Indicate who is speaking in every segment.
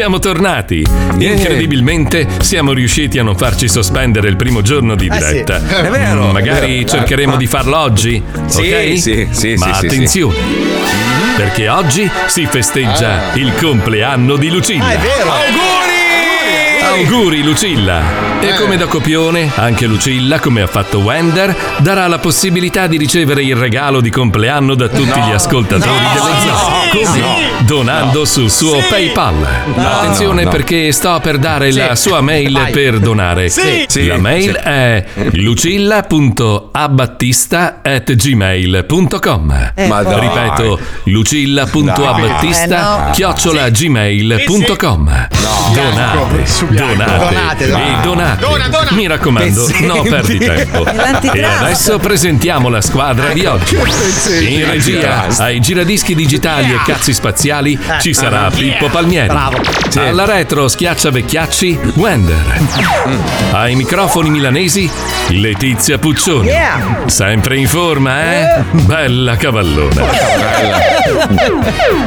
Speaker 1: siamo tornati. Incredibilmente siamo riusciti a non farci sospendere il primo giorno di
Speaker 2: Eh sì,
Speaker 1: diretta.
Speaker 2: è vero,
Speaker 1: Mm, Magari
Speaker 2: è vero.
Speaker 1: cercheremo
Speaker 2: Ma-
Speaker 1: di farlo oggi.
Speaker 2: Sì,
Speaker 1: ok?
Speaker 2: sì, sì,
Speaker 1: Ma
Speaker 2: sì, sì,
Speaker 1: attenzione. Perché oggi si festeggia il compleanno di Lucilla.
Speaker 2: Ah, è vero.
Speaker 1: Auguri Lucilla! E come da copione, anche Lucilla, come ha fatto Wender, darà la possibilità di ricevere il regalo di compleanno da tutti gli ascoltatori
Speaker 2: No.
Speaker 1: dello zoo.
Speaker 2: Sì,
Speaker 1: Come? Donando sul suo
Speaker 2: Sì.
Speaker 1: PayPal.
Speaker 2: No,
Speaker 1: Attenzione
Speaker 2: no, no.
Speaker 1: perché sto per dare
Speaker 2: Sì.
Speaker 1: la sua mail
Speaker 2: Vai.
Speaker 1: per donare.
Speaker 2: Sì. Sì.
Speaker 1: La mail
Speaker 2: Sì.
Speaker 1: è lucilla.abbattista.gmail.com
Speaker 2: Eh, Ma dai.
Speaker 1: Ripeto, lucilla.abbattista
Speaker 2: Eh,
Speaker 1: Donate, donate,
Speaker 2: Donate,
Speaker 1: e
Speaker 2: donate.
Speaker 1: donate.
Speaker 2: Dona, dona.
Speaker 1: Mi raccomando,
Speaker 2: Pezzenti.
Speaker 1: no perdi tempo. E adesso presentiamo la squadra di oggi.
Speaker 2: Che pezzenti.
Speaker 1: In regia, ai giradischi digitali e cazzi spaziali ci sarà Pippo Palmieri.
Speaker 2: Bravo.
Speaker 1: Alla retro schiaccia vecchiacci Wender. Ai microfoni milanesi Letizia Puccioni.
Speaker 2: Yeah.
Speaker 1: Sempre in forma, eh? Bella cavallona.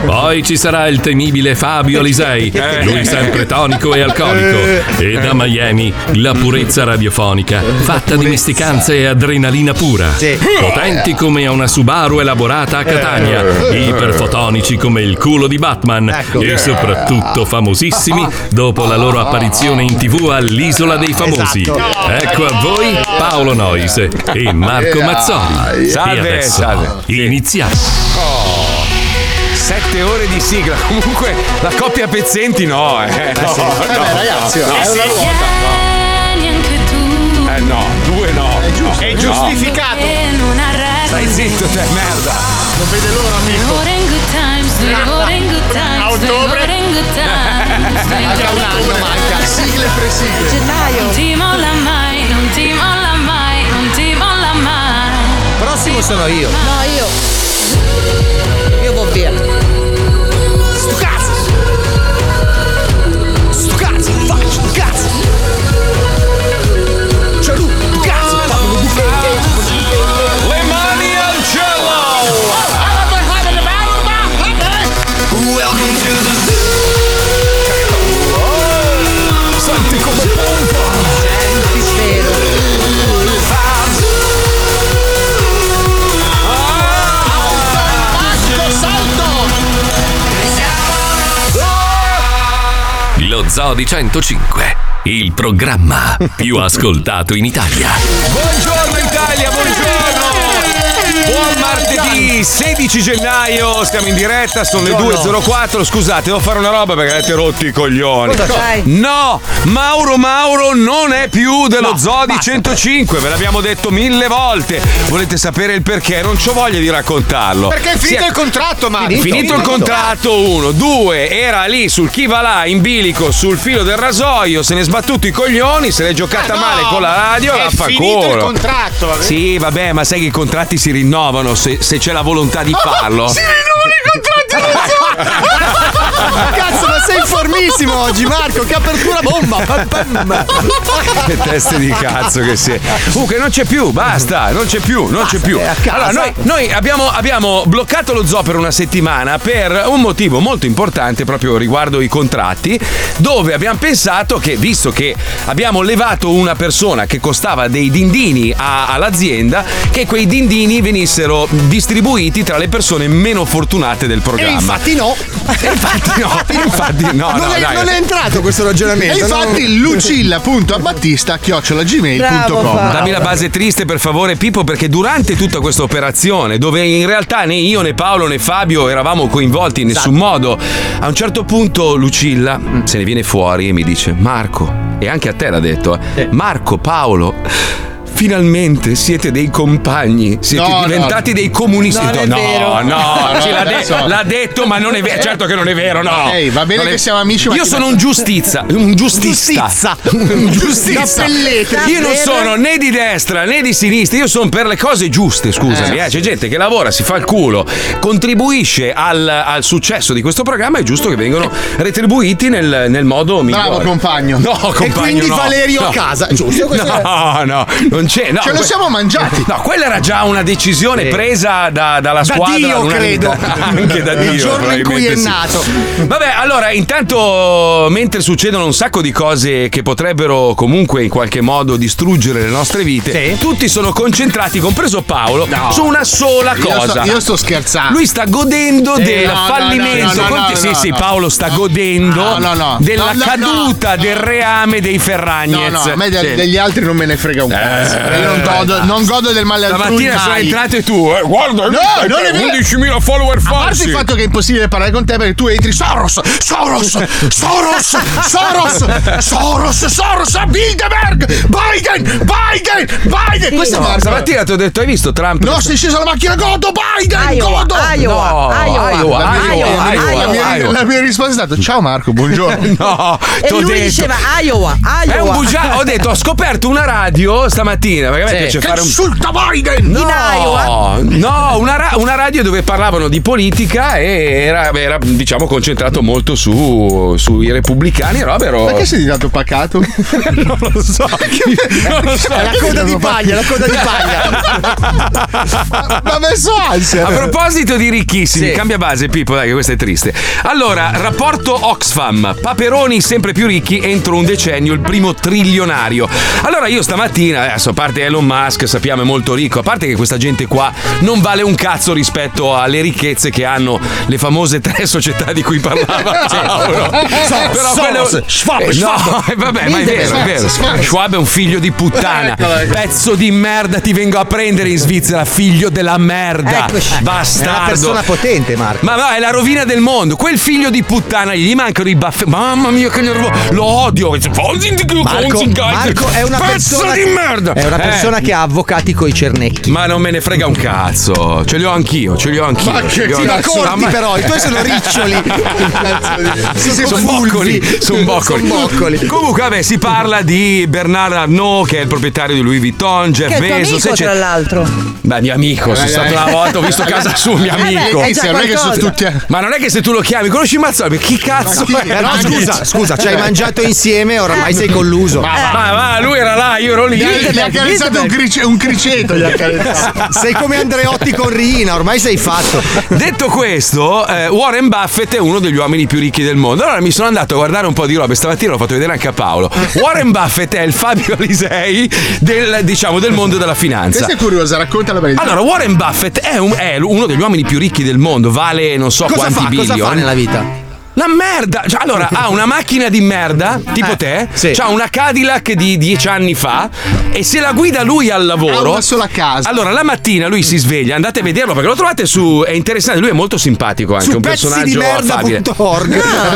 Speaker 1: Poi ci sarà il temibile Fabio Alisei, lui sempre tonico e alcolico. E da Miami la purezza radiofonica, fatta di misticanza e adrenalina pura. Potenti come una Subaru elaborata a Catania, iperfotonici come il culo di Batman e soprattutto famosissimi dopo la loro apparizione in tv all'Isola dei Famosi.
Speaker 2: Esatto.
Speaker 1: Ecco a voi Paolo Nois e Marco Mazzoli.
Speaker 3: Salve,
Speaker 1: e adesso
Speaker 3: salve.
Speaker 1: iniziamo.
Speaker 3: Sette ore di sigla. Comunque la coppia pezzenti no, eh. No,
Speaker 2: sì.
Speaker 3: no,
Speaker 2: Eh beh, ragazzi,
Speaker 3: no.
Speaker 2: è una
Speaker 3: ruota. Eh no, due no. È giusto.
Speaker 2: È giustificato.
Speaker 3: Stai zitto te, merda.
Speaker 2: Non vede l'ora, amico. A ottobre. Manca un anno, manca. Sigle pre sigle.
Speaker 4: Non ti molla mai, non ti molla mai, non ti molla mai.
Speaker 2: Prossimo sono io.
Speaker 4: No. Io
Speaker 1: Lo Zoo di 105, il programma più ascoltato in Italia.
Speaker 3: Buongiorno martedì 16 gennaio, stiamo in diretta, sono le 2.04. Scusate, devo fare una roba perché avete rotti i coglioni.
Speaker 2: Cosa c'hai?
Speaker 3: No, Mauro Mauro non è più dello Zoo di 105, ve l'abbiamo detto mille volte. Volete sapere il perché? Non c'ho voglia di raccontarlo.
Speaker 2: Perché è finito
Speaker 3: Si
Speaker 2: il contratto, Marco.
Speaker 3: Finito, finito il contratto, uno, due, era lì sul chi va là in bilico sul filo del rasoio, se ne è sbattuto i coglioni, se l'è giocata
Speaker 2: Ah, no,
Speaker 3: male con la radio,
Speaker 2: è
Speaker 3: vaffanculo.
Speaker 2: finito il contratto, vabbè.
Speaker 3: Sì, vabbè, ma sai che i contratti si rinnovano se, se c'è la volontà di farlo.
Speaker 2: Si contratti Cazzo, ma sei informissimo oggi, Marco. Che apertura bomba.
Speaker 3: Che teste di cazzo che sei. Comunque non c'è più, basta, non c'è più, non c'è più. Allora, noi, noi abbiamo, abbiamo bloccato lo zoo per una settimana per un motivo molto importante proprio riguardo i contratti, dove abbiamo pensato che, visto che abbiamo levato una persona che costava dei dindini a- all'azienda, che quei dindini venissero distribuiti tra le persone meno fortunate del
Speaker 2: E
Speaker 3: programma.
Speaker 2: infatti no.
Speaker 3: Infatti no, infatti no,
Speaker 2: non,
Speaker 3: no,
Speaker 2: è,
Speaker 3: dai.
Speaker 2: non è entrato questo ragionamento.
Speaker 5: E infatti lucilla.abbattista chiocciolagmail.com
Speaker 3: Dammi la base triste per favore Pippo perché durante tutta questa operazione dove in realtà né io né Paolo né Fabio eravamo coinvolti in nessun modo a un certo punto Lucilla se ne viene fuori e mi dice Marco e anche a te l'ha detto eh, Marco Paolo Finalmente siete dei compagni, siete
Speaker 5: No,
Speaker 3: diventati
Speaker 5: no.
Speaker 3: dei comunisti.
Speaker 2: Non è
Speaker 3: no,
Speaker 2: vero.
Speaker 3: no,
Speaker 5: No,
Speaker 3: sì,
Speaker 5: no,
Speaker 3: l'ha, de- l'ha detto, ma non è vero. Certo che non è vero, no.
Speaker 5: Ehi, va bene
Speaker 3: Non è-
Speaker 5: che siamo amici,
Speaker 3: Io sono un giustizza, un giustista.
Speaker 2: Giustizza.
Speaker 3: un.
Speaker 2: Cappellete.
Speaker 3: Io non sono né di destra né di sinistra, io sono per le cose giuste, scusami. eh. C'è gente che lavora, si fa il culo, contribuisce al, al successo di questo programma, è giusto che vengano retribuiti nel, nel modo migliore.
Speaker 5: Bravo compagno.
Speaker 3: No, compagno,
Speaker 2: e quindi
Speaker 3: no.
Speaker 2: Valerio
Speaker 3: No.
Speaker 2: a casa, giusto? È-
Speaker 3: No, no, non non c'è. No,
Speaker 5: Ce lo
Speaker 3: que-
Speaker 5: siamo mangiati.
Speaker 3: No, quella era già una decisione presa da- dalla
Speaker 2: Da
Speaker 3: squadra.
Speaker 2: Dio, credo.
Speaker 3: Anche da Dio.
Speaker 2: Il giorno in cui è
Speaker 3: probabilmente sì.
Speaker 2: nato.
Speaker 3: Vabbè, allora, intanto, mentre succedono un sacco di cose che potrebbero comunque in qualche modo distruggere le nostre vite,
Speaker 2: Sì.
Speaker 3: tutti sono concentrati, compreso Paolo, su una sola
Speaker 5: Io
Speaker 3: cosa.
Speaker 5: sto, io sto scherzando.
Speaker 3: Lui sta godendo del
Speaker 5: no, no,
Speaker 3: fallimento.
Speaker 5: no, no,
Speaker 3: Conti-
Speaker 5: no,
Speaker 3: sì,
Speaker 5: no,
Speaker 3: sì,
Speaker 5: no.
Speaker 3: Paolo sta godendo
Speaker 5: No, no, no.
Speaker 3: della
Speaker 5: No, no,
Speaker 3: caduta
Speaker 5: no,
Speaker 3: del reame dei Ferragnez.
Speaker 5: No, no, a me de-
Speaker 3: Sì.
Speaker 5: degli altri non me ne frega un cazzo.
Speaker 3: Eh,
Speaker 5: io non godo, non godo del male altrui.
Speaker 3: Stamattina sono entrate tu, eh, guarda,
Speaker 5: No, non vero.
Speaker 3: 11.000 follower
Speaker 5: A parte
Speaker 3: falsi.
Speaker 5: il fatto che è impossibile parlare con te perché tu entri Soros, Soros, Soros, Soros, Soros, Soros, Bilderberg, Biden, Biden, Biden. Questo è
Speaker 3: No, stamattina ti ho detto, hai visto Trump?
Speaker 5: No, sei sceso la macchina, godo Biden,
Speaker 6: Iowa,
Speaker 5: godo.
Speaker 6: Iowa,
Speaker 3: No,
Speaker 6: Iowa,
Speaker 3: Iowa,
Speaker 5: La mia,
Speaker 3: Iowa,
Speaker 5: la mia-
Speaker 3: Iowa,
Speaker 5: la mia-
Speaker 3: Iowa.
Speaker 5: la mia risposta è stata ciao Marco, buongiorno.
Speaker 3: No,
Speaker 6: E lui
Speaker 3: detto.
Speaker 6: diceva Iowa, Iowa.
Speaker 3: È un bugiardo. Ho detto, ho scoperto una radio stamattina. Perché a me piace
Speaker 5: Che
Speaker 3: fare un.
Speaker 5: insulta Biden.
Speaker 6: In Iowa.
Speaker 3: No, no una, ra- una radio dove parlavano di politica e era, era, diciamo concentrato molto su, sui repubblicani. Robert
Speaker 5: Perché sei diventato pacato?
Speaker 3: non lo so. non lo so.
Speaker 2: La coda di paglia, la coda di paglia.
Speaker 5: Ma messo ansia.
Speaker 3: A proposito di ricchissimi,
Speaker 2: Sì.
Speaker 3: cambia base Pippo, dai che questo è triste. Allora, rapporto Oxfam, Paperoni sempre più ricchi entro un decennio, il primo trilionario. Allora io stamattina, adesso a parte Elon Musk, sappiamo è molto ricco, a parte che questa gente qua non vale un cazzo rispetto alle ricchezze che hanno le famose tre società di cui parlava Paolo. Però quello-
Speaker 2: Schwab,
Speaker 3: Eh,
Speaker 2: Schwab.
Speaker 3: No, eh, vabbè, ma è vero, è vero.
Speaker 5: Schwab.
Speaker 3: È un figlio di puttana.
Speaker 5: Ecco, ecco.
Speaker 3: Pezzo di merda, ti vengo a prendere in Svizzera, figlio della merda.
Speaker 2: Eccoci. È una
Speaker 3: Bastardo.
Speaker 2: persona potente, Marco.
Speaker 3: Ma va, è la rovina del mondo. Quel figlio di puttana gli mancano i baffi. Mamma mia, che nervoso. Lo odio.
Speaker 2: Marco, Marco è una
Speaker 3: Pezzo
Speaker 2: persona
Speaker 3: di merda.
Speaker 2: È una
Speaker 3: Eh,
Speaker 2: persona che ha avvocati coi cernecchi.
Speaker 3: ma non me ne frega un cazzo. Ce li ho anch'io, ce li ho anch'io.
Speaker 5: Ma che
Speaker 3: li ho
Speaker 5: ti
Speaker 3: anch'io.
Speaker 5: racconti
Speaker 3: Ah, ma-
Speaker 2: però, i tuoi sono riccioli.
Speaker 3: sono boccoli, sono boccoli.
Speaker 2: Son boccoli.
Speaker 3: Comunque, vabbè, si parla di Bernard Arnault, che è il proprietario di Louis Vuitton, Jeff
Speaker 6: Che
Speaker 3: Bezos.
Speaker 6: amico, tra l'altro.
Speaker 3: Beh, mio amico, sono
Speaker 5: Eh,
Speaker 3: stato
Speaker 5: eh.
Speaker 3: una volta, ho visto casa sua, mio
Speaker 6: beh,
Speaker 3: amico.
Speaker 6: è
Speaker 5: Sì,
Speaker 6: già
Speaker 5: non è che sono tutti.
Speaker 3: Ma non è che se tu lo chiami, conosci Mazzoli? Chi cazzo
Speaker 5: Ma chi-
Speaker 3: è?
Speaker 5: Ma
Speaker 2: scusa, scusa, ci hai mangiato insieme, oramai sei colluso.
Speaker 3: Ma, ma lui era là, io ero lì.
Speaker 5: Gli ha, gli ha carezzato un, crice- un criceto. Gli.
Speaker 2: Sei come Andreotti con Rina, ormai sei fatto.
Speaker 3: Detto questo, eh, Warren Buffett è uno degli uomini più ricchi del mondo. Allora mi sono andato a guardare un po' di robe. Stamattina l'ho fatto vedere anche a Paolo. Warren Buffett è il Fabio Alisei del, diciamo, del mondo della finanza.
Speaker 5: Questa è curiosa, racconta la verità.
Speaker 3: Allora, Warren Buffett è, un- è uno degli uomini più ricchi del mondo, vale non so
Speaker 2: Cosa
Speaker 3: quanti
Speaker 2: fa?
Speaker 3: billion.
Speaker 2: Cosa fa nella vita?
Speaker 3: La merda! Cioè, allora, ha una macchina di merda, tipo
Speaker 2: Eh,
Speaker 3: te,
Speaker 2: sì.
Speaker 3: c'ha una Cadillac di dieci anni fa e se la guida lui al
Speaker 5: ha
Speaker 3: lavoro...
Speaker 5: una sola casa.
Speaker 3: Allora, la mattina lui si sveglia, andate a vederlo perché lo trovate su. È interessante, lui è molto simpatico anche,
Speaker 2: Su
Speaker 3: un personaggio affabile.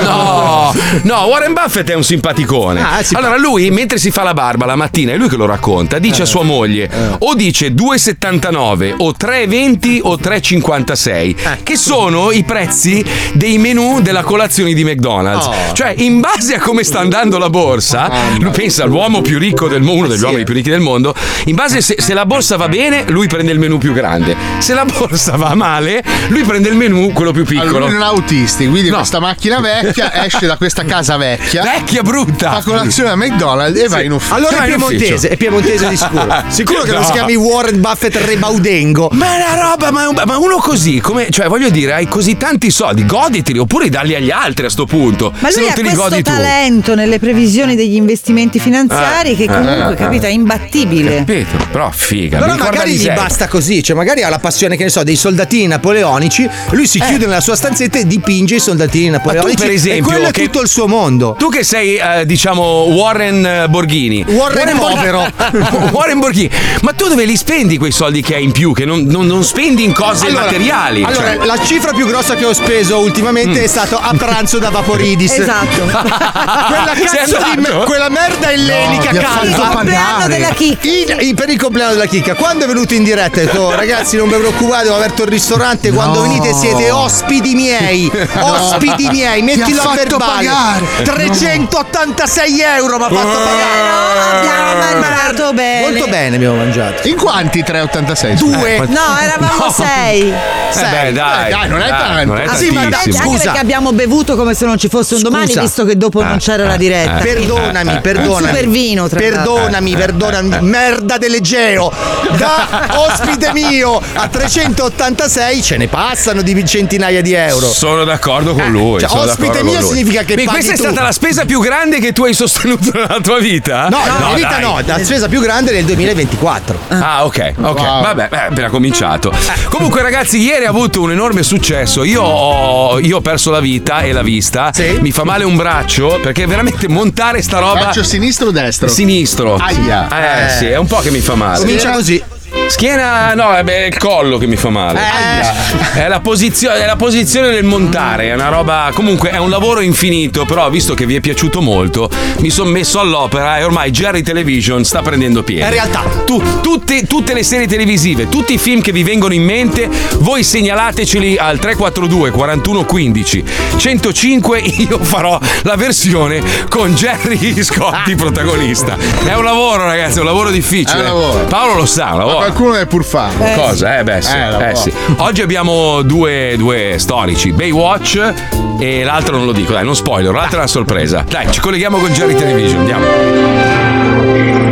Speaker 3: No, no, Warren Buffett è un simpaticone.
Speaker 2: Ah, sì.
Speaker 3: allora lui, mentre si fa la barba la mattina, è lui che lo racconta, dice a sua moglie o dice 2,79 o 3,20 o 3,56, che sono i prezzi dei menù della colazione di McDonald's. Cioè, in base a come sta andando la borsa, lui pensa all'uomo più ricco del mondo, uno degli uomini più ricchi del mondo, in base se, se la borsa va bene, lui prende il menù più grande. Se la borsa va male, lui prende il menù quello più
Speaker 5: Allora,
Speaker 3: piccolo.
Speaker 5: lui non ha autisti, guidi
Speaker 3: No.
Speaker 5: questa macchina vecchia, esce da questa casa vecchia,
Speaker 3: Vecchia brutta.
Speaker 5: fa colazione a McDonald's e va in ufficio.
Speaker 2: Allora è piemontese, è piemontese di sicuro. Sicuro che non si
Speaker 3: No.
Speaker 2: chiami Warren Buffett Rebaudengo.
Speaker 3: Ma è una roba, ma, ma uno così, come, cioè voglio dire, hai così tanti soldi, goditeli oppure darli agli altri a sto punto.
Speaker 6: Ma
Speaker 3: se
Speaker 6: lui
Speaker 3: non
Speaker 6: ha
Speaker 3: te li
Speaker 6: questo
Speaker 3: tu.
Speaker 6: talento nelle previsioni degli investimenti finanziari che comunque, capito, è imbattibile.
Speaker 3: Capito? Però figa.
Speaker 2: Però magari gli basta così, cioè magari ha la passione, che ne so, dei soldatini napoleonici, lui si chiude nella sua stanzetta e dipinge i soldatini napoleonici.
Speaker 3: per esempio,
Speaker 2: e quello
Speaker 3: che-
Speaker 2: è tutto il suo mondo.
Speaker 3: Tu che sei, eh, diciamo, Warren eh, Borghini.
Speaker 2: Warren
Speaker 3: Borghini-
Speaker 2: povero.
Speaker 3: Warren Borghini. Ma tu dove li spendi quei soldi che hai in più? Che non, non- non spendi in cose materiali.
Speaker 2: Allora,
Speaker 3: cioè.
Speaker 2: la cifra più grossa che ho speso ultimamente è stato a pranzo da Vaporidis.
Speaker 6: Esatto.
Speaker 2: Quella
Speaker 3: Sei
Speaker 2: cazzo di me- quella merda ellenica
Speaker 5: No,
Speaker 2: calva.
Speaker 6: Il compleanno della chicca.
Speaker 2: In- in- per il compleanno della chicca, quando è venuto in diretta, ho detto: "Oh, ragazzi, non vi preoccupate, ho aperto il ristorante. Quando venite siete ospiti miei. Ospiti miei, mettilo a verbale. pagare 386 euro mi ha fatto pagare
Speaker 6: Abbiamo mangiato bene.
Speaker 2: molto bene abbiamo mangiato
Speaker 5: In quanti 386?
Speaker 2: due
Speaker 6: No, eravamo sei.
Speaker 3: Eh beh, dai.
Speaker 5: Eh, dai, non è tanto.
Speaker 3: Non è
Speaker 2: Ah, sì, ma dai,
Speaker 3: tantissimo.
Speaker 6: Anche
Speaker 2: Scusa.
Speaker 6: perché abbiamo bevuto come se non ci fosse un domani,
Speaker 2: Scusa.
Speaker 6: visto che dopo non c'era la diretta.
Speaker 2: Perdonami, perdonami.
Speaker 6: Un super vino, tra
Speaker 2: Perdonami, perdonami. Merda dell'Egeo. Da ospite mio a 386 ce ne passano di centinaia di euro.
Speaker 3: Sono d'accordo con lui.
Speaker 2: Cioè,
Speaker 3: sono
Speaker 2: ospite mio significa che paghi
Speaker 3: questa è
Speaker 2: tu.
Speaker 3: stata la spesa più grande che tu hai sostenuto nella tua vita?
Speaker 2: No, no, in vita no, la spesa più grande nel 2024.
Speaker 3: Ah, ok, ok.
Speaker 5: Wow.
Speaker 3: Vabbè, beh, appena cominciato. Comunque, ragazzi, ieri ha avuto un enorme successo. Io ho, io ho perso la vita e la vista.
Speaker 2: Sì.
Speaker 3: Mi fa male un braccio perché veramente montare sta roba.
Speaker 5: Braccio sinistro o destro?
Speaker 3: Sinistro.
Speaker 5: Aia.
Speaker 3: Eh,
Speaker 2: Eh.
Speaker 3: sì, è un po' che mi fa male.
Speaker 2: Comincia così.
Speaker 3: Schiena, no, è il collo che mi fa male.
Speaker 2: Eh.
Speaker 3: È la, posizione, è la posizione del montare, è una roba. Comunque è un lavoro infinito, però visto che vi è piaciuto molto, mi sono messo all'opera e ormai Jerry Television sta prendendo piede.
Speaker 2: È realtà.
Speaker 3: Tu- tutte, tutte le serie televisive, tutti i film che vi vengono in mente, voi segnalateceli al 342 41 15 105. Io farò la versione con Jerry Scotti protagonista. È un lavoro, ragazzi, è un lavoro difficile.
Speaker 5: È un lavoro.
Speaker 3: Paolo lo sa, un lavoro.
Speaker 5: Qualcuno deve pur fare.
Speaker 3: Cosa? Eh beh sì,
Speaker 5: Eh,
Speaker 3: eh, sì. Oggi abbiamo due, due storici, Baywatch e l'altro non lo dico, dai, non spoiler, l'altra è una sorpresa. Dai, ci colleghiamo con Jerry Television, andiamo.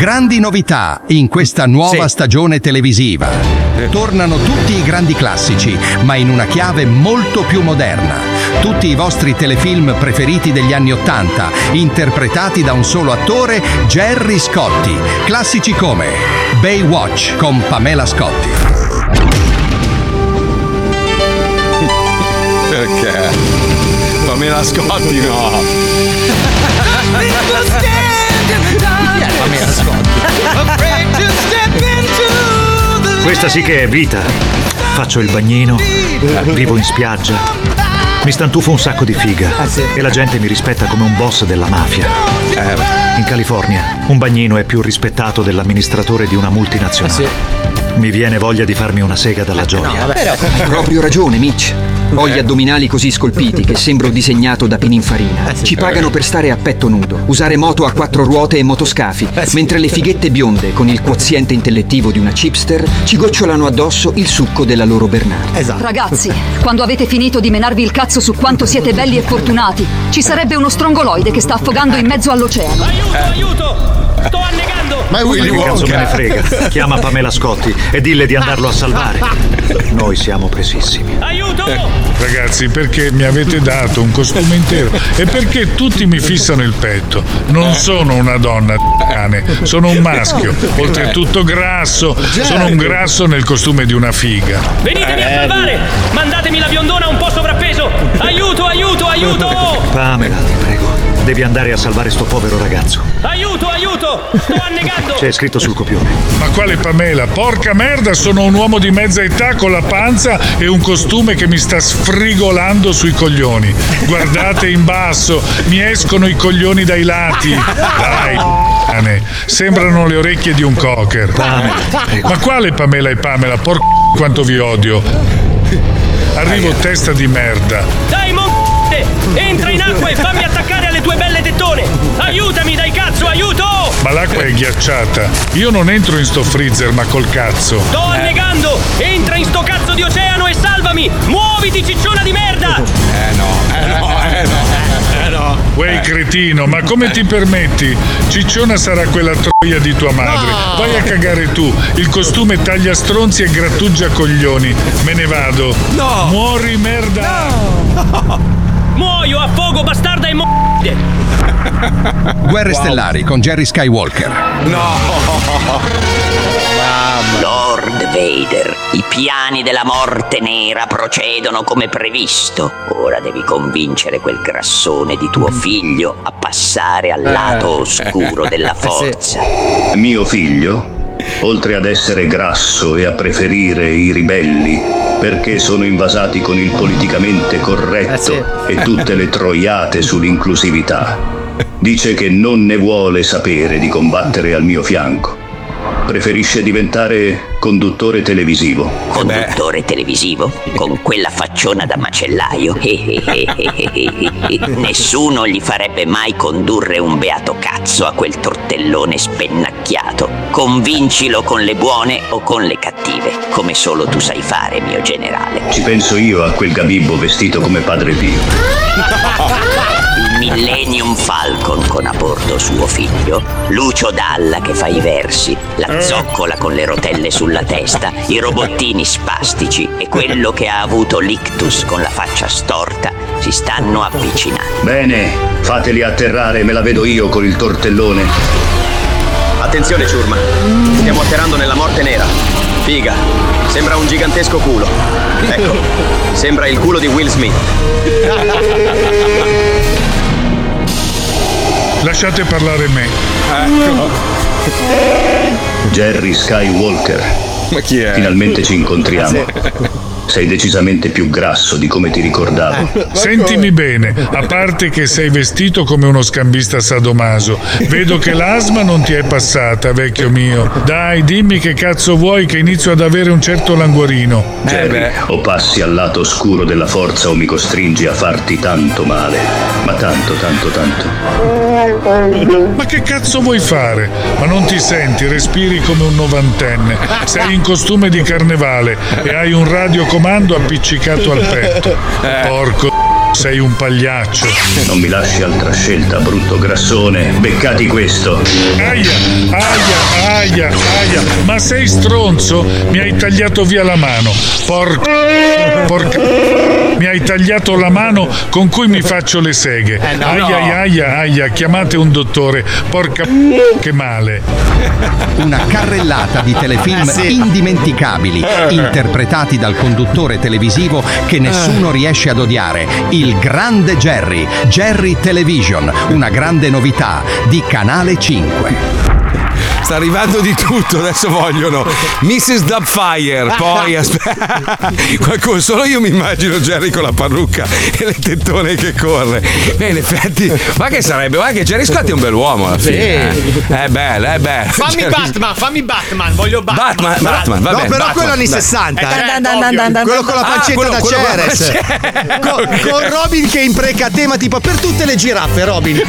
Speaker 7: Grandi novità in questa nuova
Speaker 2: Sì.
Speaker 7: stagione televisiva. Tornano tutti i grandi classici, ma in una chiave molto più moderna. Tutti i vostri telefilm preferiti degli anni Ottanta, interpretati da un solo attore, Jerry Scotti. Classici come Baywatch con Pamela Scotti.
Speaker 3: Perché? Pamela Scotti no.
Speaker 8: Questa sì che è vita. Faccio il bagnino, vivo in spiaggia. Mi stantufo un sacco di figa e la gente mi rispetta come un boss della mafia. In California un bagnino è più rispettato dell'amministratore di una multinazionale. Mi viene voglia di farmi una sega dalla gioia.
Speaker 9: Hai proprio ragione, Mitch. Ho gli addominali così scolpiti che sembro disegnato da Pininfarina. Ci pagano per stare a petto nudo, usare moto a quattro ruote e motoscafi, mentre le fighette bionde con il quoziente intellettivo di una chipster ci gocciolano addosso il succo della loro Bernarda.
Speaker 2: Esatto.
Speaker 10: Ragazzi, quando avete finito di menarvi il cazzo su quanto siete belli e fortunati, ci sarebbe uno strongoloide che sta affogando in mezzo all'oceano.
Speaker 5: Ma è Willy
Speaker 8: Che cazzo me ne
Speaker 5: Wonka.
Speaker 8: frega? Chiama Pamela Scotti e dille di andarlo a salvare. Noi siamo presissimi.
Speaker 11: Ragazzi, perché mi avete dato un costume intero e perché tutti mi fissano il petto? Non sono una donna, cane, sono un maschio. Oltretutto grasso, sono un grasso nel costume di una figa.
Speaker 12: Venitemi a salvare! Mandatemi la biondona un po' sovrappeso! Aiuto, aiuto, aiuto!
Speaker 8: Pamela, ti prego, devi andare a salvare sto povero ragazzo.
Speaker 12: Aiuto, aiuto! Sto annegando!
Speaker 8: C'è scritto sul copione.
Speaker 11: Ma quale Pamela? Porca merda, sono un uomo di mezza età con la panza e un costume che mi sta sfrigolando sui coglioni. Guardate in basso, mi escono i coglioni dai lati. Dai, cane, sembrano le orecchie di un cocker. Ma quale Pamela e Pamela? Porca quanto vi odio. Arrivo testa di merda.
Speaker 12: Dai, mon... Entra in acqua e fammi attaccare Aiutami, dai cazzo, aiuto!
Speaker 11: Ma l'acqua è ghiacciata. Io non entro in sto freezer, ma col cazzo.
Speaker 12: Sto annegando! Entra in sto cazzo di oceano e salvami! Muoviti, cicciona di merda!
Speaker 3: Eh no, eh no, eh no. Eh no.
Speaker 11: Uè, cretino, ma come ti permetti? Cicciona sarà quella troia di tua madre. Vai a cagare tu. Il costume taglia stronzi e grattugia coglioni. Me ne vado.
Speaker 3: No.
Speaker 11: Muori merda.
Speaker 12: Muoio a fuoco, bastarda e mo...
Speaker 7: Guerre stellari con Jerry Skywalker.
Speaker 13: Lord Vader, i piani della morte nera procedono come previsto. Ora devi convincere quel grassone di tuo figlio a passare al lato oscuro della forza.
Speaker 14: Mio figlio, oltre ad essere grasso e a preferire i ribelli, perché sono invasati con il politicamente corretto e tutte le troiate sull'inclusività, dice che non ne vuole sapere di combattere al mio fianco. preferisce diventare conduttore televisivo.
Speaker 13: Conduttore televisivo? Con quella facciona da macellaio? Nessuno gli farebbe mai condurre un beato cazzo a quel tortellone spennacchiato. Convincilo con le buone o con le cattive, come solo tu sai fare, mio generale.
Speaker 14: Ci penso io a quel gabibbo vestito come Padre Pio.
Speaker 13: Il Millennium Falcon con a bordo suo figlio, Lucio Dalla che fa i versi, la zoccola con le rotelle sulla testa, i robottini spastici e quello che ha avuto l'ictus con la faccia storta si stanno avvicinando.
Speaker 14: Bene, fateli atterrare, me la vedo io con il tortellone.
Speaker 15: Attenzione, ciurma. Stiamo atterrando nella morte nera. Figa. Sembra un gigantesco culo. Ecco. Sembra il culo di Will Smith.
Speaker 11: Lasciate parlare me.
Speaker 14: Jerry Skywalker.
Speaker 3: Ma chi è?
Speaker 14: Finalmente ci incontriamo. Sei decisamente più grasso di come ti ricordavo.
Speaker 11: Sentimi bene, a parte che sei vestito come uno scambista sadomaso, vedo che l'asma non ti è passata, vecchio mio. Dai, dimmi che cazzo vuoi che inizio ad avere un certo languorino.
Speaker 14: Jerry, o passi al lato oscuro della forza o mi costringi a farti tanto male. Ma tanto, tanto, tanto.
Speaker 11: Ma che cazzo vuoi fare? Ma non ti senti, respiri come un novantenne. Sei in costume di carnevale e hai un radiocomando appiccicato al petto. Porco sei un pagliaccio.
Speaker 14: Non mi lasci altra scelta, brutto grassone. Beccati questo.
Speaker 11: Aia, aia, aia, aia. Ma sei stronzo? Mi hai tagliato via la mano. Porco. Porca. Mi hai tagliato la mano con cui mi faccio le seghe.
Speaker 7: no.
Speaker 11: Aia, aia, aia, aia. Chiamate un dottore. Porca. Che male.
Speaker 7: Una carrellata di telefilm
Speaker 11: Eh, sì.
Speaker 7: indimenticabili, interpretati dal conduttore televisivo che nessuno riesce ad odiare, il grande Jerry, Jerry Television, una grande novità di Canale 5.
Speaker 3: Sta arrivando di tutto, adesso vogliono Mrs. Dubfire, poi aspetta. Qualcuno, solo io mi immagino Jerry con la parrucca e le tettone che corre. Beh, in effetti, ma che sarebbe? Ma che Jerry Scott è un bell'uomo alla fine. eh. È bello, è bello.
Speaker 16: Fammi
Speaker 3: Jerry-
Speaker 16: Batman, fammi Batman, voglio Batman.
Speaker 3: Batman, Batman, va
Speaker 2: No,
Speaker 3: bene,
Speaker 2: però
Speaker 3: Batman,
Speaker 2: quello anni
Speaker 3: dai.
Speaker 2: 60.
Speaker 16: Eh,
Speaker 2: eh.
Speaker 16: certo, ovvio.
Speaker 2: Quello con la
Speaker 3: Ah,
Speaker 2: pancetta
Speaker 3: quello-
Speaker 2: da Ceres. Con, con Robin che impreca a tema tipo per tutte le giraffe, Robin.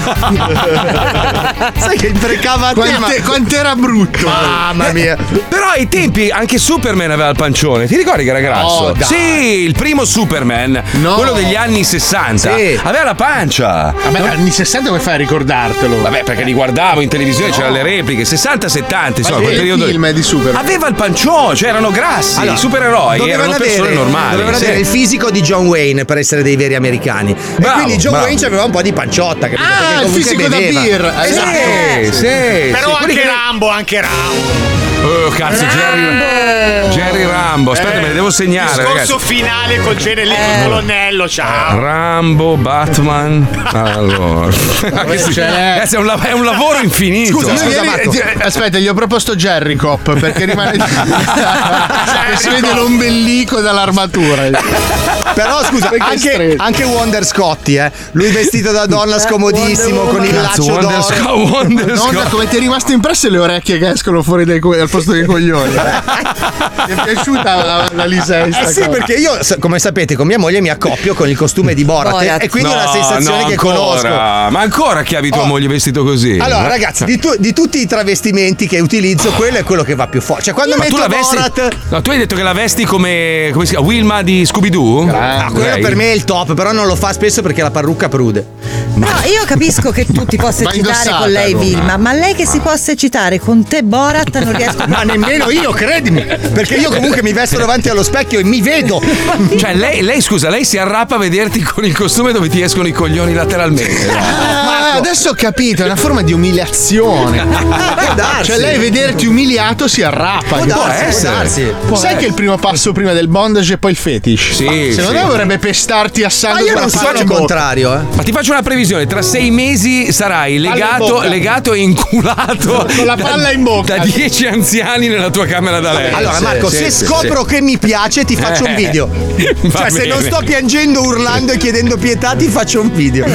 Speaker 2: Sai che imprecava a tema.
Speaker 5: Quante- quant'era brutto.
Speaker 2: Mamma mia.
Speaker 3: Però ai tempi anche Superman aveva il pancione. Ti ricordi che era grasso?
Speaker 5: Oh, dai.
Speaker 3: sì, il primo Superman,
Speaker 5: No.
Speaker 3: quello degli anni 60,
Speaker 2: Sì.
Speaker 3: aveva la pancia.
Speaker 5: Vabbè, anni 60 come fai a ricordartelo?
Speaker 3: Vabbè, perché li guardavo in televisione, c'erano le repliche, 60-70, insomma,
Speaker 5: Ma
Speaker 3: quel periodo. lì.
Speaker 5: film è di Superman?
Speaker 3: Aveva il pancione, cioè erano grassi,
Speaker 2: Allora,
Speaker 3: i supereroi
Speaker 2: dovevano
Speaker 3: erano persone
Speaker 2: avere-
Speaker 3: normali.
Speaker 2: Dovevano
Speaker 3: sì.
Speaker 2: avere il fisico di John Wayne per essere dei veri americani. e
Speaker 3: Bravo,
Speaker 2: quindi John
Speaker 3: bravo.
Speaker 2: Wayne aveva un po' di panciotta, capito?
Speaker 5: Ah, il
Speaker 2: comunque
Speaker 5: fisico da
Speaker 2: beveva.
Speaker 5: beer.
Speaker 2: Esatto.
Speaker 3: Sì, sì,
Speaker 16: Però
Speaker 3: sì, quelli
Speaker 16: anche
Speaker 3: che-
Speaker 16: Rambo, anche Rambo.
Speaker 3: Oh, cazzo, Jerry, Jerry Rambo. Aspetta, me ne devo segnare,
Speaker 16: Discorso
Speaker 3: ragazzi.
Speaker 16: finale col genere il colonnello, ciao.
Speaker 3: Rambo, Batman. Allora, Ragazzi, è, un, lav- è un lavoro infinito.
Speaker 5: Scusa, ieri- eh, aspetta, gli ho proposto Jerry Cop perché rimane che si vede l'ombelico dall'armatura.
Speaker 2: Però scusa, anche, anche Wonder Scotti, eh. Lui vestito da donna scomodissimo, con il
Speaker 3: Cazzo,
Speaker 2: laccio
Speaker 3: Wonder
Speaker 2: d'oro.
Speaker 3: Scott, Wonder
Speaker 5: Madonna, come ti è rimasto impresso le orecchie che escono fuori dai co- dal posto dei coglioni? Ti è piaciuta la, la lisesta?
Speaker 2: Eh sì,
Speaker 5: cosa?
Speaker 2: perché io, come sapete, con mia moglie mi accoppio con il costume di Borat,
Speaker 6: Borat.
Speaker 2: e quindi ho la
Speaker 3: No,
Speaker 2: sensazione
Speaker 3: no,
Speaker 2: che
Speaker 3: ancora.
Speaker 2: conosco.
Speaker 3: Ma ancora chiavi tua
Speaker 2: Oh.
Speaker 3: moglie vestito così?
Speaker 2: Allora, ragazzi, di, tu- di tutti i travestimenti che utilizzo, quello è quello che va più forte. Cioè, quando
Speaker 3: Ma tu
Speaker 2: metto
Speaker 3: la vesti.
Speaker 2: Borat.
Speaker 3: No, tu hai detto che la vesti come. come si chiama? Wilma di Scooby-Doo?
Speaker 2: Ah, quello
Speaker 3: Ok.
Speaker 2: per me è il top, però non lo fa spesso perché la parrucca prude.
Speaker 6: No, io capisco che tu ti possa eccitare con lei
Speaker 2: Roma.
Speaker 6: Vilma, ma lei che si possa eccitare con te Borat non riesco
Speaker 2: Ma nemmeno io, credimi. Perché io comunque mi vesto davanti allo specchio e mi vedo.
Speaker 3: Cioè, lei, lei, scusa, lei si arrappa a vederti con il costume dove ti escono i coglioni lateralmente.
Speaker 5: Ah, adesso ho capito, è una forma di umiliazione.
Speaker 2: Può.
Speaker 5: Cioè, lei vederti umiliato si arrappa.
Speaker 2: Può darsi, può darsi. Può
Speaker 5: Sai
Speaker 2: essere.
Speaker 5: che il primo passo prima del bondage e poi il fetish?
Speaker 3: Sì,
Speaker 5: Secondo
Speaker 3: sì.
Speaker 5: Me dovrebbe pestarti a
Speaker 2: Ma
Speaker 5: sangue.
Speaker 2: io non sono il contrario, eh.
Speaker 3: Ma ti faccio una previsione: tra sei mesi sarai legato, legato e inculato
Speaker 5: Con la palla in bocca.
Speaker 3: da dieci anziani nella tua camera da letto.
Speaker 2: Allora,
Speaker 3: Sì,
Speaker 2: Marco,
Speaker 3: sì,
Speaker 2: se
Speaker 3: sì,
Speaker 2: scopro
Speaker 3: sì.
Speaker 2: che mi piace, ti faccio un
Speaker 3: Eh,
Speaker 2: video.
Speaker 3: va
Speaker 2: Cioè, se non
Speaker 3: bene.
Speaker 2: sto piangendo, urlando e chiedendo pietà, ti faccio un video.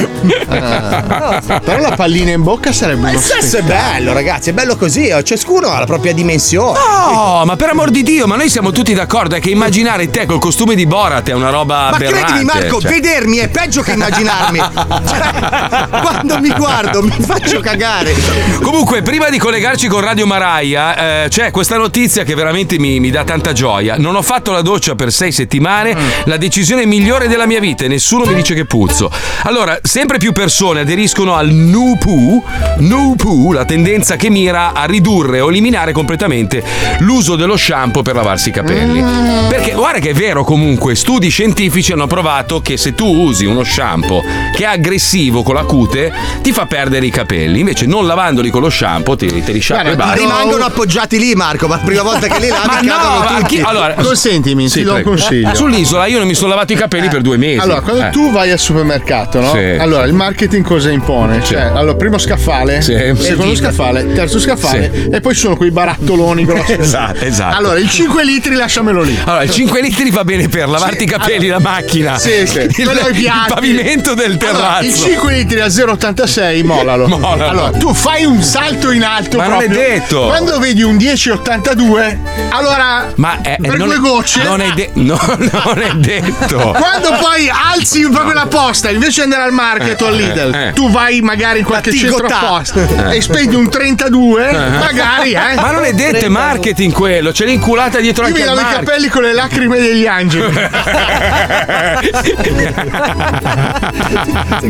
Speaker 3: Ah.
Speaker 5: Però la pallina in bocca sarebbe
Speaker 2: Ma
Speaker 5: uno
Speaker 2: il sesso è bello, ragazzi, è bello così. oh, Ciascuno ha la propria dimensione.
Speaker 3: No, ma per amor di Dio, ma noi siamo tutti d'accordo. È che immaginare te col costume di Borat è una roba
Speaker 2: Ma
Speaker 3: aberrante.
Speaker 2: credimi, Marco,
Speaker 3: cioè.
Speaker 2: vedermi è peggio che immaginarmi. Cioè, quando mi guardo mi faccio cagare.
Speaker 3: Comunque, prima di collegarci con Radio Maraia, eh, c'è questa notizia che veramente mi, mi dà tanta gioia. Non ho fatto la doccia per sei settimane, la decisione migliore della mia vita e nessuno mi dice che puzzo. Allora, sempre più persone aderiscono al Nu Poo, Nu Poo, la tendenza che mira a ridurre o eliminare completamente l'uso dello shampoo per lavarsi i capelli. Perché guarda che è vero comunque, studi scientifici hanno provato che se tu usi uno shampoo che è aggressivo con la cute, ti fa perdere i capelli. Invece non lavandoli con lo shampoo ti, te li sciacqui e basta.
Speaker 2: rimangono appoggiati lì, Marco. Ma la prima volta che li lavi
Speaker 3: Ma
Speaker 2: cadono
Speaker 3: no,
Speaker 2: tutti.
Speaker 3: anche- allora,
Speaker 5: Consentimi,
Speaker 3: Sì,
Speaker 5: ti do un
Speaker 3: prego.
Speaker 5: consiglio.
Speaker 3: Sull'isola io non mi sono lavato i capelli per due mesi.
Speaker 5: Allora, quando
Speaker 3: Eh.
Speaker 5: tu vai al supermercato, no?
Speaker 3: Sì.
Speaker 5: Allora, il marketing cosa impone? Cioè, allora, primo scaffale,
Speaker 3: Sì.
Speaker 5: secondo scaffale, terzo scaffale,
Speaker 3: Sì.
Speaker 5: e poi ci sono quei barattoloni grossi.
Speaker 3: Esatto, esatto.
Speaker 5: Allora, il 5 litri lasciamelo lì.
Speaker 3: Allora, il 5 litri va bene per lavarti i capelli, la macchina,
Speaker 5: Sì, sì.
Speaker 3: il, il pavimento del terrazzo.
Speaker 5: Allora, il 5 litri a 0,86 molalo.
Speaker 3: Molalo.
Speaker 5: Allora, tu fai un salto in alto.
Speaker 3: Ma non è
Speaker 5: proprio.
Speaker 3: detto.
Speaker 5: Quando vedi un 10,82, allora
Speaker 3: Ma è,
Speaker 5: per
Speaker 3: non,
Speaker 5: due
Speaker 3: è-
Speaker 5: gocce.
Speaker 3: non è, de- no, non è detto.
Speaker 5: Quando poi alzi proprio la posta, invece di andare al market o al Lidl,
Speaker 3: eh, eh.
Speaker 5: tu vai magari in qualche centro posta
Speaker 3: Eh.
Speaker 5: e spendi un 32,
Speaker 3: Eh.
Speaker 5: magari, eh.
Speaker 3: Ma non è detto, è marketing quello, c'è l'inculata dietro
Speaker 5: Io
Speaker 3: anche
Speaker 5: mi
Speaker 3: al
Speaker 5: lavo i capelli con le lacrime degli angeli.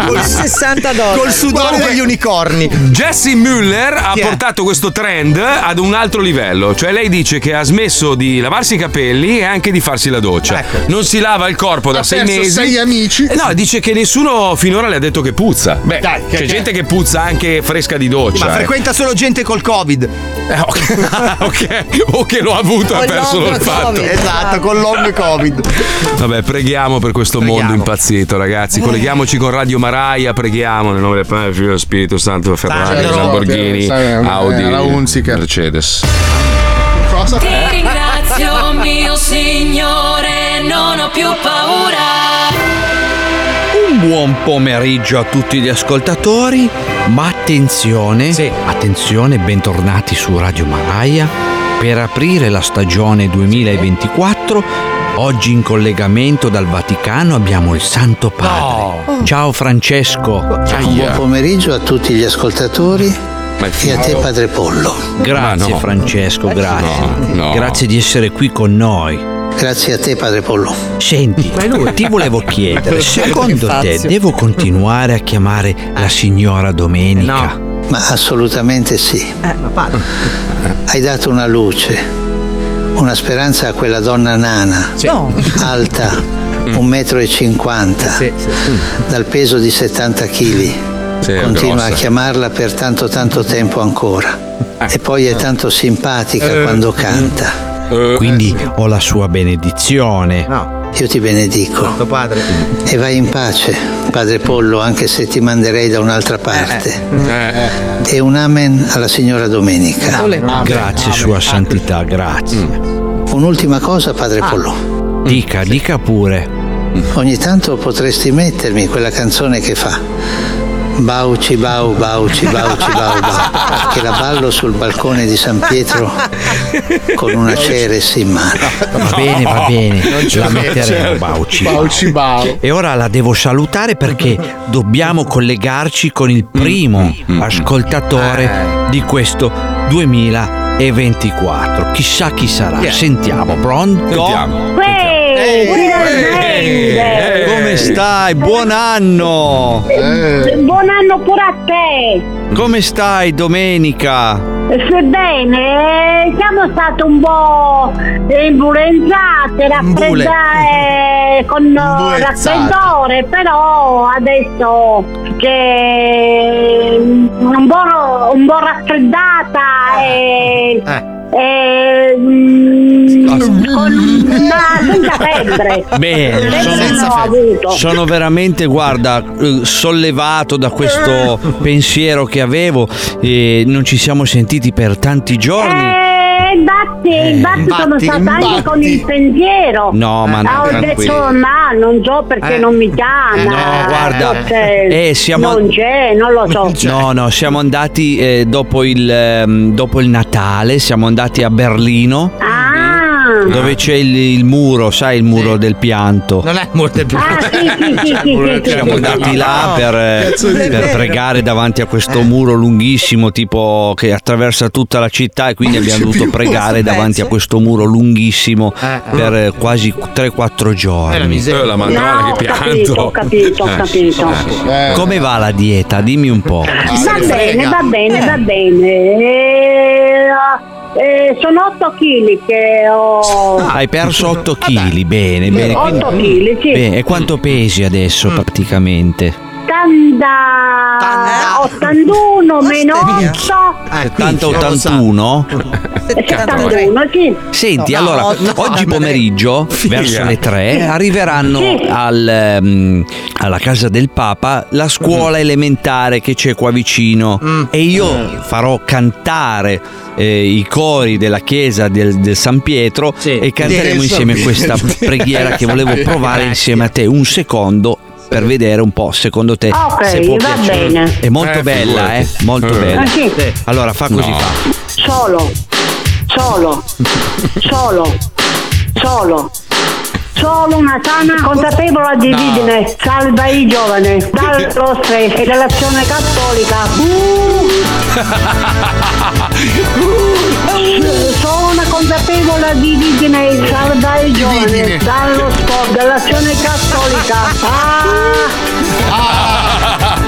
Speaker 6: Col 60 dollari.
Speaker 2: Col sudore degli unicorni.
Speaker 3: Jessie Müller ha
Speaker 2: Chi è?
Speaker 3: portato questo trend ad un altro livello, cioè lei dice che ha smesso di lavarsi i capelli e anche di farsi la doccia. Non si lava il corpo da
Speaker 5: Ha
Speaker 3: sei
Speaker 5: perso
Speaker 3: mesi.
Speaker 5: sei amici.
Speaker 3: Eh No, dice che nessuno finora le ha detto che puzza. Beh,
Speaker 5: Dai, che-
Speaker 3: c'è
Speaker 5: che-
Speaker 3: gente che puzza anche fresca di doccia.
Speaker 2: Ma
Speaker 3: eh.
Speaker 2: frequenta solo gente col Covid.
Speaker 3: Eh, ok. ok. O che lo ha avuto e ha perso l'olfatto.
Speaker 2: Esatto, con long Covid.
Speaker 3: Vabbè, preghiamo per questo mondo impazzito, ragazzi. Colleghiamoci con Radio Maraia, preghiamo nel nome del Padre, Figlio e dello Spirito Santo, Ferrari,
Speaker 5: Dai,
Speaker 3: Lamborghini,
Speaker 5: sai,
Speaker 3: Audi,
Speaker 5: la.
Speaker 3: Mercedes.
Speaker 5: Cosa?
Speaker 4: Ti ringrazio, mio Signore, non ho più paura.
Speaker 17: Un buon pomeriggio a tutti gli ascoltatori, ma attenzione, attenzione, bentornati su Radio Maraia. Per aprire la stagione 2024, oggi in collegamento dal Vaticano abbiamo il Santo Padre. Ciao Francesco.
Speaker 18: Un buon pomeriggio a tutti gli ascoltatori e a te Padre Pollo.
Speaker 17: Grazie
Speaker 18: Ma no.
Speaker 17: Francesco, grazie.
Speaker 18: No, no.
Speaker 17: Grazie di essere qui con noi.
Speaker 18: Grazie a te Padre Pollo.
Speaker 17: Senti, ti volevo chiedere, secondo te devo continuare a chiamare la signora Domenica?
Speaker 18: Ma assolutamente sì. Hai dato una luce, una speranza a quella donna nana,
Speaker 6: No.
Speaker 18: alta, un metro e cinquanta, dal peso di 70 kg. Continua a chiamarla per tanto tanto tempo ancora. E poi è tanto simpatica quando canta.
Speaker 17: Quindi ho la sua benedizione.
Speaker 18: Io ti benedico. E vai in pace, Padre Pollo, anche se ti manderei da un'altra parte. E un amen alla signora Domenica.
Speaker 17: Grazie, Sua Santità, grazie.
Speaker 18: Un'ultima cosa, Padre Pollo.
Speaker 17: Dica, dica pure.
Speaker 18: Ogni tanto potresti mettermi quella canzone che fa. Bauci bau, bauci, bauci, bau, bau. Che la ballo sul balcone di San Pietro con una Ceres in mano.
Speaker 17: Va bene, va bene, la metteremo Bauci.
Speaker 5: Bauci Bau.
Speaker 17: E ora la devo salutare perché dobbiamo collegarci con il primo ascoltatore di questo 2024. Chissà chi sarà. Sentiamo, pronto?
Speaker 19: Sentiamo.
Speaker 17: Come stai? Buon anno!
Speaker 19: Buon anno pure a te!
Speaker 17: Come stai domenica?
Speaker 19: Sebbene siamo stati un po' influenzate, raffreddate con raffreddore, però adesso che un po', un po' raffreddata e, e mm, con una senza febbre.
Speaker 17: Bene,
Speaker 19: Febbre non ho
Speaker 17: sono,
Speaker 19: avuto.
Speaker 17: sono veramente, guarda, eh, sollevato da questo pensiero che avevo e non ci siamo sentiti per tanti giorni.
Speaker 19: Eh, infatti, infatti sono stata anche
Speaker 17: imbatti.
Speaker 19: con il pensiero.
Speaker 17: No, ma no,
Speaker 19: Ah, ho detto, ma non so perché
Speaker 17: Eh.
Speaker 19: non mi chiama.
Speaker 17: No, guarda,
Speaker 19: Forse
Speaker 17: eh, siamo-
Speaker 19: Non c'è, non lo so.
Speaker 17: No, no, siamo andati eh, dopo, il, ehm, dopo il Natale, siamo andati a Berlino.
Speaker 19: Ah,
Speaker 17: Dove c'è il, il muro, sai il muro del pianto?
Speaker 2: Non è il muro del
Speaker 19: Ah, sì, sì, sì, sì, sì, sì.
Speaker 17: Siamo andati là per, eh, per pregare davanti a
Speaker 2: Eh.
Speaker 17: questo muro lunghissimo, tipo che attraversa tutta la città, e quindi abbiamo dovuto pregare davanti a questo muro lunghissimo per eh, quasi 3-4 giorni.
Speaker 3: Eh, la Madonna,
Speaker 19: No,
Speaker 3: che
Speaker 19: ho capito,
Speaker 3: pianto.
Speaker 19: ho capito, ho
Speaker 3: Eh,
Speaker 19: capito.
Speaker 3: eh.
Speaker 17: Come va la dieta? Dimmi un po'.
Speaker 19: Va bene, va bene, va bene. Eh, sono 8 kg che ho.
Speaker 17: Hai perso 8 kg, bene, bene.
Speaker 19: 8
Speaker 17: quindi-
Speaker 19: kg, sì.
Speaker 17: Bene, E quanto pesi adesso praticamente?
Speaker 19: Tanda 81 meno 8
Speaker 17: 70 81?
Speaker 19: 71, sì.
Speaker 17: Senti,
Speaker 19: No,
Speaker 17: allora,
Speaker 19: no,
Speaker 17: oggi
Speaker 19: no,
Speaker 17: pomeriggio,
Speaker 19: Figa.
Speaker 17: verso le 3, arriveranno
Speaker 19: Sì.
Speaker 17: al, ehm, alla casa del Papa la scuola elementare che c'è qua vicino. E io farò cantare eh, i cori della chiesa del, del San Pietro e canteremo
Speaker 2: Del
Speaker 17: insieme questa preghiera che volevo provare insieme a te. Un secondo per vedere un po' secondo te
Speaker 19: Ok,
Speaker 17: se può
Speaker 19: va
Speaker 17: piacere.
Speaker 19: bene.
Speaker 17: È molto
Speaker 19: Eh,
Speaker 17: bella, eh? Molto
Speaker 19: Eh.
Speaker 17: bella.
Speaker 19: Ah, sì?
Speaker 17: Allora fa così
Speaker 19: No.
Speaker 17: fa.
Speaker 19: Solo, solo, solo, solo. Solo una sana consapevole attitudine salva i giovani dallo stress e dall'azione cattolica. Uh! Solo una consapevole attitudine salva i giovani dallo sport, dall'azione cattolica. Ah!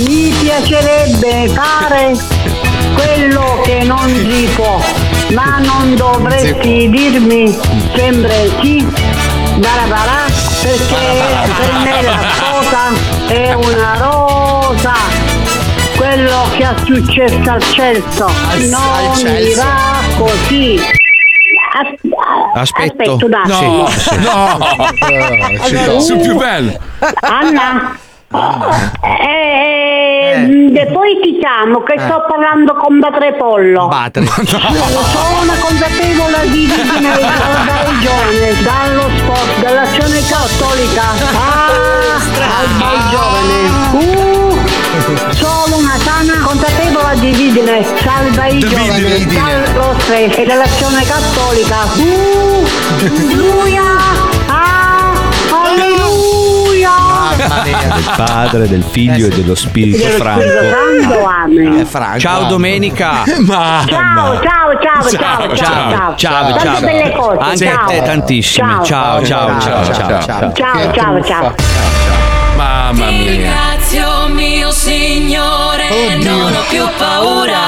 Speaker 19: Mi piacerebbe fare quello che non si può, ma non dovresti dirmi sempre sì, barabara, perché per me la sposa è una rosa. Quello che è successo al Celso non mi
Speaker 2: Celso.
Speaker 19: va così. As-
Speaker 17: Aspetto.
Speaker 19: Aspetta un attimo.
Speaker 17: Sì, sì.
Speaker 19: Allora,
Speaker 3: Sul più bello.
Speaker 19: Anna, eh, eh, poi ti chiamo che sto parlando con Batrepollo.
Speaker 2: Battere.
Speaker 19: Sono consapevole di dai giovani, dallo sport, dall'azione cattolica ah, al dai giovani. Uh, sono una sana consapevole di vivere, salva i giovani dallo stress e dall'azione cattolica. Uh, alleluia! Ah, alleluia!
Speaker 17: Del Padre, del Figlio e dello Spirito
Speaker 19: Dello
Speaker 17: Franco.
Speaker 19: Spirito Santo, amen.
Speaker 17: Ciao Domenica.
Speaker 19: Ciao, ciao, ciao, ciao, ciao, ciao,
Speaker 17: ciao,
Speaker 19: belle cose,
Speaker 17: Anche
Speaker 19: ciao.
Speaker 17: a te tantissimi. Ciao, ciao, ciao, ciao. ciao.
Speaker 19: Ciao, ciao,
Speaker 3: Mamma
Speaker 4: Ti
Speaker 3: mia.
Speaker 4: ringrazio mio Signore, non ho più paura.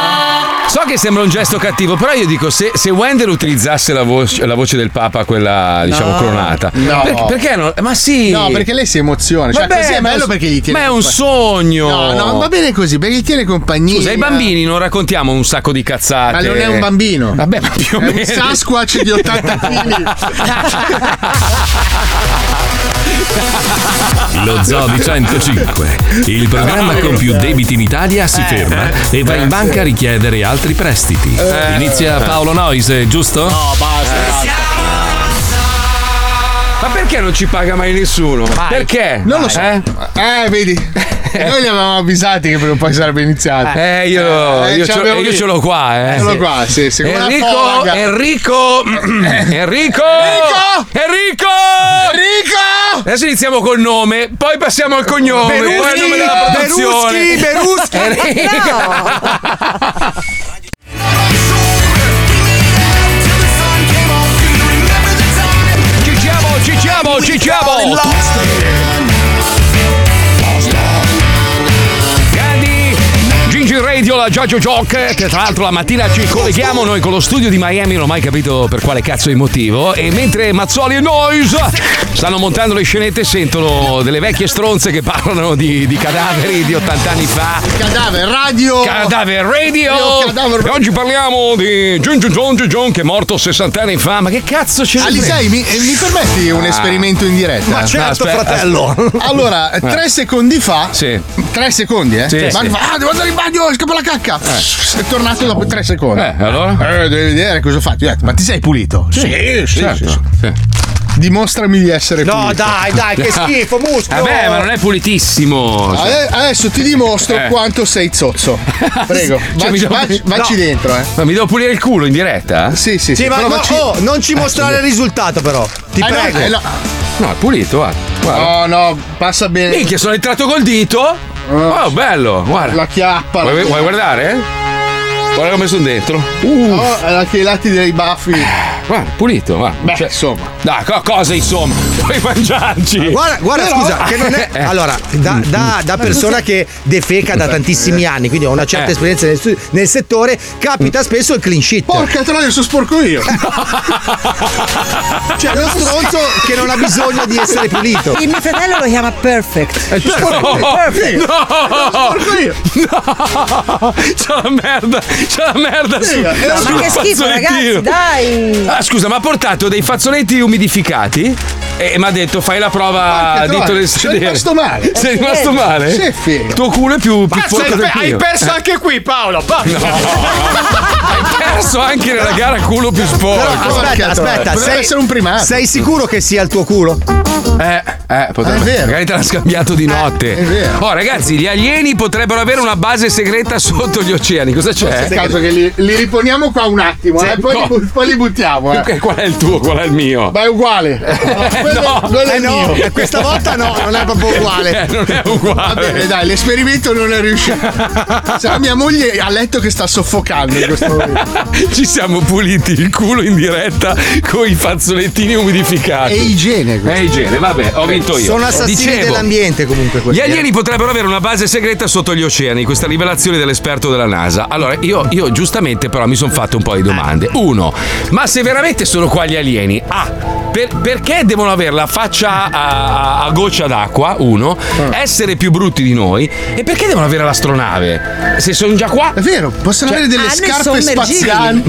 Speaker 3: So che sembra un gesto cattivo, però io dico se, se Wender utilizzasse la voce, la voce del Papa, quella diciamo
Speaker 5: No.
Speaker 3: clonata,
Speaker 5: No.
Speaker 3: per- perché no? Ma sì.
Speaker 5: No, perché lei si emoziona. Cioè,
Speaker 3: Vabbè,
Speaker 5: così è
Speaker 3: ma è
Speaker 5: bello
Speaker 3: un-
Speaker 5: perché gli tiene
Speaker 3: ma è un sogno.
Speaker 5: No, no, va bene così, perché gli tiene compagnia.
Speaker 3: Scusa, ai bambini non raccontiamo un sacco di cazzate.
Speaker 5: Ma non è un bambino.
Speaker 3: Vabbè, ma più o
Speaker 5: È un
Speaker 3: meno.
Speaker 5: Sasquatch di 80 kg.
Speaker 1: Lo Zoo di 105, il programma con più debiti in Italia, si ferma e va in banca a richiedere altri prestiti.
Speaker 3: Eh.
Speaker 1: Inizia Paolo Noise, giusto?
Speaker 5: No, basta.
Speaker 3: Ma perché non ci paga mai nessuno? Perché?
Speaker 5: Non lo so.
Speaker 3: Eh?
Speaker 5: Eh, vedi. Noi li avevamo avvisati che prima o poi sarebbe iniziato.
Speaker 3: Eh, io,
Speaker 5: Eh,
Speaker 3: io,
Speaker 5: ce
Speaker 3: io ce l'ho qua, eh.
Speaker 5: Ce l'ho qua, sì, sì,
Speaker 3: Enrico. Enrico, Enrico, Enrico, Enrico,
Speaker 5: Enrico!
Speaker 3: Adesso iniziamo col nome, poi passiamo al cognome, poi al nome della produzione.
Speaker 5: Beruschi, Beruschi.
Speaker 3: Enrico. Cicciamo, cicciamo, cicciamo. Radio, la Giorgio Jock, che tra l'altro la mattina ci colleghiamo noi con lo studio di Miami, non ho mai capito per quale cazzo di motivo, e mentre Mazzoli e Noise stanno montando le scenette sentono delle vecchie stronze che parlano di, di cadaveri di 80 anni fa.
Speaker 5: Cadavere radio.
Speaker 3: Cadaver Radio!
Speaker 5: Cadaver
Speaker 3: E oggi parliamo di John John John John John che è morto 60 anni fa. Ma che cazzo c'è?
Speaker 5: Alisei, mi, eh, mi permetti un
Speaker 3: Ah.
Speaker 5: esperimento in diretta?
Speaker 3: Ma certo,
Speaker 5: Aspetta,
Speaker 3: fratello.
Speaker 5: Allora,
Speaker 3: Eh.
Speaker 5: tre secondi fa.
Speaker 3: Sì.
Speaker 5: Tre secondi, eh?
Speaker 3: Sì,
Speaker 5: Ma
Speaker 3: sì.
Speaker 5: fa, ah, devo andare in bagno, scappo la cacca. bianca, è tornato dopo tre secondi.
Speaker 3: Eh, allora?
Speaker 5: Eh, devi vedere cosa ho fatto. Io ho detto, ma ti sei pulito?
Speaker 3: Sì,
Speaker 5: sì,
Speaker 3: certo.
Speaker 5: sì, sì. Dimostrami di essere
Speaker 2: No,
Speaker 5: pulito.
Speaker 2: dai, dai, che schifo, muschio.
Speaker 3: Vabbè, ma non è pulitissimo. cioè.
Speaker 5: Ade- Adesso ti dimostro
Speaker 3: Eh.
Speaker 5: quanto sei zozzo. Prego,
Speaker 3: Cioè,
Speaker 5: vacci,
Speaker 3: devo-
Speaker 5: vacci- vacci
Speaker 2: No.
Speaker 5: dentro, eh.
Speaker 3: Ma mi devo pulire il culo in diretta?
Speaker 5: Sì, sì, sì.
Speaker 2: Sì, ma no,
Speaker 5: vacci-
Speaker 2: oh, non ci mostrare il risultato, però. Ti
Speaker 5: Eh, no,
Speaker 2: prego.
Speaker 5: eh, no.
Speaker 3: No, è pulito, guarda. guarda.
Speaker 5: No, no, passa bene.
Speaker 3: Minchia, sono entrato col dito. Oh, bello, guarda.
Speaker 5: La chiappa.
Speaker 3: Vuoi, vuoi guardare? Guarda come sono dentro. Uh,
Speaker 5: Oh, anche i lati dei baffi.
Speaker 3: Guarda, pulito, guarda.
Speaker 5: Beh,
Speaker 3: Cioè,
Speaker 5: insomma.
Speaker 3: dai, co- cosa insomma? Puoi mangiarci.
Speaker 2: Guarda, guarda
Speaker 3: Però-
Speaker 2: scusa, che non è.
Speaker 3: Eh.
Speaker 2: Allora, da, da- da persona che defeca da tantissimi anni, quindi ho una certa
Speaker 3: Eh.
Speaker 2: esperienza nel, su- nel settore, capita spesso il clean sheet.
Speaker 5: Porca troia, sono sporco io.
Speaker 2: Cioè, lo stronzo che non ha bisogno di essere pulito.
Speaker 6: Il mio fratello lo chiama perfect.
Speaker 3: Eh,
Speaker 5: Sporco io.
Speaker 6: Perfect.
Speaker 5: Sporco io.
Speaker 3: No! C'è la merda! C'è la merda su,
Speaker 5: eh,
Speaker 3: sul
Speaker 6: Ma che schifo, ragazzi, dai.
Speaker 3: Ah, scusa, ma ha portato dei fazzoletti umidificati e mi ha detto fai la prova dentro
Speaker 5: troia,
Speaker 3: le
Speaker 5: sei
Speaker 3: sedere.
Speaker 5: rimasto male.
Speaker 3: Sei rimasto male?
Speaker 5: Sì, figa.
Speaker 3: Il tuo culo è più,
Speaker 16: hai,
Speaker 3: del
Speaker 16: hai
Speaker 3: mio.
Speaker 16: perso anche qui, Paolo. Basta.
Speaker 3: Hai perso anche nella gara culo più sporco.
Speaker 2: Aspetta, aspetta,
Speaker 5: Potrebbe
Speaker 2: sei,
Speaker 5: essere un primato.
Speaker 2: sei sicuro che sia il tuo culo?
Speaker 3: Eh, eh, potrebbe.
Speaker 5: È vero.
Speaker 3: Magari te l'ha scambiato di notte.
Speaker 5: è vero.
Speaker 3: Oh, ragazzi, gli alieni potrebbero avere una base segreta sotto gli oceani. Cosa c'è?
Speaker 5: Nel caso che li, li riponiamo qua un attimo, eh, poi,
Speaker 3: no.
Speaker 5: li, poi li buttiamo. Eh.
Speaker 3: Qual è il tuo? Qual è il mio?
Speaker 5: Ma è uguale. Quello,
Speaker 3: no.
Speaker 5: quello è
Speaker 2: Eh no,
Speaker 5: mio.
Speaker 2: questa volta no, non è proprio
Speaker 3: Eh,
Speaker 2: uguale.
Speaker 3: non è
Speaker 5: Va
Speaker 3: uguale.
Speaker 5: bene, dai, l'esperimento non è riuscito. Cioè, mia moglie ha letto che sta soffocando in questo momento.
Speaker 3: Ci siamo puliti il culo in diretta con i fazzolettini umidificati.
Speaker 5: È igiene questo.
Speaker 3: È igiene, vabbè, ho vinto io.
Speaker 2: Sono assassini
Speaker 3: Dicevo,
Speaker 2: dell'ambiente comunque
Speaker 3: Gli alieni potrebbero avere una base segreta sotto gli oceani, questa rivelazione dell'esperto della NASA. Allora, io, io giustamente però mi sono fatto un po' di domande. Uno, ma se veramente sono qua gli alieni, ah, per- perché devono avere la faccia a, a- a goccia d'acqua, uno, essere più brutti di noi, e perché devono avere l'astronave? Se sono già qua...
Speaker 5: È vero, possono avere delle
Speaker 6: i
Speaker 5: scarpe spaziali.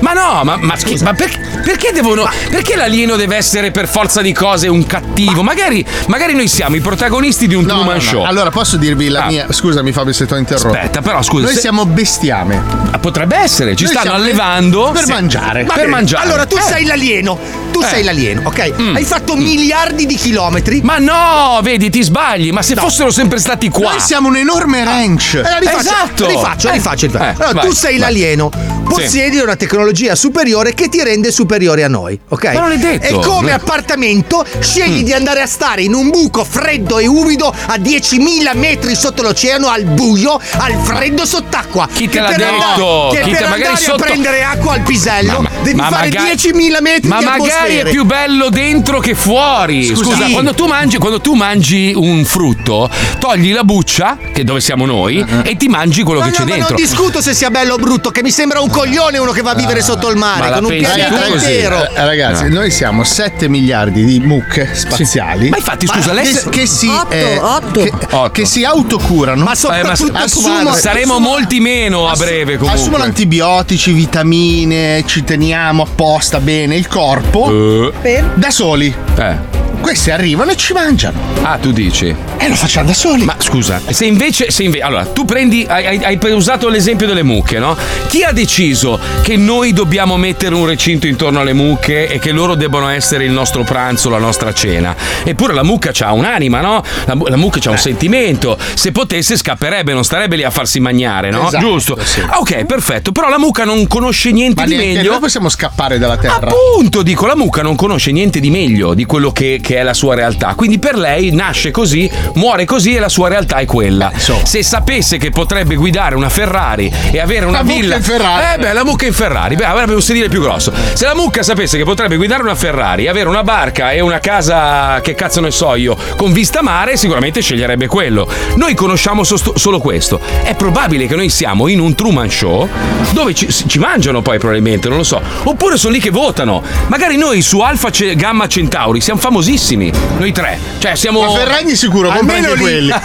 Speaker 3: Ma no, ma, ma scusa, ma perché, perché devono. Perché l'alieno deve essere per forza di cose un cattivo? Magari, magari noi siamo i protagonisti di un
Speaker 5: No,
Speaker 3: Truman
Speaker 5: no, no.
Speaker 3: Show.
Speaker 5: Allora posso dirvi la
Speaker 3: Ah.
Speaker 5: mia. Scusami, Fabio, se ti ho interrotto.
Speaker 3: Aspetta, però scusa.
Speaker 5: Noi
Speaker 3: se-
Speaker 5: siamo bestiame.
Speaker 3: Ah, Potrebbe essere, ci
Speaker 5: Noi
Speaker 3: stanno allevando
Speaker 5: per mangiare.
Speaker 3: Per mangiare.
Speaker 2: Allora tu
Speaker 3: Eh.
Speaker 2: sei l'alieno. Tu
Speaker 3: Eh.
Speaker 2: sei l'alieno, ok?
Speaker 3: Mm.
Speaker 2: Hai fatto miliardi di chilometri.
Speaker 3: Ma no, vedi, ti sbagli. Ma se fossero sempre stati qua.
Speaker 5: Noi siamo un enorme ranch.
Speaker 2: Allora, rifaccio,
Speaker 3: Esatto.
Speaker 2: rifaccio,
Speaker 3: Eh.
Speaker 2: rifaccio. rifaccio.
Speaker 3: Eh,
Speaker 2: allora,
Speaker 3: vai,
Speaker 2: tu sei
Speaker 3: vai.
Speaker 2: l'alieno, possiedi una tecnologia superiore che ti rende superiore a noi, ok?
Speaker 3: Ma non è detto.
Speaker 2: E come appartamento scegli di andare a stare in un buco freddo e umido a 10.000 metri sotto l'oceano, al buio, al freddo sott'acqua.
Speaker 3: Chi te l'ha detto?
Speaker 2: che
Speaker 3: Chi
Speaker 2: per
Speaker 3: te-
Speaker 2: andare
Speaker 3: sotto-
Speaker 2: a prendere acqua al pisello devi
Speaker 3: ma
Speaker 2: fare
Speaker 3: magari-
Speaker 2: 10.000 metri
Speaker 3: Ma
Speaker 2: di
Speaker 3: magari è più bello dentro che fuori.
Speaker 2: Scusa.
Speaker 3: Scusa,
Speaker 2: Sì.
Speaker 3: quando, tu mangi, quando tu mangi un frutto, togli la buccia, che è dove siamo noi, e ti mangi quello
Speaker 2: No,
Speaker 3: che
Speaker 2: no,
Speaker 3: c'è
Speaker 2: ma
Speaker 3: dentro.
Speaker 2: non discuto se sia bello o brutto, che mi sembra un coglione uno che va a vivere sotto il
Speaker 3: ma
Speaker 2: mare con un pianeta intero.
Speaker 5: Eh, ragazzi,
Speaker 3: No.
Speaker 5: noi siamo 7 miliardi di mucche spaziali.
Speaker 3: Ma infatti, scusa, lei
Speaker 5: che, che si,
Speaker 6: Otto,
Speaker 5: eh,
Speaker 6: otto.
Speaker 5: Che,
Speaker 3: Otto.
Speaker 5: che si autocurano.
Speaker 2: Ma
Speaker 3: Eh, ma
Speaker 2: soprattutto
Speaker 5: assumono-
Speaker 2: umane.
Speaker 3: saremo molti meno a breve comunque.
Speaker 5: Assumono antibiotici, vitamine, ci teniamo apposta bene il corpo.
Speaker 3: Eh,
Speaker 6: Per?
Speaker 5: Da soli.
Speaker 3: eh.
Speaker 5: Questi arrivano e ci mangiano.
Speaker 3: Ah, tu dici.
Speaker 5: E lo facciamo da soli.
Speaker 3: Ma scusa, se invece, se inve- allora, tu prendi, hai, hai- hai usato l'esempio delle mucche, no? Chi ha deciso che noi dobbiamo mettere un recinto intorno alle mucche e che loro debbano essere il nostro pranzo, la nostra cena? Eppure la mucca ha un'anima, no? La, la mucca
Speaker 5: Eh.
Speaker 3: ha un sentimento. Se potesse scapperebbe, non starebbe lì a farsi mangiare, no?
Speaker 5: Esatto,
Speaker 3: Giusto?
Speaker 5: sì.
Speaker 3: Ah, ok, perfetto. Però la mucca non conosce niente
Speaker 5: Ma
Speaker 3: di
Speaker 5: neanche
Speaker 3: meglio.
Speaker 5: noi possiamo scappare dalla terra.
Speaker 3: Appunto, dico, la mucca non conosce niente di meglio di quello che, che è la sua realtà. Quindi per lei nasce così, muore così e la sua realtà è quella. Se sapesse che potrebbe guidare una Ferrari e avere una
Speaker 5: La
Speaker 3: villa.
Speaker 5: in Ferrari.
Speaker 3: Eh beh, la mucca in Ferrari. Beh, avrebbe un sedile più grosso. Se la mucca sapesse che potrebbe guidare una Ferrari, avere una barca e una casa, che cazzo ne so io, con vista mare, sicuramente sceglierebbe quello. Noi conosciamo sosto- solo questo. È probabile che noi siamo in un Truman Show dove ci, ci mangiano poi probabilmente, non lo so. Oppure sono lì che votano. Magari noi su Alfa Gamma Centauri siamo famosissimi. Comodissimi, noi tre. Cioè, siamo.
Speaker 5: Ma Ferragni sicuro,
Speaker 2: Almeno lì.
Speaker 5: quelli.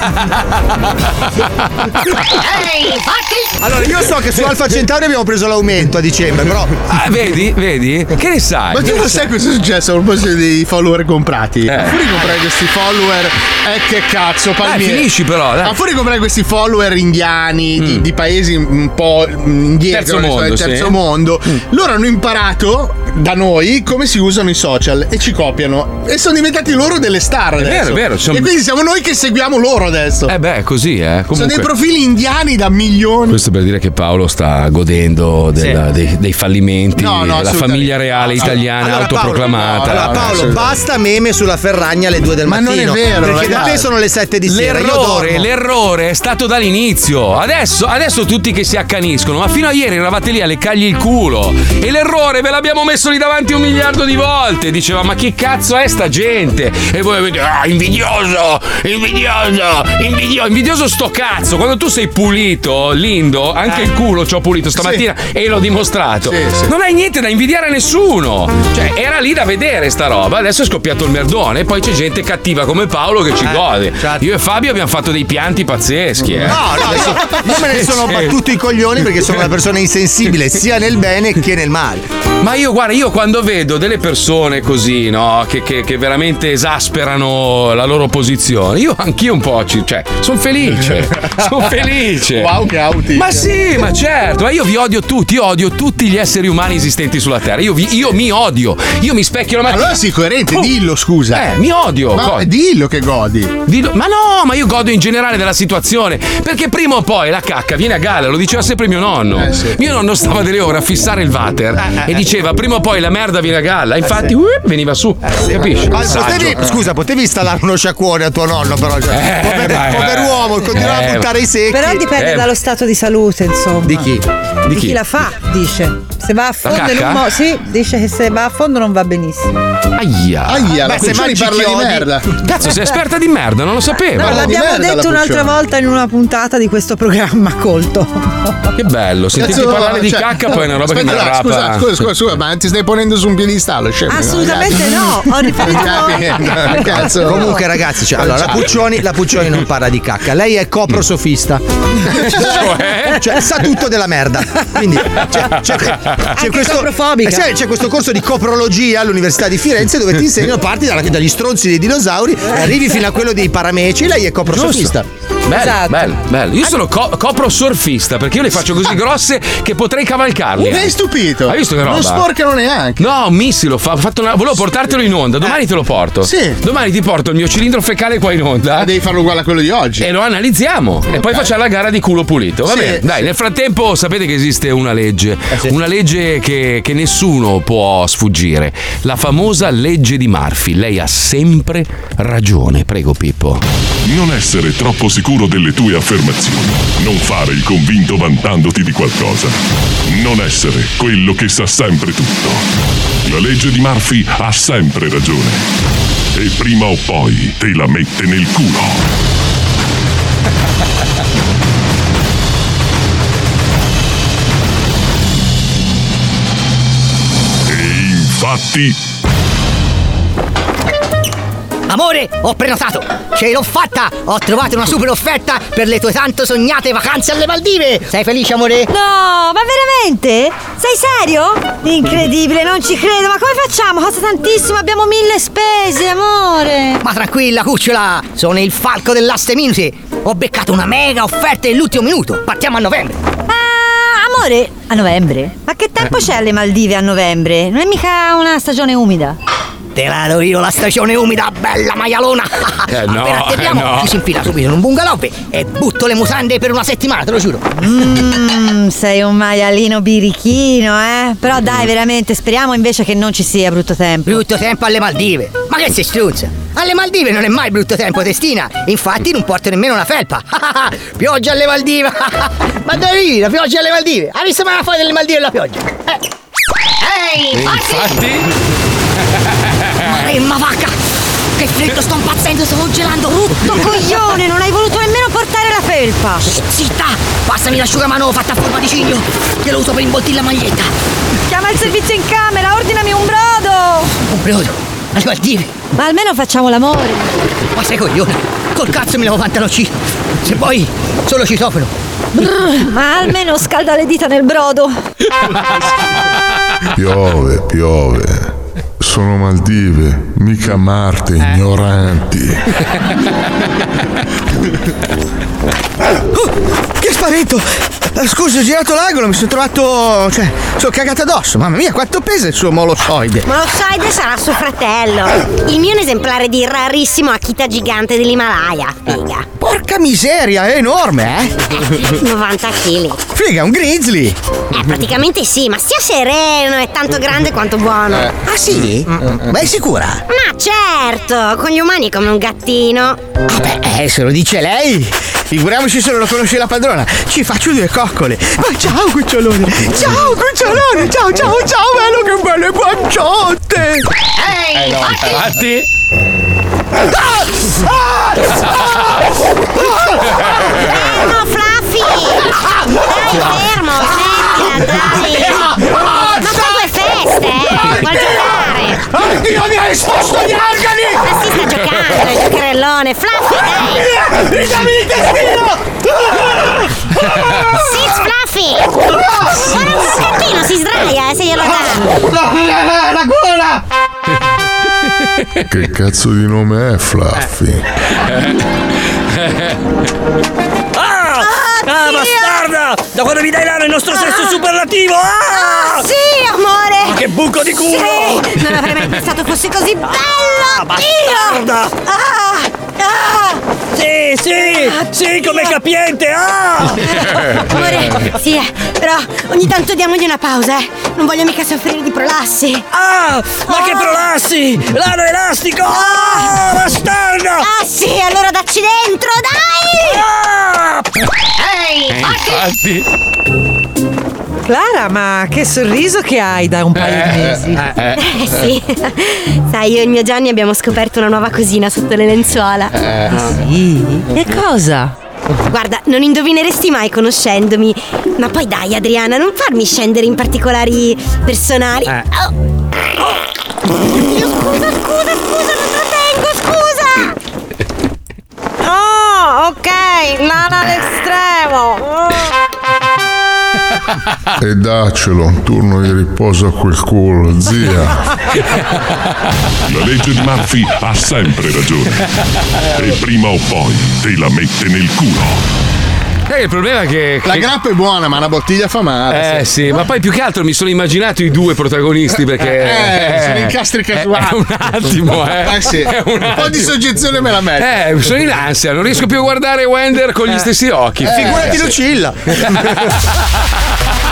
Speaker 2: Allora, io so che su Alfa Centauri abbiamo preso l'aumento a dicembre, però.
Speaker 3: Ah, vedi, vedi? Che ne sai?
Speaker 5: Ma tu lo sai cosa è successo a proposito dei follower comprati? A fuori comprare questi follower, eh che cazzo, palmieri.
Speaker 3: Eh, finisci però, dai. Mm.
Speaker 5: A fuori comprare questi follower indiani di, di paesi un po' indietro,
Speaker 3: Terzo
Speaker 5: nel
Speaker 3: mondo,
Speaker 5: terzo
Speaker 3: sì. Mm.
Speaker 5: mondo, loro hanno imparato da noi come si usano i social e ci copiano. E sono diventati loro delle star
Speaker 3: È
Speaker 5: adesso.
Speaker 3: vero, è vero, sono-
Speaker 5: E quindi siamo noi che seguiamo loro adesso.
Speaker 3: Eh beh, così, eh. Comunque.
Speaker 5: Sono dei profili indiani da milioni.
Speaker 3: Questo per dire che Paolo sta godendo della- dei, dei fallimenti
Speaker 2: No, no,
Speaker 3: della famiglia reale italiana
Speaker 2: Allora, Paolo,
Speaker 3: autoproclamata.
Speaker 2: Allora, Paolo, basta meme sulla Ferragna alle 2 del
Speaker 5: Ma non
Speaker 2: mattino.
Speaker 5: è vero,
Speaker 2: Perché da te sono le 7 di sera.
Speaker 3: L'errore, l'errore è stato dall'inizio. Adesso, adesso tutti che si accaniscono, ma fino a ieri eravate lì a leccargli il culo. E l'errore ve l'abbiamo messo lì davanti un miliardo di volte. Diceva, ma chi cazzo è sta gente? E voi avete, ah, invidioso, invidioso, invidioso, invidioso sto cazzo. Quando tu sei pulito, lindo, anche il culo ci ho pulito stamattina e l'ho dimostrato.
Speaker 5: Sì, sì.
Speaker 3: Non hai niente da invidiare a nessuno. Cioè, era lì da vedere sta roba. Adesso è scoppiato il merdone. E poi c'è gente cattiva come Paolo che ci gode. Io e Fabio abbiamo fatto dei pianti pazzeschi. Eh.
Speaker 2: No, no, io, io me ne sono
Speaker 3: Sì.
Speaker 2: battuto i coglioni perché sono una persona insensibile sia nel bene che nel male.
Speaker 3: Ma io, guarda, io quando vedo delle persone così, no, che, che- che veramente esasperano la loro posizione, io anch'io un po', ci, cioè, sono felice. sono felice.
Speaker 5: Wow, che auti.
Speaker 3: Ma sì, ma certo, ma io vi odio tutti, io odio tutti gli esseri umani esistenti sulla Terra. Io, vi- io mi odio, io mi specchio la mattina.
Speaker 5: Allora sii coerente, dillo, scusa.
Speaker 3: Eh, mi odio.
Speaker 5: Ma
Speaker 3: Co-
Speaker 5: dillo che godi.
Speaker 3: Dillo- ma no, ma io godo in generale della situazione. Perché prima o poi la cacca viene a galla, lo diceva sempre mio nonno. Mio nonno stava delle ore a fissare il water e diceva prima o poi la merda viene a galla. Infatti, uh, veniva su. Capisci?
Speaker 2: Ma. Potevi, scusa, potevi installare uno sciacquone a tuo nonno, però. Cioè,
Speaker 3: Eh,
Speaker 2: pover-
Speaker 3: ma-
Speaker 2: pover'uomo, continuava
Speaker 3: eh,
Speaker 2: a buttare i secchi.
Speaker 6: Però dipende
Speaker 3: Eh.
Speaker 6: dallo stato di salute, insomma.
Speaker 2: Di chi?
Speaker 6: Di chi la fa, dice. Se va a fondo in un mo- Sì, dice che se va a fondo non va benissimo.
Speaker 3: Aia.
Speaker 5: Aia, la
Speaker 2: Beh, se mangi
Speaker 5: parla di merda.
Speaker 3: Cazzo, sei esperta di merda, non lo sapevo.
Speaker 6: No, l'abbiamo
Speaker 5: merda la
Speaker 6: detto un'altra volta in una puntata di questo programma colto.
Speaker 3: Che bello, sentirti
Speaker 5: Cazzo,
Speaker 3: parlare di
Speaker 5: cioè-
Speaker 3: cacca poi è una roba
Speaker 5: Aspetta,
Speaker 3: che mi
Speaker 5: no. Scusa, scusa, scusa, scusa, ma ti stai ponendo su un piedistallo, scemo.
Speaker 6: Assolutamente no, ho riferito
Speaker 5: Cazzo.
Speaker 2: Comunque, ragazzi, cioè, allora, la Puccioni, la Puccioni non parla di cacca, lei è coprosofista.
Speaker 3: Cioè?
Speaker 2: Cioè, sa tutto della merda. Quindi c'è, c'è- c'è
Speaker 6: Anche
Speaker 2: questo, eh, c'è- c'è questo corso di coprologia all'Università di Firenze dove ti insegnano parti dalla- dagli stronzi dei dinosauri e arrivi fino a quello dei parameci. Lei è coprosofista.
Speaker 3: Bello,
Speaker 6: Esatto.
Speaker 3: bello, bello. Io sono co- coprosurfista perché io le faccio così grosse che potrei cavalcarli.
Speaker 5: Mi hai stupito.
Speaker 3: Hai visto che roba?
Speaker 5: Non sporcano neanche.
Speaker 3: No, un missile, ho fa- ho fatto una- volevo portartelo in onda, domani te lo porto.
Speaker 5: Sì.
Speaker 3: Domani ti porto il mio cilindro fecale qua in onda.
Speaker 5: Devi farlo uguale a quello di oggi.
Speaker 3: E lo analizziamo e poi facciamo la gara di culo pulito. Va
Speaker 5: Sì,
Speaker 3: bene, dai,
Speaker 5: sì.
Speaker 3: nel frattempo sapete che esiste una legge, una legge che, che nessuno può sfuggire, la famosa legge di Murphy. Lei ha sempre ragione, prego Pippo.
Speaker 20: Non essere troppo sicuro delle tue affermazioni. Non fare il convinto vantandoti di qualcosa. Non essere quello che sa sempre tutto. La legge di Murphy ha sempre ragione. E prima o poi te la mette nel culo. Infatti
Speaker 21: Amore, ho prenotato! Ce l'ho fatta! Ho trovato una super offerta per le tue tanto sognate vacanze alle Maldive! Sei felice, amore?
Speaker 22: No, ma veramente? Sei serio? Incredibile, non ci credo. Ma come facciamo? Costa tantissimo, abbiamo mille spese, amore.
Speaker 21: Ma tranquilla, cucciola! Sono il falco dell'aste minute! Ho beccato una mega offerta nell'ultimo minuto! Partiamo a novembre!
Speaker 22: Ah, amore, a novembre? Ma che tempo c'è alle Maldive a novembre? Non è mica una stagione umida.
Speaker 21: Te la do io la stagione umida, bella maialona!
Speaker 3: Eh, no,
Speaker 21: Appena atterriamo,
Speaker 3: eh, no.
Speaker 21: ci si infila subito in un bungalow e butto le mutande per una settimana, te lo giuro!
Speaker 22: Mmm, sei un maialino birichino, eh? Però dai, veramente, speriamo invece che non ci sia brutto tempo.
Speaker 21: Brutto tempo alle Maldive! Ma che sei struzza? Alle Maldive non è mai brutto tempo, testina! Infatti non porto nemmeno una felpa! pioggia alle Maldive! Ma dove vivi la pioggia alle Maldive? Hai visto mai la foto delle Maldive e la pioggia? Eh. Ehi,
Speaker 3: infatti.
Speaker 21: Maremma vacca! Che freddo, sto impazzendo, sto congelando!
Speaker 22: Brutto coglione, non hai voluto nemmeno portare la felpa!
Speaker 21: Zitta! Passami l'asciugamano fatta a forma di cigno! Che lo uso per imboltire la maglietta!
Speaker 22: Chiama il servizio in camera, ordinami un brodo!
Speaker 21: Un brodo! alle Maldive.
Speaker 22: Ma almeno facciamo l'amore.
Speaker 21: Ma sei coglione? Col cazzo mi lavo pantaloncino. Se poi solo citofono.
Speaker 22: Brr, Ma almeno scalda le dita nel brodo.
Speaker 11: Piove, piove. Sono Maldive, mica Marte, ignoranti.
Speaker 21: Che spavento! Eh, Scusa, ho girato l'angolo, mi sono trovato. cioè, sono cagato addosso. Mamma mia, quanto pesa il suo molossoide?
Speaker 23: Molossoide sarà suo fratello. Il mio è un esemplare di rarissimo Akita gigante dell'Himalaya. Figa.
Speaker 21: Porca miseria, è enorme, eh!
Speaker 23: 90 kg.
Speaker 21: Figa, un grizzly!
Speaker 23: Eh, praticamente sì, ma stia sereno, è tanto grande quanto buono.
Speaker 21: Ah sì? Ma è sicura?
Speaker 23: Ma certo, con gli umani è come un gattino.
Speaker 21: Eh, se lo dice lei! Figuriamoci se non lo conosce la padrona! Ci faccio due coccole! Ma ciao cucciolone! Ciao cucciolone! Ciao ciao ciao bello che belle guanciotte!
Speaker 3: Eh, no, infatti.
Speaker 23: Fermo, Fluffy! Dai, fermo, smettila, dai! Ma sono due feste, eh!
Speaker 5: Oddio, mi hai esposto gli organi!
Speaker 23: Ma si sta giocando, il giocherellone! Fluffy, dai!
Speaker 5: Ridami il intestino!
Speaker 23: Six, Fluffy! Guarda un pochettino, si sdraia, eh, se glielo dà!
Speaker 5: La gola!
Speaker 11: Che cazzo di nome è Fluffy?
Speaker 12: Ah! Ah, bastarda! Da quando mi dai l'ano il nostro sesso superlativo! Ah!
Speaker 23: Sì, amore!
Speaker 12: Ma che buco di culo!
Speaker 23: Sì! Non avrei mai pensato fosse così bello!
Speaker 12: bastarda!
Speaker 23: Io! Ah! Ah!
Speaker 12: Sì, sì! Sì, come capiente! Ah!
Speaker 23: Amore, sì, però ogni tanto diamogli una pausa, eh! Non voglio mica soffrire di prolassi!
Speaker 12: Ah! Ma che prolassi! L'ano elastico! Ah! Bastarda!
Speaker 23: Ah sì, allora dacci dentro, dai! Ehi,
Speaker 3: Infatti.
Speaker 6: Clara, ma che sorriso che hai da un paio di mesi.
Speaker 23: Eh sì, sai, io e il mio Gianni abbiamo scoperto una nuova cosina sotto le lenzuola.
Speaker 6: Sì? E cosa?
Speaker 23: Guarda, non indovineresti mai conoscendomi. Ma poi dai, Adriana, non farmi scendere in particolari personali.
Speaker 5: Eh.
Speaker 23: Oh. Scusa, scusa, scusa, non trattengo, scusa!
Speaker 6: Oh, ok, lana all'estremo.
Speaker 11: E daccelo, un turno di riposo a quel culo, zia.
Speaker 20: La legge di Murphy ha sempre ragione. E prima o poi te la mette nel culo.
Speaker 3: Eh, il problema è che.
Speaker 5: La
Speaker 3: che-
Speaker 5: grappa è buona, ma una bottiglia fa male.
Speaker 3: Eh sì, ma poi più che altro mi sono immaginato i due protagonisti perché.
Speaker 5: Eh, sono incastri casuali.
Speaker 3: È un attimo, eh.
Speaker 5: Eh sì.
Speaker 3: Un
Speaker 5: Un po' di soggezione me la metto.
Speaker 3: Eh, sono in ansia, non riesco più a guardare Wender con gli stessi occhi.
Speaker 5: Eh,
Speaker 3: Figurati. Lucilla.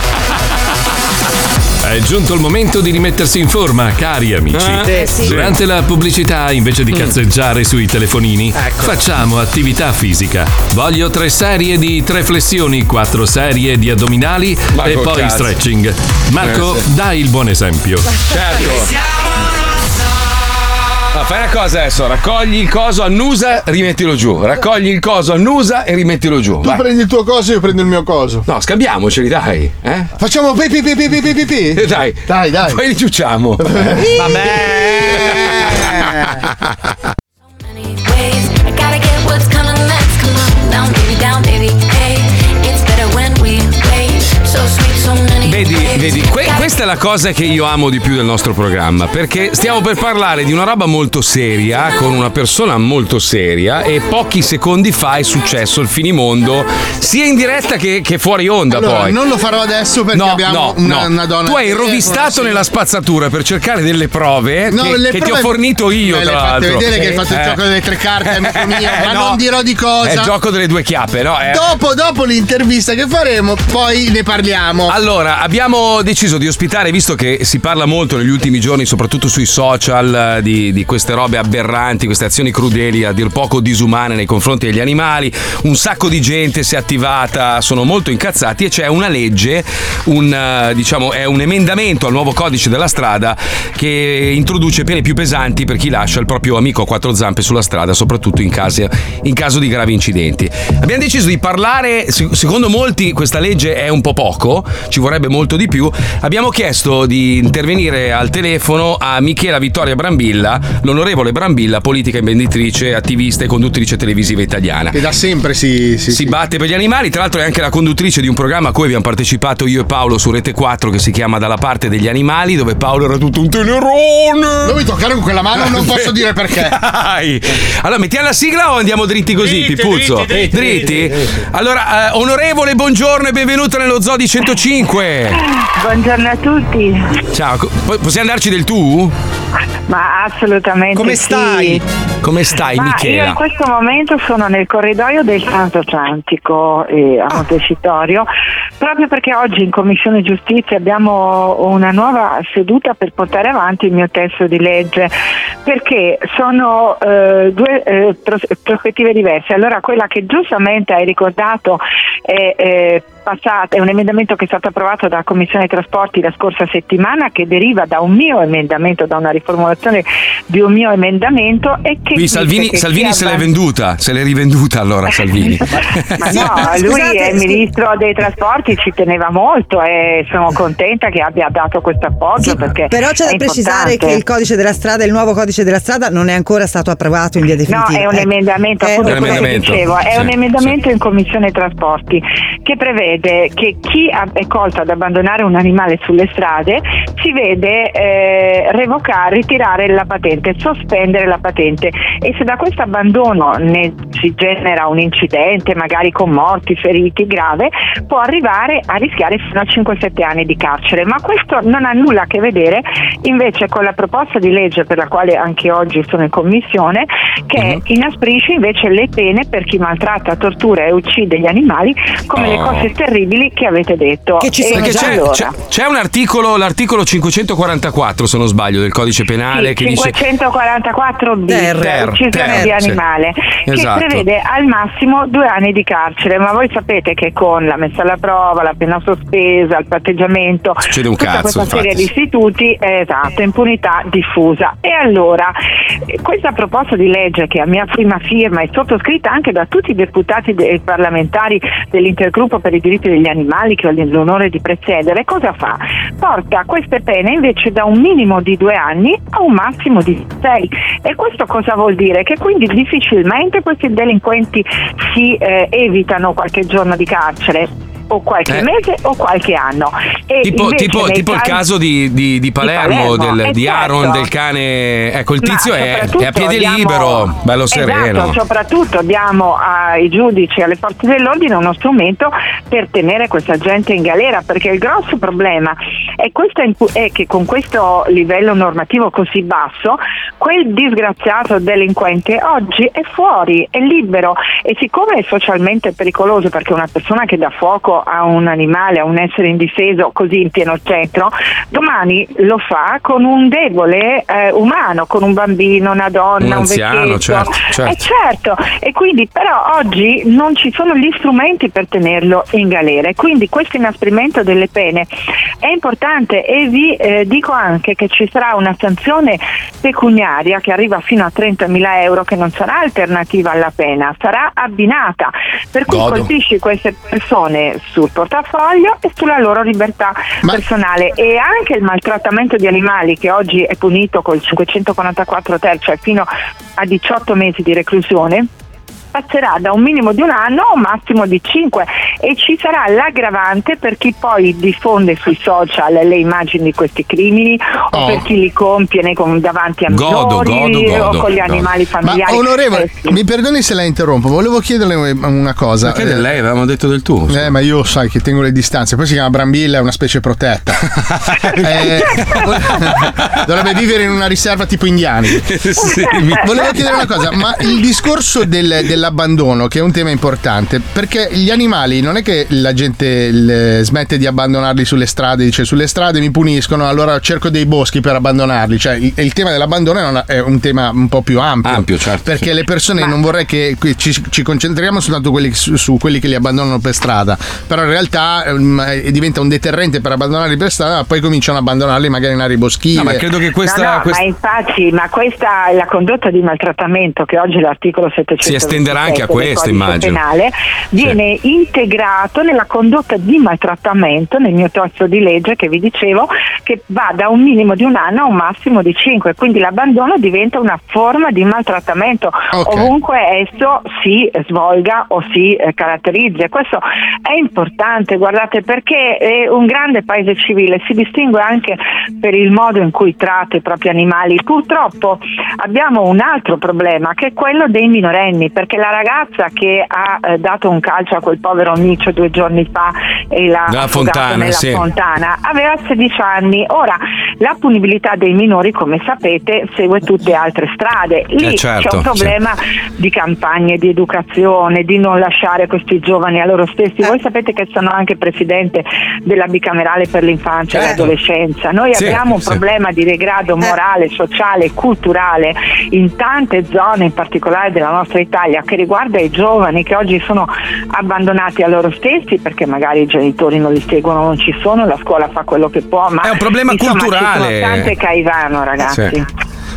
Speaker 1: È giunto il momento di rimettersi in forma, cari amici. Eh, sì. Durante la pubblicità, invece di cazzeggiare sui telefonini, facciamo attività fisica. Voglio tre serie di tre flessioni, quattro serie di addominali
Speaker 3: Ma
Speaker 1: e poi
Speaker 3: cazzo.
Speaker 1: stretching. Marco,
Speaker 3: Eh, sì.
Speaker 1: dai il buon esempio.
Speaker 3: Certo. No, fai una cosa adesso, raccogli il coso, annusa, rimettilo giù. Raccogli il coso, annusa e rimettilo giù.
Speaker 5: Tu
Speaker 3: vai.
Speaker 5: prendi il tuo coso e io prendo il mio coso.
Speaker 3: No, scambiamoceli, dai. Eh?
Speaker 5: Facciamo pi pi pi pi pi pi pi.
Speaker 3: Dai.
Speaker 5: Dai, dai.
Speaker 3: Poi li ciucciamo.
Speaker 4: Vabbè.
Speaker 3: Vedi, vedi, que- questa è la cosa che io amo di più del nostro programma, perché stiamo per parlare di una roba molto seria, con una persona molto seria, e pochi secondi fa è successo il finimondo, sia in diretta che, che fuori onda
Speaker 5: Allora,
Speaker 3: poi.
Speaker 5: non lo farò adesso perché
Speaker 3: No,
Speaker 5: abbiamo
Speaker 3: no,
Speaker 5: una,
Speaker 3: no.
Speaker 5: una donna.
Speaker 3: Tu hai
Speaker 5: dietro,
Speaker 3: rovistato nella spazzatura per cercare delle prove
Speaker 5: No,
Speaker 3: che,
Speaker 5: le
Speaker 3: che ti
Speaker 5: prove-
Speaker 3: ho fornito io,
Speaker 5: Me
Speaker 3: tra
Speaker 5: l'hai fatte
Speaker 3: l'altro.
Speaker 5: vedere che hai fatto il
Speaker 3: Eh.
Speaker 5: gioco delle tre carte, amico mio, ma
Speaker 3: no.
Speaker 5: non dirò di cosa.
Speaker 3: È il gioco delle due chiappe, no? Eh.
Speaker 5: Dopo, dopo l'intervista che faremo, poi ne parliamo.
Speaker 3: Allora, abbiamo deciso di ospitare, visto che si parla molto negli ultimi giorni, soprattutto sui social, di, di queste robe aberranti, queste azioni crudeli, a dir poco disumane nei confronti degli animali. Un sacco di gente si è attivata, sono molto incazzati e c'è una legge, un, eh, diciamo, è un emendamento al nuovo codice della strada che introduce pene più pesanti per chi lascia il proprio amico a quattro zampe sulla strada, soprattutto in, casi- in caso di gravi incidenti. Abbiamo deciso di parlare, se- secondo molti questa legge è un po' poco, ci vorrebbe molto di più. Abbiamo chiesto di intervenire al telefono a Michela Vittoria Brambilla, l'onorevole Brambilla, politica imprenditrice, attivista e conduttrice televisiva italiana.
Speaker 5: Che da sempre si, si,
Speaker 3: Si batte per gli animali, tra l'altro è anche la conduttrice di un programma a cui abbiamo partecipato io e Paolo su Rete 4 che si chiama Dalla parte degli animali, dove Paolo era tutto un tenerone.
Speaker 5: Non mi toccare con quella mano, non posso dire perché.
Speaker 3: Dai. Allora, mettiamo la sigla o andiamo dritti così,
Speaker 5: Dritti,
Speaker 3: Pipuzzo?
Speaker 5: dritti, dritti, dritti.
Speaker 3: Allora, eh, onorevole, buongiorno e benvenuto nello Zoo di 105.
Speaker 24: Buongiorno a tutti.
Speaker 3: Ciao, possiamo darci del tu?
Speaker 24: Ma assolutamente
Speaker 3: Come
Speaker 24: sì.
Speaker 3: stai? Come stai,
Speaker 24: Ma io
Speaker 3: Michela?
Speaker 24: in questo momento sono nel corridoio del Transatlantico eh, a Montecitorio, proprio perché oggi in Commissione Giustizia abbiamo una nuova seduta per portare avanti il mio testo di legge, perché sono eh, due eh, pros- prospettive diverse. Allora quella che giustamente hai ricordato è, eh, passata, è un emendamento che è stato approvato dalla Commissione Trasporti la scorsa settimana che deriva da un mio emendamento, da una riformulazione di un mio emendamento e che
Speaker 3: Qui
Speaker 24: dice
Speaker 3: Salvini,
Speaker 24: che
Speaker 3: Salvini se l'è venduta, se l'è rivenduta allora Salvini.
Speaker 24: Ma no, lui è il ministro dei trasporti, ci teneva molto e sono contenta che abbia dato questo appoggio perché
Speaker 6: Però c'è da
Speaker 24: è
Speaker 6: precisare
Speaker 24: importante.
Speaker 6: che il codice della strada, il nuovo codice della strada, non è ancora stato approvato in via
Speaker 24: No,
Speaker 6: definitiva.
Speaker 24: è un
Speaker 6: Ecco.
Speaker 24: emendamento,
Speaker 6: È
Speaker 24: appunto
Speaker 6: emendamento,
Speaker 24: dicevo, è
Speaker 6: sì,
Speaker 24: un emendamento in Commissione Trasporti che prevede che chi è colto ad abbandonare un animale sulle strade si vede eh, revocare, ritirare la patente, sospendere la patente e se da questo abbandono ne si genera un incidente, magari con morti, feriti grave, può arrivare a rischiare fino a 5-7 anni di carcere. Ma questo non ha nulla a che vedere invece con la proposta di legge per la quale anche oggi sono in commissione, che inasprisce invece le pene per chi maltratta, tortura e uccide gli animali, come le
Speaker 3: Oh.
Speaker 24: cose terribili che avete detto. E
Speaker 3: Perché c'è,
Speaker 24: allora-
Speaker 3: c'è- c'è un articolo, l'articolo 544 se non sbaglio del codice penale
Speaker 24: Sì,
Speaker 3: che dice
Speaker 24: 544 bis,
Speaker 3: Ter,
Speaker 24: uccisione
Speaker 3: ter,
Speaker 24: di
Speaker 3: sì.
Speaker 24: animale,
Speaker 3: Esatto.
Speaker 24: che prevede al massimo due anni di carcere, ma voi sapete che con la messa alla prova, la pena sospesa, il patteggiamento,
Speaker 3: Succede un
Speaker 24: tutta
Speaker 3: cazzo,
Speaker 24: questa
Speaker 3: infatti.
Speaker 24: serie di istituti, eh, esatto, impunità diffusa. E allora, eh, questa proposta di legge che a mia prima firma è sottoscritta anche da tutti i deputati e parlamentari dell'intergruppo per i diritti degli animali che ho l'onore di presiedere, cosa fa? Porta queste pene invece da un minimo di due anni a un massimo di sei. E questo cosa vuol dire? Che quindi difficilmente questi delinquenti si eh, evitano qualche giorno di carcere. O qualche
Speaker 3: Eh.
Speaker 24: mese o qualche anno. E
Speaker 3: tipo, tipo- tipo il
Speaker 24: casi-
Speaker 3: caso di, di- di Palermo,
Speaker 24: Palermo,
Speaker 3: del-
Speaker 24: eh,
Speaker 3: di Aaron,
Speaker 24: certo.
Speaker 3: del cane. Ecco, il tizio è, è a piede
Speaker 24: diamo-
Speaker 3: libero, bello sereno.
Speaker 24: Esatto, soprattutto diamo ai giudici e alle forze dell'ordine uno strumento per tenere questa gente in galera, perché il grosso problema è, questo impu- è che con questo livello normativo così basso, quel disgraziato delinquente oggi è fuori, è libero e siccome è socialmente pericoloso perché una persona che dà fuoco a un animale, a un essere indifeso così in pieno centro, domani lo fa con un debole eh, umano, con un bambino, una donna,
Speaker 3: Un
Speaker 24: un,
Speaker 3: anziano,
Speaker 24: vecchietto.
Speaker 3: certo, certo.
Speaker 24: Eh, certo, e quindi però oggi non ci sono gli strumenti per tenerlo in galera e quindi questo inasprimento delle pene è importante e vi eh, dico anche che ci sarà una sanzione pecuniaria che arriva fino a 30.000 euro che non sarà alternativa alla pena, sarà abbinata, per cui
Speaker 5: Godo.
Speaker 24: colpisci queste persone sul portafoglio e sulla loro libertà personale. E anche il maltrattamento di animali che oggi è punito col 544 ter, cioè fino a 18 mesi di reclusione passerà da un minimo di un anno a un massimo di 5 e ci sarà l'aggravante per chi poi diffonde sui social le immagini di questi crimini o
Speaker 5: Oh.
Speaker 24: per chi li compie nei- davanti a
Speaker 5: Godo,
Speaker 24: minori
Speaker 5: godo, godo,
Speaker 24: o con gli
Speaker 5: godo.
Speaker 24: animali familiari.
Speaker 5: Ma onorevole,
Speaker 24: Eh sì.
Speaker 5: mi perdoni se la interrompo, volevo chiederle una cosa.
Speaker 3: Che di lei? Avevamo detto del tuo.
Speaker 5: Eh, ma io sai che tengo le distanze, poi si chiama Brambilla, è una specie protetta. Eh, dovrebbe vivere in una riserva tipo indiani. Volevo chiedere una cosa, ma il discorso del- dell'abbandono, che è un tema importante, perché gli animali non è che la gente il- smette di abbandonarli sulle strade, dice sulle strade mi puniscono, allora cerco dei boschi per abbandonarli. Cioè, il, il tema dell'abbandono è, una- è un tema un po' più ampio.
Speaker 3: Ampio, certo,
Speaker 5: Perché
Speaker 3: sì.
Speaker 5: le persone non vorrei che ci, ci concentriamo soltanto quelli- su, su quelli che li abbandonano per strada, però in realtà ehm, eh, diventa un deterrente per abbandonarli per strada, ma poi cominciano ad abbandonarli magari in aree boschive.
Speaker 3: No, ma credo che
Speaker 24: no, no, ma infatti, ma questa è la condotta di maltrattamento che oggi l'articolo 720
Speaker 3: tenderà anche a
Speaker 24: 27 del
Speaker 3: questo, immagino.
Speaker 24: penale, viene integrato nella condotta di maltrattamento nel mio testo di legge che vi dicevo che va da un minimo di un anno a un massimo di cinque, quindi l'abbandono diventa una forma di maltrattamento ovunque esso si svolga o si eh, caratterizzi. Questo è importante, guardate, perché è un grande paese civile si distingue anche per il modo in cui tratta i propri animali. Purtroppo abbiamo un altro problema che è quello dei minorenni, perché la ragazza che ha eh, dato un calcio a quel povero micio due giorni fa e l'ha
Speaker 3: Nella
Speaker 24: affogato
Speaker 3: fontana,
Speaker 24: nella
Speaker 3: sì.
Speaker 24: fontana aveva 16 anni. Ora la punibilità dei minori, come sapete, segue tutte altre strade. Lì
Speaker 3: Eh, certo,
Speaker 24: c'è un problema di campagne di educazione, di non lasciare questi giovani a loro stessi.
Speaker 3: Eh.
Speaker 24: Voi sapete che sono anche presidente della bicamerale per l'infanzia e l'adolescenza. Noi
Speaker 3: Sì,
Speaker 24: abbiamo un
Speaker 3: sì.
Speaker 24: problema di degrado morale, sociale e culturale in tante zone, in particolare della nostra Italia, che riguarda i giovani che oggi sono abbandonati a loro stessi perché magari i genitori non li seguono, non ci sono, la scuola fa quello che può, ma
Speaker 3: È un problema
Speaker 24: insomma,
Speaker 3: culturale.
Speaker 24: Ci sono tante caivano, ragazzi.
Speaker 3: Sì.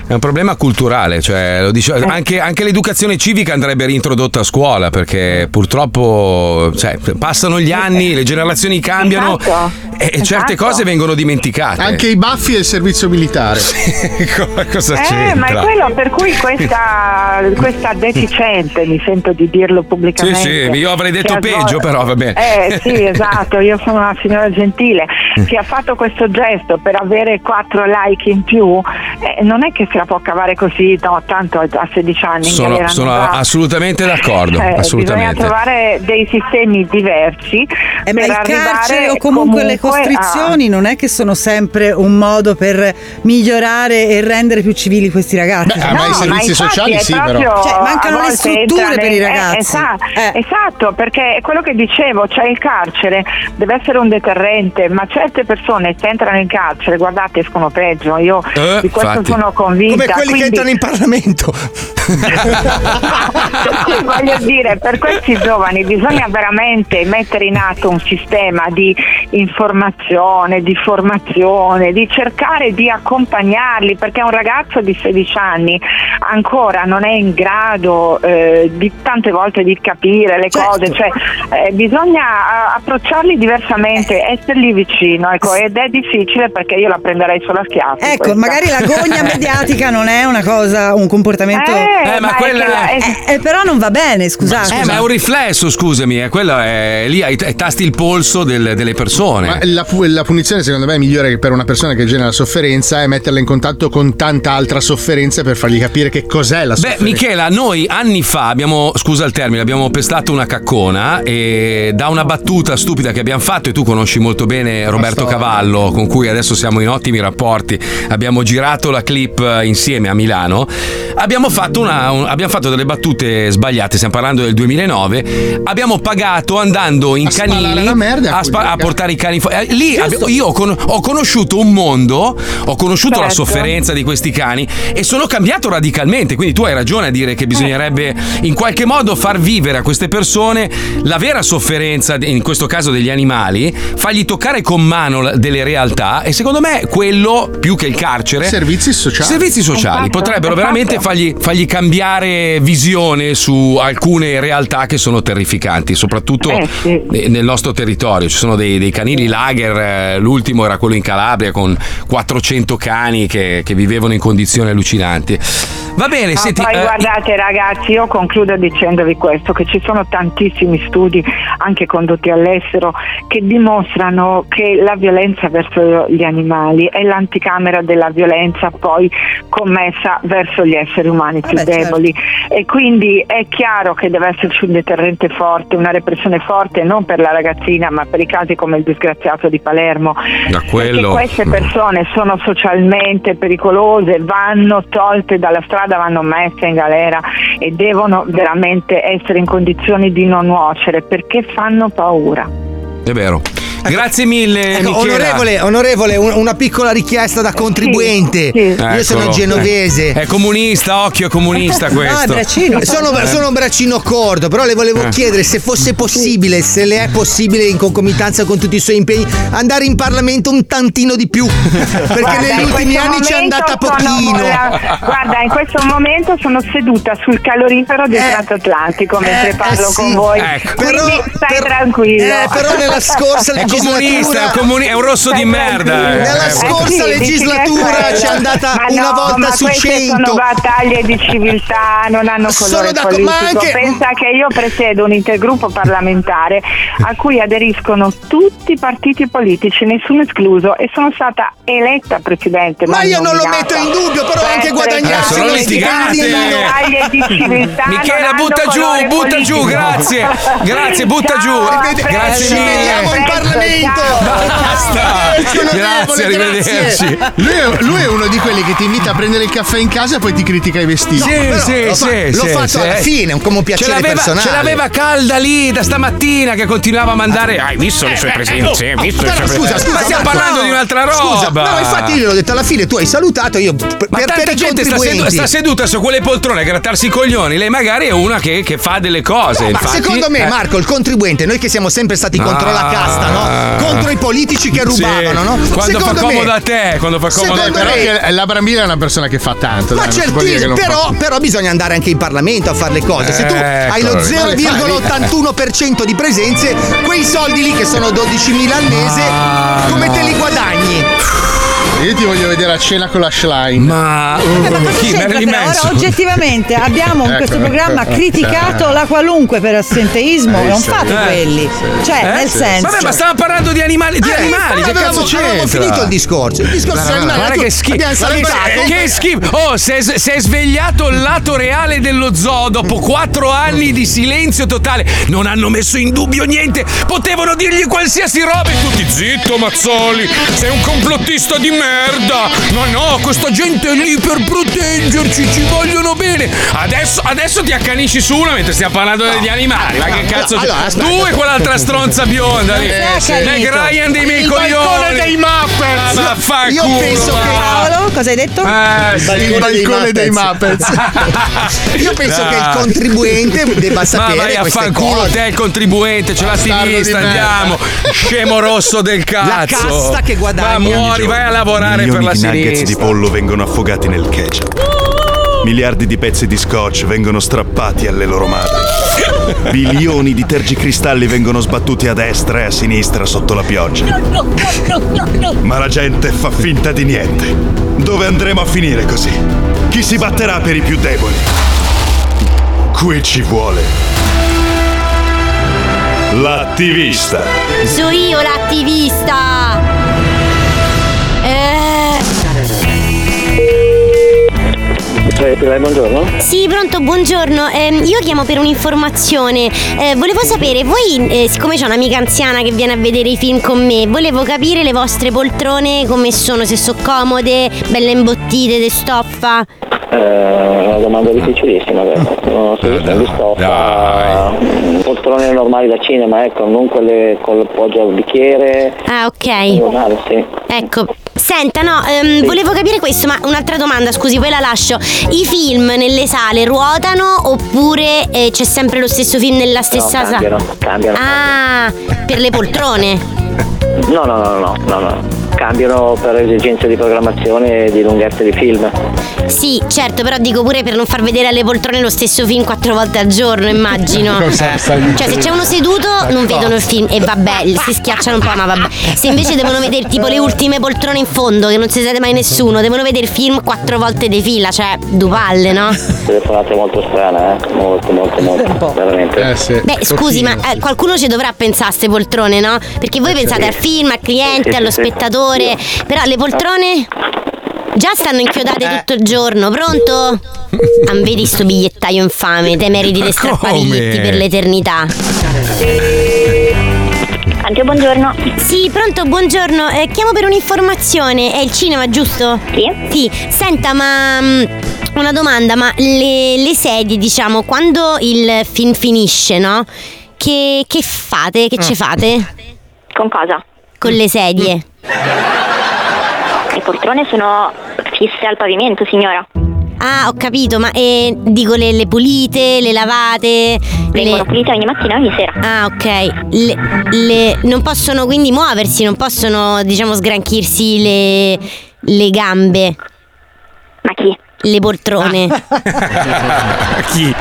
Speaker 3: È un problema culturale, cioè, lo dice- anche, anche l'educazione civica andrebbe reintrodotta a scuola perché purtroppo cioè, passano gli anni, le generazioni cambiano
Speaker 24: Esatto,
Speaker 3: e certe
Speaker 24: esatto.
Speaker 3: cose vengono dimenticate.
Speaker 5: Anche i baffi e il servizio militare.
Speaker 3: Cosa
Speaker 24: Eh,
Speaker 3: c'entra?
Speaker 24: ma è quello per cui questa, questa deficiente, mi sento di dirlo
Speaker 3: Sì,
Speaker 24: pubblicamente.
Speaker 3: sì, io avrei detto peggio, però va bene.
Speaker 24: Eh sì, esatto, io sono una signora gentile che ha fatto questo gesto per avere quattro like in più, eh, non è che se la può cavare così, no, tanto a 16 anni
Speaker 3: Sono, sono assolutamente d'accordo.
Speaker 24: Eh,
Speaker 3: assolutamente.
Speaker 24: Bisogna trovare dei sistemi diversi
Speaker 6: Eh, ma il carcere o comunque, le
Speaker 24: comunque a-
Speaker 6: costrizioni non è che sono sempre un modo per migliorare e rendere più civili questi ragazzi.
Speaker 5: Beh, ma i servizi
Speaker 24: infatti
Speaker 5: sociali sì, però.
Speaker 6: Cioè, mancano
Speaker 24: a
Speaker 6: le strutture per i
Speaker 24: eh,
Speaker 6: ragazzi.
Speaker 24: esa- Esatto, perché è quello che dicevo, c'è il carcere, deve essere un deterrente, ma certe persone se entrano in carcere, guardate, escono peggio. Io
Speaker 2: Eh,
Speaker 24: di questo
Speaker 2: infatti.
Speaker 24: sono convinta.
Speaker 2: Come quelli che
Speaker 24: quindi-
Speaker 2: entrano in Parlamento.
Speaker 24: Voglio dire, per questi giovani bisogna veramente mettere in atto un sistema di informazione, di formazione, di cercare di accompagnarli, perché un ragazzo di 16 anni ancora non è in grado eh, di tante volte di capire le cose, cioè eh, bisogna eh, approcciarli diversamente, essergli vicino, ecco, ed è difficile perché io la prenderei solo a schiaffi.
Speaker 6: Ecco,
Speaker 24: questa.
Speaker 6: magari la gogna mediatica non è una cosa, un comportamento.
Speaker 24: Eh, ma ma è quella- che la-
Speaker 6: Eh, eh, però non va bene, scusate.
Speaker 3: Eh, ma è un riflesso, scusami, è quello è lì hai, tasti il polso del- delle persone.
Speaker 5: Ma la, la punizione, secondo me, migliore che per una persona che genera sofferenza è metterla in contatto con tanta altra sofferenza per fargli capire che cos'è la
Speaker 3: Beh,
Speaker 5: sofferenza.
Speaker 3: Michela, noi anni fa abbiamo, scusa il termine, abbiamo pestato una caccona e da una battuta stupida che abbiamo fatto, e tu conosci molto bene Roberto Cavallo, con cui adesso siamo in ottimi rapporti, abbiamo girato la clip eh, insieme a Milano, abbiamo fatto, una- un- abbiamo fatto delle battute sbagliate, stiamo parlando del 2009, abbiamo pagato andando in
Speaker 5: spalare
Speaker 3: canili
Speaker 5: merda a
Speaker 3: a, spa- a portare i cani fuori. Eh, lì abbi- io ho, con- ho conosciuto un mondo, ho conosciuto la
Speaker 24: Certo.
Speaker 3: sofferenza di questi cani e sono cambiato radicalmente. Quindi tu hai ragione a dire che bisognerebbe in qualche modo far vivere a queste persone la vera sofferenza, in questo caso degli animali, fargli toccare con mano delle realtà e secondo me quello più che il carcere.
Speaker 5: Servizi sociali.
Speaker 3: Servizi sociali
Speaker 24: Esatto,
Speaker 3: potrebbero
Speaker 24: esatto.
Speaker 3: veramente fargli, fargli cambiare visione su alcune realtà che sono terrificanti, soprattutto
Speaker 24: Eh, sì.
Speaker 3: nel nostro territorio. Ci sono dei, dei canili lager, eh, l'ultimo era quello in Calabria con 400 cani che, che vivevano in condizioni allucinanti. Va bene,
Speaker 24: Ma
Speaker 3: senti.
Speaker 24: poi
Speaker 3: eh,
Speaker 24: guardate ragazzi, io concludo dicendovi questo, che ci sono tantissimi studi, anche condotti all'estero, che dimostrano che la violenza verso gli animali è l'anticamera della violenza poi commessa verso gli esseri umani più
Speaker 6: Vabbè, certo.
Speaker 24: deboli. E quindi è chiaro che deve esserci un deterrente forte, una repressione forte non per la ragazzina ma per i casi come il disgraziato di Palermo.
Speaker 3: Da quello-
Speaker 24: Perché queste persone sono socialmente pericolose, vanno tolte dalla strada, vanno messe in galera e devono veramente essere in condizioni di non nuocere perché fanno paura.
Speaker 3: È vero. Grazie mille.
Speaker 2: Ecco, onorevole, onorevole, un- una piccola richiesta da contribuente. Io sono
Speaker 3: Eccolo.
Speaker 2: genovese.
Speaker 3: È comunista, occhio, è comunista questo.
Speaker 2: Sono,
Speaker 3: Eh.
Speaker 2: sono un braccino corto, però le volevo
Speaker 3: Eh.
Speaker 2: chiedere se fosse possibile, se le è possibile in concomitanza con tutti i suoi impegni, andare in Parlamento un tantino di più. Perché
Speaker 24: Guarda,
Speaker 2: negli ultimi anni ci è andata pochino.
Speaker 24: la- guarda, in questo momento sono seduta sul calorifero del transatlantico mentre parlo
Speaker 2: eh, sì.
Speaker 24: con voi.
Speaker 3: Ecco.
Speaker 24: Quindi
Speaker 2: Però-
Speaker 24: stai tranquillo.
Speaker 2: eh, però nella scorsa legislatura
Speaker 3: comunista, è, un comuni- è un rosso di merda. eh.
Speaker 2: Nella
Speaker 3: Eh,
Speaker 2: scorsa
Speaker 24: sì,
Speaker 2: legislatura c'è andata
Speaker 24: Ma
Speaker 2: una
Speaker 24: no,
Speaker 2: volta
Speaker 24: ma
Speaker 2: su
Speaker 24: queste
Speaker 2: 100.
Speaker 24: sono battaglie di civiltà, non hanno
Speaker 2: Sono
Speaker 24: colore
Speaker 2: d'accordo,
Speaker 24: politico.
Speaker 2: ma anche-
Speaker 24: Pensa che io presiedo un intergruppo parlamentare a cui aderiscono tutti i partiti politici, nessuno escluso, e sono stata eletta presidente.
Speaker 2: Ma io non lo metto in dubbio, però
Speaker 24: Per
Speaker 2: anche guadagnarsi
Speaker 3: sono litigate.
Speaker 24: battaglie di civiltà.
Speaker 3: Michela, butta giù, butta giù,
Speaker 24: politico.
Speaker 3: grazie. Grazie, butta
Speaker 24: Ciao,
Speaker 3: giù. Grazie
Speaker 24: a
Speaker 2: Vediamo in Parlamento.
Speaker 24: Ciao.
Speaker 3: Basta. Grazie, arrivederci.
Speaker 5: Lui è, lui è uno di quelli che ti invita a prendere il caffè in casa e poi ti critica i vestiti.
Speaker 3: Sì,
Speaker 2: però
Speaker 3: sì,
Speaker 2: l'ho
Speaker 3: sì,
Speaker 2: l'ho
Speaker 3: sì,
Speaker 2: fatto
Speaker 3: sì.
Speaker 2: alla fine, come un piacere
Speaker 3: ce l'aveva,
Speaker 2: personale.
Speaker 3: Ce l'aveva calda lì da stamattina che continuava a mandare. Hai visto le sue presenze? Hai visto le
Speaker 2: Però
Speaker 3: sue
Speaker 2: scusa,
Speaker 3: presenze?
Speaker 2: scusa,
Speaker 3: Ma stiamo
Speaker 2: Marco,
Speaker 3: parlando
Speaker 2: no.
Speaker 3: di un'altra roba.
Speaker 2: Scusa, no, infatti io l'ho detto alla fine, tu hai salutato, io per,
Speaker 3: Ma
Speaker 2: per
Speaker 3: tanta
Speaker 2: i
Speaker 3: gente sta, sedu- sta seduta su quelle poltrone a grattarsi i coglioni. Lei magari è una che, che fa delle cose.
Speaker 2: Ma
Speaker 3: infatti,
Speaker 2: secondo me,
Speaker 3: eh.
Speaker 2: Marco, il contribuente, noi che siamo sempre stati contro la
Speaker 3: Ah.
Speaker 2: casta, no? Contro i politici che
Speaker 3: Sì.
Speaker 2: rubavano, no?
Speaker 3: Quando
Speaker 2: Secondo
Speaker 3: fa
Speaker 2: me-
Speaker 3: comodo a te, quando fa comodo a
Speaker 2: Secondo
Speaker 3: te.
Speaker 5: Però
Speaker 2: me-
Speaker 5: che la Brambilla è una persona che fa tanto.
Speaker 2: Ma
Speaker 5: dai,
Speaker 2: però, però bisogna andare anche in Parlamento a fare le cose. Se tu hai lo
Speaker 5: Ecco.
Speaker 2: 0,81% di presenze, quei soldi lì che sono 12.000 al mese,
Speaker 5: Ah,
Speaker 2: come te li guadagni?
Speaker 5: Io ti voglio vedere a cena con la Schlein.
Speaker 3: Ma
Speaker 6: Sì, però ora oggettivamente abbiamo in
Speaker 5: Ecco,
Speaker 6: questo programma
Speaker 5: ecco.
Speaker 6: criticato la qualunque per assenteismo
Speaker 5: Eh,
Speaker 6: non
Speaker 5: sì.
Speaker 6: fate
Speaker 3: Eh.
Speaker 6: quelli cioè
Speaker 3: Eh,
Speaker 6: nel
Speaker 3: sì.
Speaker 6: senso
Speaker 3: Vabbè, ma stavamo parlando di animali. Di
Speaker 2: Eh,
Speaker 3: animali che
Speaker 2: avevamo-
Speaker 3: cazzo c'entra?
Speaker 2: avevamo finito il discorso. Il discorso sugli animali.
Speaker 3: guarda che schifo.
Speaker 2: abbiamo.
Speaker 3: Che schifo. Oh, si è, si è svegliato il lato reale dello zoo dopo quattro anni di silenzio totale. Non hanno messo in dubbio niente. Potevano dirgli qualsiasi roba e tutti zitto, Mazzoli. Sei un complottista di merda. No, no, questa gente è lì per proteggerci. Ci vogliono bene. Adesso, adesso ti accanisci su una mentre stiamo parlando degli animali. Ma che
Speaker 2: no,
Speaker 3: cazzo c'è?
Speaker 2: allora,
Speaker 3: tu e quell'altra stronza bionda lì. Meg
Speaker 6: accanito.
Speaker 3: Ryan dei miei
Speaker 6: Il
Speaker 3: coglioni.
Speaker 6: balcone dei
Speaker 3: Muppets. Ah, vaffanculo.
Speaker 2: Io penso che-.
Speaker 6: Paolo cosa hai detto?
Speaker 3: Eh, sì.
Speaker 5: Il balcone dei Muppets.
Speaker 2: Io penso che il
Speaker 3: Dai.
Speaker 2: contribuente debba
Speaker 3: Ma
Speaker 2: sapere
Speaker 3: vai a fanculo te il contribuente, l'attivista,
Speaker 5: di merda.
Speaker 3: andiamo. Scemo rosso del cazzo.
Speaker 2: casta che guadagna.
Speaker 3: Ma muori, vai a lavorare per
Speaker 25: Milioni
Speaker 3: la
Speaker 25: di nuggets di pollo vengono affogati nel ketchup. Miliardi di pezzi di scotch vengono strappati alle loro madri. Bilioni di tergicristalli vengono sbattuti a destra e a sinistra sotto la pioggia. Ma la gente fa finta di niente. Dove andremo a finire così? Chi si batterà per i più deboli? Qui ci vuole. L'attivista.
Speaker 23: So io l'attivista.
Speaker 26: Buongiorno.
Speaker 23: Sì, pronto, buongiorno. Ehm, io chiamo per un'informazione. Eh, volevo sapere, voi, eh, siccome c'è un'amica anziana che viene a vedere i film con me, volevo capire le vostre poltrone come sono, se sono comode, belle imbottite di stoffa.
Speaker 26: Eh, una domanda difficilissima, vero? Sono soluzioni di stoffa, poltrone normali da cinema, ecco, non quelle col poggio al bicchiere.
Speaker 23: Ah, ok.
Speaker 26: Normale, sì.
Speaker 23: Ecco, senta, no, ehm, volevo capire questo, ma un'altra domanda, scusi, poi la lascio. I film nelle sale ruotano oppure eh, c'è sempre lo stesso film nella stessa sala?
Speaker 26: cambiano, cambiano.
Speaker 23: Ah, per le poltrone.
Speaker 26: No, no, no, no, no, no. Cambiano per esigenze di programmazione e di lunghezza di film.
Speaker 23: Sì, certo, però dico pure per non far vedere alle poltrone lo stesso film quattro volte al giorno, immagino.
Speaker 5: Dicendo?
Speaker 23: Cioè, se c'è uno seduto non vedono il film e vabbè, si schiacciano un po', ma vabbè. Se invece devono vedere tipo le ultime poltrone in fondo, che non si siete mai nessuno, devono vedere il film quattro volte di fila, cioè, due palle, no?
Speaker 26: Telefonate molto strane, eh? Molto, molto, molto. Veramente.
Speaker 5: Eh sì.
Speaker 23: Beh, scusi, ma eh, qualcuno ci dovrà pensare a ste poltrone, no? Perché voi pensate al film, al cliente,
Speaker 26: Sì, sì,
Speaker 23: allo
Speaker 26: sì.
Speaker 23: spettatore, però le poltrone già stanno inchiodate
Speaker 26: Eh.
Speaker 23: tutto il giorno, pronto? Ah, vedi sto bigliettaio infame, te meriti di strappare i
Speaker 26: come?
Speaker 23: diritti per l'eternità.
Speaker 26: Anche buongiorno.
Speaker 23: Sì, pronto, buongiorno. Eh, chiamo per un'informazione. È il cinema, giusto?
Speaker 26: Sì.
Speaker 23: Sì, senta, ma. mm, Una domanda, ma le, le sedie, diciamo, quando il film finisce, no? Che, che fate? Che ci fate?
Speaker 26: Con cosa?
Speaker 23: con le sedie?
Speaker 27: Le poltrone sono fisse al pavimento, signora.
Speaker 23: Ah, ho capito, ma eh, dico le, le pulite, le lavate.
Speaker 27: Vengono pulite ogni mattina e ogni sera.
Speaker 23: Ah, ok. Le, le- non possono quindi muoversi, non possono, diciamo, sgranchirsi le, le gambe.
Speaker 27: Ma chi?
Speaker 23: Le poltrone.
Speaker 3: chi?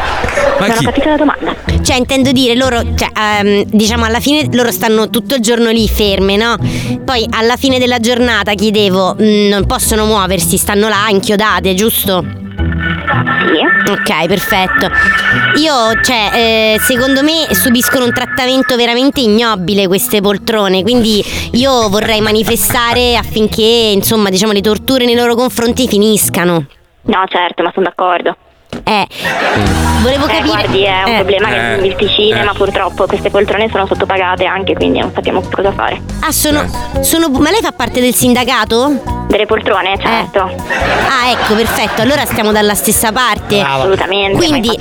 Speaker 3: Ma
Speaker 27: non
Speaker 3: chi?
Speaker 27: ho capito la domanda.
Speaker 23: Cioè, intendo dire, loro, cioè, ehm, diciamo, alla fine loro stanno tutto il giorno lì ferme, no? Poi alla fine della giornata chiedevo, mm, non possono muoversi, stanno là inchiodate, giusto?
Speaker 27: Sì.
Speaker 23: Ok, perfetto. Io, cioè, eh, secondo me subiscono un trattamento veramente ignobile queste poltrone, quindi io vorrei manifestare affinché, insomma, diciamo, le torture nei loro confronti finiscano.
Speaker 27: No, certo, ma sono d'accordo.
Speaker 23: Eh, volevo
Speaker 27: Eh,
Speaker 23: capire.
Speaker 27: guardi, è un
Speaker 23: Eh.
Speaker 27: problema che
Speaker 23: Eh.
Speaker 27: il ticine,
Speaker 23: Eh.
Speaker 27: ma purtroppo queste poltrone sono sottopagate anche, quindi non sappiamo cosa fare.
Speaker 23: Ah, sono, sono. Ma lei fa parte del sindacato?
Speaker 27: Delle poltrone, certo.
Speaker 23: Ah, ecco, perfetto. Allora stiamo dalla stessa parte.
Speaker 27: Assolutamente, ma
Speaker 23: Quindi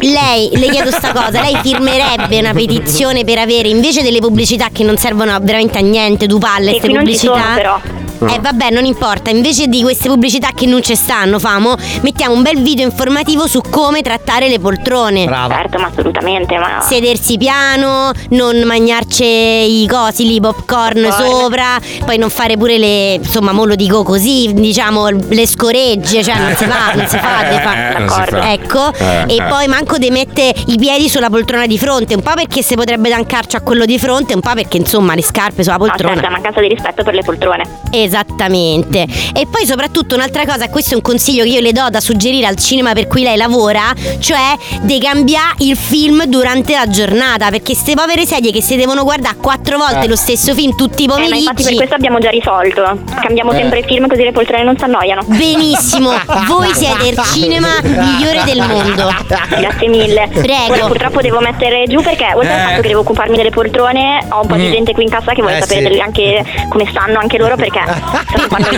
Speaker 23: lei, le chiedo sta cosa, lei firmerebbe una petizione per avere invece delle pubblicità che non servono veramente a niente, tu palle, queste
Speaker 27: qui non ci
Speaker 23: pubblicità.
Speaker 27: sono, però.
Speaker 23: Eh vabbè, non importa, invece di queste pubblicità che non ci stanno, famo, mettiamo un bel video informativo su come trattare le poltrone.
Speaker 27: Certo, ma assolutamente, ma...
Speaker 23: Sedersi piano, non mangiarci i cosi lì, popcorn
Speaker 27: Popcorn.
Speaker 23: sopra, poi non fare pure le, insomma, mo lo dico così, diciamo, le scoregge, cioè non si fa, non si fa,
Speaker 3: Eh,
Speaker 23: de fa-
Speaker 3: non si fa.
Speaker 23: Ecco,
Speaker 3: Eh,
Speaker 23: e
Speaker 3: eh.
Speaker 23: poi manco de mette i piedi sulla poltrona di fronte, un po' perché si potrebbe dancarci a quello di fronte, un po' perché insomma le scarpe sulla
Speaker 27: No,
Speaker 23: poltrona.
Speaker 27: certo, è mancanza di rispetto per le poltrone.
Speaker 23: Esattamente. E poi soprattutto un'altra cosa, questo è un consiglio che io le do da suggerire al cinema per cui lei lavora, cioè di cambiare il film durante la giornata, perché queste povere sedie che si devono guardare quattro volte
Speaker 27: Eh.
Speaker 23: lo stesso film tutti i
Speaker 27: Eh, ma
Speaker 23: pomeriggi.
Speaker 27: infatti per questo abbiamo già risolto. Cambiamo
Speaker 23: Eh.
Speaker 27: sempre il film così le poltrone non si annoiano.
Speaker 23: Benissimo, voi siete il cinema migliore del mondo.
Speaker 27: Grazie mille.
Speaker 23: Prego.
Speaker 27: Ora purtroppo devo mettere giù perché oltre al
Speaker 23: Eh.
Speaker 27: fatto che devo occuparmi delle poltrone, ho un po' di
Speaker 23: Mm.
Speaker 27: gente qui in casa che vuole
Speaker 23: Eh,
Speaker 27: sapere
Speaker 23: sì.
Speaker 27: delle- anche come stanno anche loro perché sono.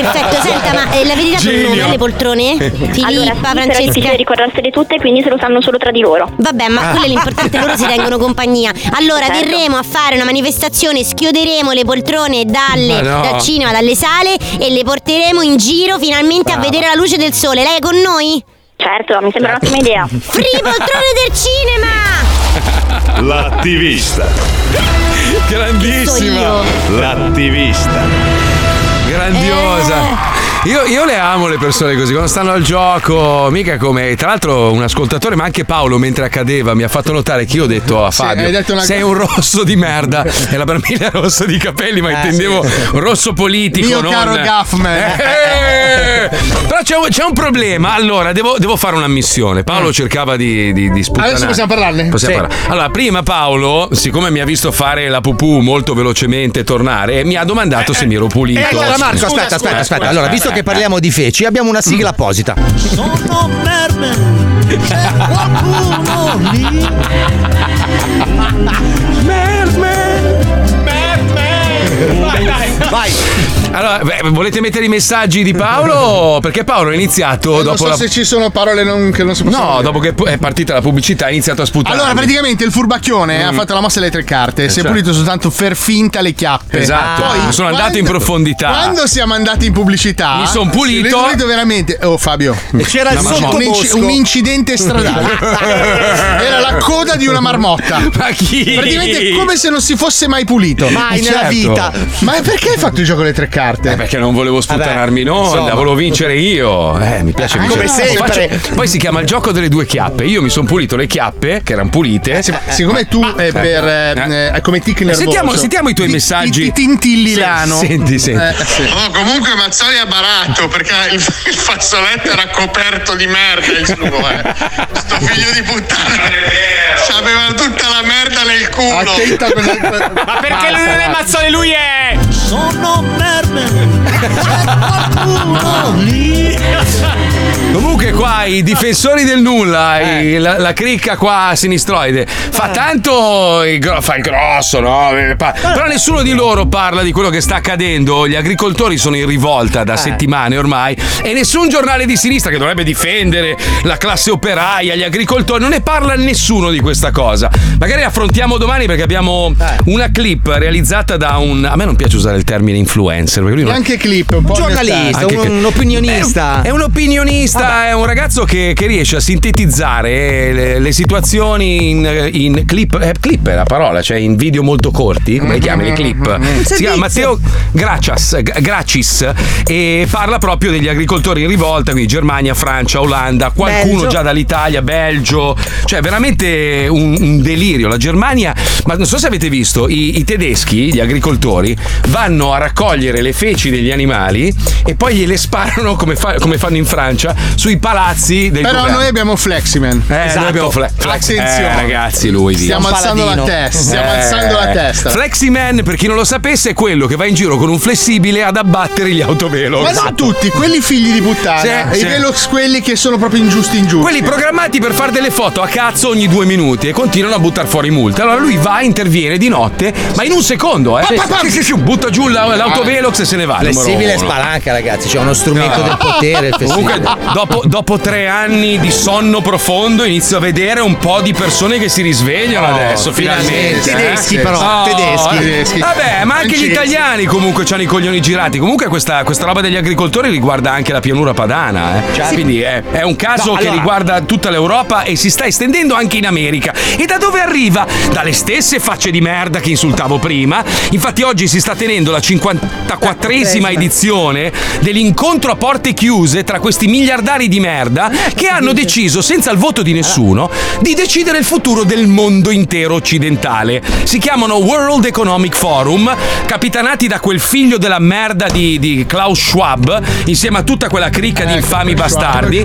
Speaker 23: Perfetto, senta, ma eh, dato un nome
Speaker 27: Genio.
Speaker 23: alle poltrone? Filippa,
Speaker 27: allora, sì, però è
Speaker 23: Francesca.
Speaker 27: difficile ricordarsele tutte, quindi se lo sanno solo tra di loro.
Speaker 23: Vabbè, ma quello è l'importante, loro si tengono compagnia. Allora,
Speaker 27: Certo.
Speaker 23: verremo a fare una manifestazione, schioderemo le poltrone dalle,
Speaker 27: no.
Speaker 23: dal cinema, dalle sale e le porteremo in giro finalmente a
Speaker 27: Brava.
Speaker 23: vedere la luce del sole. Lei è con noi?
Speaker 27: Certo, mi sembra un'ottima idea.
Speaker 23: Free poltrone del cinema!
Speaker 25: L'attivista.
Speaker 3: Grandissima.
Speaker 25: L'attivista.
Speaker 3: Grandiosa. Io, io le amo le persone così, quando stanno al gioco, mica come. Tra l'altro, un ascoltatore, ma anche Paolo, mentre accadeva, mi ha fatto notare che io ho detto a
Speaker 5: Sì,
Speaker 3: Fabio:
Speaker 5: detto una-
Speaker 3: Sei un rosso di merda. E la Barbilla è rosso di capelli, ma
Speaker 5: Eh,
Speaker 3: intendevo
Speaker 5: sì.
Speaker 3: un rosso politico.
Speaker 5: Mio
Speaker 3: non...
Speaker 5: caro Gaffman.
Speaker 3: Eh, Però c'è un, c'è un problema. Allora, devo, devo fare una missione. Paolo cercava di, di, di sputtanare.
Speaker 5: Adesso possiamo parlarne?
Speaker 3: Possiamo
Speaker 5: Sì.
Speaker 3: parlare. Allora, prima Paolo, siccome mi ha visto fare la pupù molto velocemente tornare, mi ha domandato se mi ero pulito.
Speaker 2: E allora Marco, aspetta, aspetta, aspetta. Allora, visto che parliamo di feci, abbiamo una sigla apposita.
Speaker 28: Sono. C'è qualcuno lì.
Speaker 3: Vai,
Speaker 2: vai.
Speaker 3: Allora, beh, volete mettere i messaggi di Paolo? Perché Paolo ha iniziato
Speaker 5: Non
Speaker 3: dopo
Speaker 5: so
Speaker 3: la.
Speaker 5: se ci sono parole non- che non si possono
Speaker 3: No,
Speaker 5: dire.
Speaker 3: dopo che è partita la pubblicità ha iniziato a sputare.
Speaker 5: Allora, praticamente il furbacchione ha fatto la mossa delle tre carte.
Speaker 3: Eh,
Speaker 5: si è
Speaker 3: certo.
Speaker 5: pulito soltanto per finta le chiappe.
Speaker 3: Esatto.
Speaker 5: Poi,
Speaker 3: Sono andato in profondità.
Speaker 5: Quando siamo andati in pubblicità,
Speaker 3: Mi son pulito.
Speaker 5: è pulito veramente. Oh, Fabio,
Speaker 2: c'era il
Speaker 5: un,
Speaker 2: sottobosco.
Speaker 5: un incidente stradale. Era la coda di una marmotta.
Speaker 3: Ma chi?
Speaker 5: Praticamente è come se non si fosse mai pulito.
Speaker 2: Mai nella
Speaker 3: Certo.
Speaker 2: vita.
Speaker 5: Ma perché hai fatto il gioco delle tre carte?
Speaker 3: Eh, perché non volevo sputtanarmi in onda,
Speaker 5: insomma.
Speaker 3: volevo vincere io. Eh, mi piace
Speaker 5: Ah,
Speaker 3: vincere.
Speaker 5: come sempre.
Speaker 3: Faccio- Poi si chiama il gioco delle due chiappe. Io mi sono pulito le chiappe, che erano pulite.
Speaker 5: Siccome tu eh, per eh, eh, come tic nervoso.
Speaker 3: Sentiamo, sentiamo i tuoi messaggi.
Speaker 5: Ti tintillilano.
Speaker 3: Sì, Senti, senti.
Speaker 5: Eh, sì.
Speaker 29: Oh, comunque Mazzoli è baratto perché il, il fazzoletto era coperto di merda il suo, eh. Sto figlio di puttana. C'aveva tutta la merda nel culo.
Speaker 5: Attenta.
Speaker 16: Ma perché lui non è Mazzoli, lui è.
Speaker 28: sono mermen. C'è qualcuno lì.
Speaker 3: Comunque qua i difensori del nulla, i- la, la cricca qua sinistroide, fa tanto il, gro- fa il grosso, no? Eh, pa- Però nessuno di loro parla di quello che sta accadendo. Gli agricoltori sono in rivolta da settimane ormai e nessun giornale di sinistra che dovrebbe difendere la classe operaia, gli agricoltori, non ne parla nessuno di questa cosa. Magari affrontiamo domani perché abbiamo una clip realizzata da un... A me non piace usare il termine influencer. Perché lui non-
Speaker 5: Anche clip, un po'
Speaker 2: Giornalista, un,
Speaker 3: che-
Speaker 2: un opinionista.
Speaker 3: È un opinionista, è un ragazzo che, che riesce a sintetizzare le, le situazioni in, in clip. eh, clip è la parola, cioè in video molto corti, come li chiami le clip? Si chiama Matteo Gracias, Gracis e parla proprio degli agricoltori in rivolta, quindi Germania, Francia, Olanda, qualcuno
Speaker 30: Belgio.
Speaker 3: già dall'Italia, Belgio, cioè veramente un, un delirio. La Germania, ma non so se avete visto, i, i tedeschi, gli agricoltori, vanno a raccogliere le feci degli animali e poi gliele sparano come, fa- come fanno in Francia sui palazzi del
Speaker 5: Però
Speaker 3: governo.
Speaker 5: noi abbiamo Fleximan.
Speaker 3: Eh, noi abbiamo fle- flex-
Speaker 5: Attenzione.
Speaker 3: Eh, ragazzi, lui.
Speaker 5: Stiamo alzando la testa. Stiamo
Speaker 3: Eh,
Speaker 5: alzando la testa.
Speaker 3: Fleximan, per chi non lo sapesse, è quello che va in giro con un flessibile ad abbattere gli autovelox.
Speaker 5: Ma non tutti, quelli figli di puttana.
Speaker 3: Sì,
Speaker 5: e
Speaker 3: sì.
Speaker 5: i velox quelli che sono proprio ingiusti ingiusti.
Speaker 3: Quelli programmati per fare delle foto a cazzo ogni due minuti e continuano a buttare fuori multe. Allora lui va, interviene di notte, ma in un secondo, eh.
Speaker 2: Sì, sì.
Speaker 3: Sì, sì, butta giù la- l'autovelox e se ne va.
Speaker 2: Flessibile spalanca, ragazzi. C'è uno strumento
Speaker 3: No.
Speaker 2: del potere. il
Speaker 3: Comunque,
Speaker 2: flessibile.
Speaker 3: Dopo, dopo tre anni di sonno profondo, inizio a vedere un po' di persone che si risvegliano
Speaker 2: Oh,
Speaker 3: adesso, finalmente.
Speaker 2: finalmente. Tedeschi,
Speaker 3: eh.
Speaker 2: però,
Speaker 3: Oh,
Speaker 2: tedeschi.
Speaker 3: eh.
Speaker 2: Tedeschi.
Speaker 3: Vabbè, ma anche gli italiani comunque hanno i coglioni girati. Comunque, questa, questa roba degli agricoltori riguarda anche la pianura padana. eh.
Speaker 2: Certo.
Speaker 3: Quindi è, è un caso
Speaker 2: No,
Speaker 3: che
Speaker 2: allora-
Speaker 3: riguarda tutta l'Europa e si sta estendendo anche in America. E da dove arriva? Dalle stesse facce di merda che insultavo prima. Infatti, oggi si sta tenendo la 54esima edizione dell'incontro a porte chiuse tra questi miliardari di merda che hanno deciso, senza il voto di nessuno, di decidere il futuro del mondo intero occidentale. Si chiamano World Economic Forum, capitanati da quel figlio della merda di, di Klaus Schwab, insieme a tutta quella cricca di infami bastardi.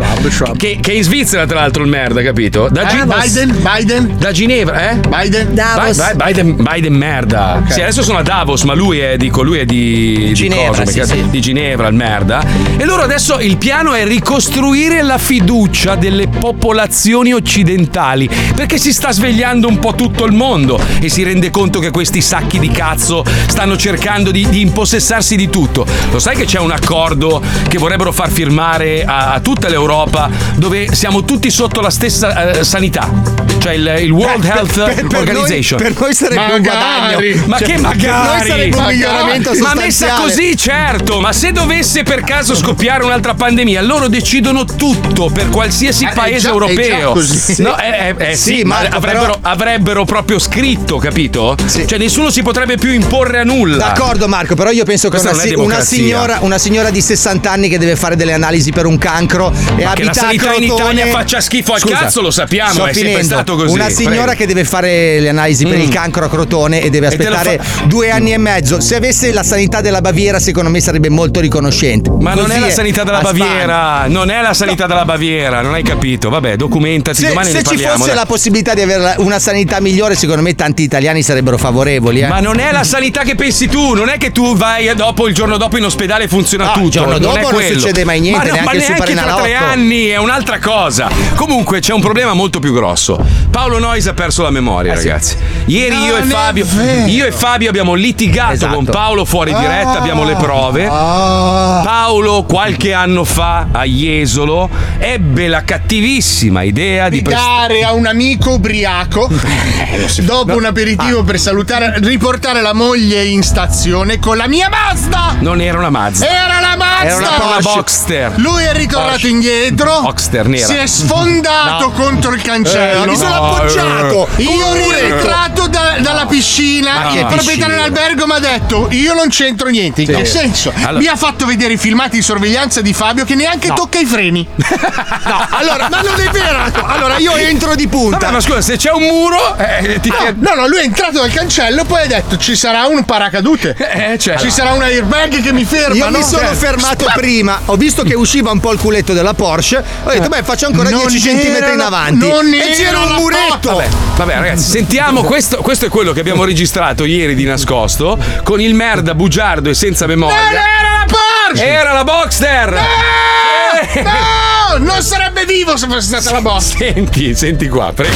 Speaker 3: Che, che è in Svizzera, tra l'altro, il merda, capito? Da, Gi-
Speaker 5: Eh, Biden, Biden.
Speaker 3: da Ginevra, eh?
Speaker 5: Biden.
Speaker 6: Davos.
Speaker 3: Bi- Bi- Biden, Biden merda. Sì, adesso sono a Davos, ma lui è, dico, lui è di, di
Speaker 2: Ginevra, sì,
Speaker 3: perché-
Speaker 2: sì.
Speaker 3: di Ginevra, il merda. E loro adesso il piano è ricostruire la fiducia delle popolazioni occidentali, perché si sta svegliando un po' tutto il mondo e si rende conto che questi sacchi di cazzo stanno cercando di, di impossessarsi di tutto. Lo sai che c'è un accordo che vorrebbero far firmare a, a tutta l'Europa dove siamo tutti sotto la stessa eh, sanità? Cioè il, il World Health
Speaker 2: per- per noi-
Speaker 3: Organization.
Speaker 2: per noi sarebbe un guadagno.
Speaker 3: Ma
Speaker 2: Cioè,
Speaker 3: che
Speaker 2: per noi
Speaker 3: magari?
Speaker 2: sarebbe un miglioramento
Speaker 3: Ma messa
Speaker 2: sostanziale.
Speaker 3: così, certo. Ma se dovesse per caso scoppiare un'altra pandemia, loro decidono tutto per qualsiasi
Speaker 2: Eh, è
Speaker 3: paese
Speaker 2: già- è
Speaker 3: europeo. No, eh, eh, eh,
Speaker 2: Sì,
Speaker 3: sì, ma
Speaker 2: Marco,
Speaker 3: avrebbero, avrebbero proprio scritto, capito? Cioè nessuno si potrebbe più imporre a nulla.
Speaker 2: D'accordo Marco, però io penso che una,
Speaker 3: non
Speaker 2: si- una signora, una signora di 60 anni che deve fare delle analisi per un cancro e
Speaker 3: Ma che
Speaker 2: abita
Speaker 3: la sanità in
Speaker 2: Crotone-
Speaker 3: Italia faccia schifo al cazzo, lo sappiamo, è sempre stato così.
Speaker 2: Una signora
Speaker 3: Prego.
Speaker 2: che deve fare le analisi per
Speaker 3: Mm.
Speaker 2: il cancro a Crotone e deve
Speaker 3: E
Speaker 2: aspettare
Speaker 3: fa-
Speaker 2: due anni e mezzo. Se avesse la sanità della Baviera, secondo me sarebbe molto riconoscente.
Speaker 3: Ma non
Speaker 2: Così
Speaker 3: è la sanità della. Baviera, non è la sanità della Baviera, non hai capito? Vabbè, documentati,
Speaker 2: Se,
Speaker 3: domani
Speaker 2: se ci
Speaker 3: parliamo.
Speaker 2: fosse
Speaker 3: dai.
Speaker 2: la possibilità di avere una sanità migliore, secondo me tanti italiani sarebbero favorevoli. eh.
Speaker 3: Ma non è la sanità che pensi tu, non è che tu vai dopo il giorno dopo in ospedale e funziona
Speaker 2: No, il
Speaker 3: tutto.
Speaker 2: giorno
Speaker 3: non
Speaker 2: dopo
Speaker 3: è
Speaker 2: non
Speaker 3: quello.
Speaker 2: succede mai niente,
Speaker 3: ma, no,
Speaker 2: neanche
Speaker 3: ma
Speaker 2: il
Speaker 3: neanche tra tre anni è un'altra cosa. Comunque c'è un problema molto più grosso. Paolo Nois ha perso la memoria, ragazzi. Ieri io e
Speaker 5: Non è
Speaker 3: Fabio io e Fabio abbiamo litigato
Speaker 2: Esatto.
Speaker 3: con Paolo fuori diretta, abbiamo le prove.
Speaker 5: Ah.
Speaker 3: Paolo qualche anno fa a Jesolo ebbe la cattivissima idea di prestare
Speaker 5: Dare a un amico ubriaco dopo un aperitivo per salutare, riportare la moglie in stazione con la mia Mazda.
Speaker 3: Non era una Mazda.
Speaker 5: Era la Mazda!
Speaker 3: Era una, una Boxster.
Speaker 5: Lui è ritornato
Speaker 3: Porsche.
Speaker 5: indietro.
Speaker 3: Boxster nera.
Speaker 5: Si è sfondato
Speaker 3: No.
Speaker 5: contro il cancello.
Speaker 3: Eh, mi sono appoggiato.
Speaker 5: Io
Speaker 3: un muretto.
Speaker 5: rientrato da- dalla piscina. Il proprietario dell'albergo mi ha detto: Io non c'entro niente. In
Speaker 3: Sì.
Speaker 5: che senso?
Speaker 3: Allora-
Speaker 5: Mi ha fatto vedere i filmati di sorveglianza di Fabio che neanche tocca i freni.
Speaker 2: No, allora, ma non è vero. Allora io entro di punta.
Speaker 3: Vabbè, ma scusa, se c'è un muro, eh, ti
Speaker 5: No, no, no, lui è entrato dal cancello, poi ha detto ci sarà un paracadute.
Speaker 3: Eh, cioè.
Speaker 5: Ci sarà un airbag che mi ferma.
Speaker 2: Io
Speaker 5: no?
Speaker 2: mi sono
Speaker 5: Cioè,
Speaker 2: fermato
Speaker 5: sp-
Speaker 2: prima, ho visto che usciva un po' il culetto della Porsche, ho detto beh faccio ancora
Speaker 5: Non
Speaker 2: 10
Speaker 5: era
Speaker 2: cm in avanti
Speaker 5: non
Speaker 2: e c'era
Speaker 5: era
Speaker 2: un muretto.
Speaker 3: Vabbè, vabbè, ragazzi, sentiamo. Questo, questo è quello che abbiamo registrato ieri di nascosto con il merda bugiardo e senza memoria.
Speaker 5: Non era la Porsche!
Speaker 3: Era la Boxster! Eh!
Speaker 5: No! Non sarebbe vivo se fosse stata la boss!
Speaker 3: Senti, senti qua, prego.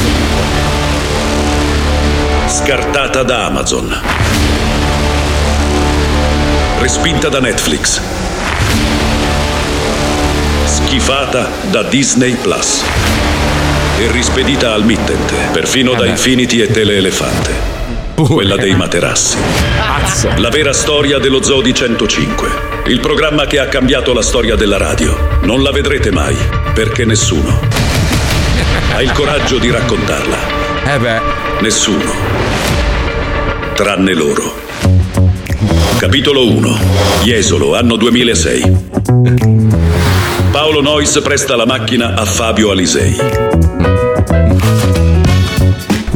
Speaker 30: Scartata da Amazon. Respinta da Netflix. Schifata da Disney Plus. E rispedita al mittente, perfino da Infinity e Teleelefante. Quella dei materassi. La vera storia dello Zoo di 105. Il programma che ha cambiato la storia della radio. Non la vedrete mai, perché nessuno ha il coraggio di raccontarla.
Speaker 3: Eh beh.
Speaker 30: Nessuno. Tranne loro. Capitolo 1. Jesolo, anno 2006. Paolo Nois presta la macchina a Fabio Alisei.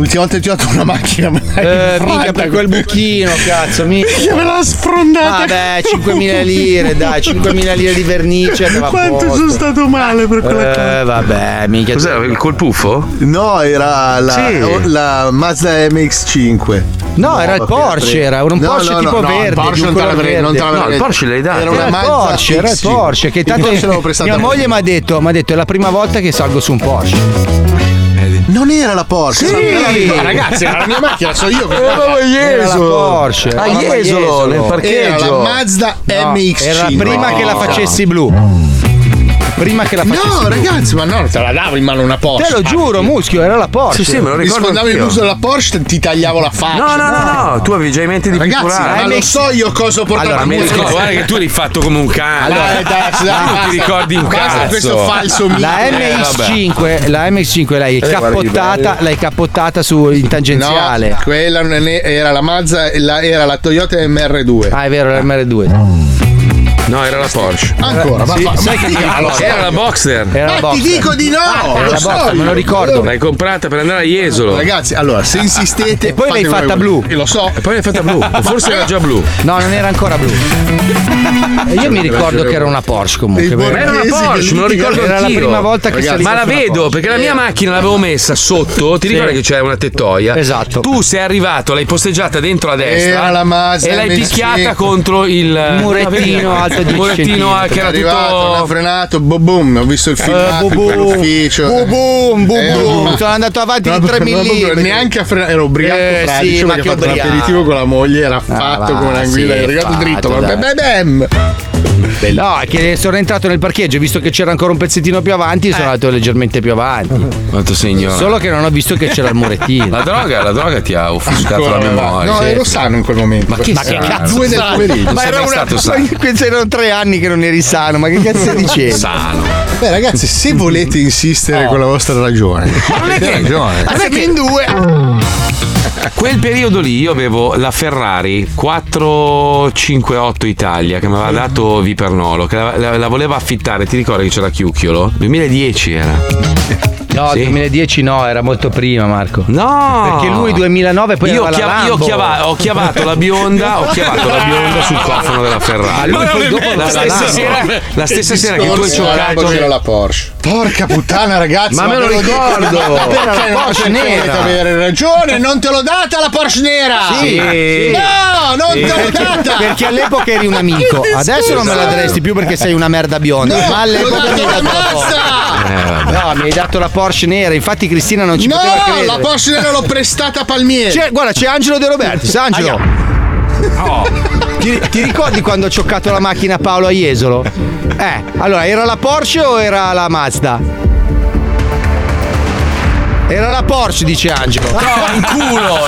Speaker 5: L'ultima volta che ho usato una macchina me l'hai
Speaker 2: Eh, mica per quel buchino, cazzo, mica.
Speaker 5: Me l'ha sfrondata.
Speaker 2: Vabbè, 5.000 lire, dai, 5.000 lire di vernice.
Speaker 5: Quanto
Speaker 2: posto.
Speaker 5: sono stato male per quella cosa.
Speaker 2: Eh, vabbè, mica.
Speaker 3: Cos'era il col puffo?
Speaker 31: No, era la,
Speaker 2: Sì.
Speaker 31: la Mazda MX5.
Speaker 2: No, era il Porsche, era un Porsche tipo verde,
Speaker 31: Il Porsche non te l'avrei, non te l'avrei
Speaker 2: No, il
Speaker 3: Porsche l'hai dato.
Speaker 31: Era
Speaker 2: Era
Speaker 31: una
Speaker 2: il
Speaker 31: Mazda
Speaker 2: Porsche, era il
Speaker 31: X5.
Speaker 2: Porsche. Che
Speaker 31: Il
Speaker 2: tanto mia moglie mi ha detto, mi ha detto, è la prima volta che salgo su un Porsche.
Speaker 31: Non era la Porsche.
Speaker 2: Sì.
Speaker 31: era la-
Speaker 5: Ragazzi, era la mia macchina, so io che
Speaker 31: Era la
Speaker 2: Era
Speaker 31: Jesolo.
Speaker 2: Porsche.
Speaker 31: Ah,
Speaker 2: era la
Speaker 31: Jesolo, nel
Speaker 5: Era
Speaker 31: parcheggio.
Speaker 5: la Mazda
Speaker 2: No,
Speaker 5: MX5.
Speaker 2: Era prima che la facessi blu. Prima che la facessi
Speaker 5: No, ragazzi, ma no, te la davo in mano una Porsche.
Speaker 2: Te lo giuro, muschio, era la Porsche.
Speaker 3: Sì, sì, me lo
Speaker 5: Mi
Speaker 3: ricordo
Speaker 5: sfondavi
Speaker 3: anch'io.
Speaker 5: l'uso della Porsche ti tagliavo la faccia.
Speaker 3: No, no, no, no, tu avevi già in mente di
Speaker 5: Ragazzi,
Speaker 3: pitturare.
Speaker 5: ma lo so io cosa ho portato
Speaker 3: Allora,
Speaker 5: a
Speaker 3: mi ricordo, guarda che tu l'hai fatto come un cane.
Speaker 5: Allora, dai, dai,
Speaker 3: non ti ricordi un
Speaker 5: Basta
Speaker 3: cazzo.
Speaker 5: questo falso mito.
Speaker 2: La
Speaker 3: Eh, vabbè.
Speaker 2: MX5, la MX5 l'hai
Speaker 3: Eh,
Speaker 2: cappottata, l'hai cappottata su in tangenziale.
Speaker 5: No, quella era la Mazda, la- era la Toyota MR2.
Speaker 2: Ah, è vero, l'MR2.
Speaker 3: No, era la Porsche.
Speaker 5: Ancora, ma
Speaker 2: Sì,
Speaker 5: fa-
Speaker 2: sai
Speaker 5: ma
Speaker 2: che ricordo.
Speaker 5: so.
Speaker 3: Era la Boxster.
Speaker 2: Era la
Speaker 5: Ma ti dico di no,
Speaker 2: Ah, era
Speaker 5: lo
Speaker 2: la
Speaker 5: so
Speaker 2: Boxster, me lo ricordo.
Speaker 3: L'hai comprata per andare a Jesolo.
Speaker 5: Ragazzi, allora, se insistete.
Speaker 2: E poi l'hai fatta blu.
Speaker 5: volete. Lo so.
Speaker 3: E poi l'hai fatta blu. O Forse era già blu.
Speaker 2: No, non era ancora blu. E io mi ricordo che era una Porsche comunque.
Speaker 3: Ma era una Porsche,
Speaker 5: che
Speaker 3: me lo ricordo
Speaker 2: Era la prima volta che salivo
Speaker 3: Ma la vedo perché la mia macchina l'avevo messa sotto. Ti ricordi che c'era una tettoia?
Speaker 2: Esatto.
Speaker 3: Tu sei arrivato, l'hai posteggiata dentro a destra.
Speaker 5: Era la Mazda
Speaker 3: E l'hai
Speaker 5: MX5.
Speaker 3: picchiata contro il
Speaker 2: murettino alto
Speaker 3: Il
Speaker 2: 10
Speaker 3: murettino che era
Speaker 5: arrivato, non ha
Speaker 3: tutto.
Speaker 5: frenato, boom boom, ho visto il filmato
Speaker 2: boom,
Speaker 5: in quell'ufficio.
Speaker 2: boom, boom, boom,
Speaker 5: Eh,
Speaker 2: boom.
Speaker 5: ma-
Speaker 2: Sono andato avanti
Speaker 5: No,
Speaker 2: di 3
Speaker 5: no,
Speaker 2: mm.
Speaker 5: Neanche a frenare, ero ubriaco
Speaker 2: Eh,
Speaker 5: fradicio
Speaker 2: sì,
Speaker 5: perché
Speaker 2: che
Speaker 5: ho fatto l'aperitivo con la moglie, era fatto
Speaker 2: va,
Speaker 5: come una guida,
Speaker 2: sì,
Speaker 5: è arrivato dritto,
Speaker 2: dai.
Speaker 5: bam, bam, bam.
Speaker 2: No, è che sono entrato nel parcheggio, visto che c'era ancora un pezzettino più avanti,
Speaker 5: Eh.
Speaker 2: sono andato leggermente più avanti.
Speaker 3: Quanto sei ignorante.
Speaker 2: Solo che non ho visto che c'era il murettino.
Speaker 3: La droga, la droga ti ha offuscato la memoria.
Speaker 5: No, ero sano in quel momento.
Speaker 3: Ma che
Speaker 5: Ma
Speaker 3: sano?
Speaker 5: cazzo? Due del pomeriggio.
Speaker 2: Ma era una,
Speaker 3: stato sano.
Speaker 2: ma questi erano tre anni che non eri sano, ma che cazzo dicevi?
Speaker 3: Sano.
Speaker 5: Beh, ragazzi, se volete insistere con la vostra ragione,
Speaker 3: non è
Speaker 5: avete
Speaker 3: che-
Speaker 5: ragione.
Speaker 3: non è che-
Speaker 2: in due.
Speaker 3: Quel periodo lì io avevo la Ferrari 458 Italia che mi aveva dato Vipernolo, che la, la- la voleva affittare, ti ricordi che c'era Chiucchiolo? 2010 era.
Speaker 2: No,
Speaker 3: Sì.
Speaker 2: 2010 no, era molto prima, Marco.
Speaker 3: No!
Speaker 2: Perché lui 2009 poi
Speaker 3: io,
Speaker 2: aveva la
Speaker 3: chia- io chiava- ho chiavato la bionda, ho chiavato la bionda sul cofano della
Speaker 2: Ma
Speaker 3: Ferrari.
Speaker 2: lui poi dopo
Speaker 3: la
Speaker 2: aveva
Speaker 3: stessa sera, la stessa sera che tu hai
Speaker 5: la
Speaker 3: giocato
Speaker 5: c'era la Porsche. Porca puttana, ragazzi.
Speaker 3: Ma me lo ricordo.
Speaker 5: ma perché
Speaker 2: la Porsche nera.
Speaker 5: avere ragione, non te l'ho data la Porsche nera.
Speaker 2: Sì.
Speaker 5: No, non te l'ho data.
Speaker 2: Perché all'epoca eri un amico. Adesso non me la daresti più perché sei una merda bionda.
Speaker 5: No,
Speaker 2: ma all'epoca mi hai
Speaker 5: dato la
Speaker 2: Porsche.
Speaker 5: Mazda.
Speaker 2: No, mi hai dato la Porsche nera. Infatti Cristina non ci
Speaker 5: No,
Speaker 2: poteva credere.
Speaker 5: la Porsche nera l'ho prestata a Palmieri.
Speaker 2: C'è- guarda, c'è Angelo De Robertis. Angelo. Ti, ti ricordi quando ho cioccato la macchina Paolo a Jesolo? Eh, allora, era la Porsche o era la Mazda? Era la Porsche, dice Angelo.
Speaker 3: No, in culo!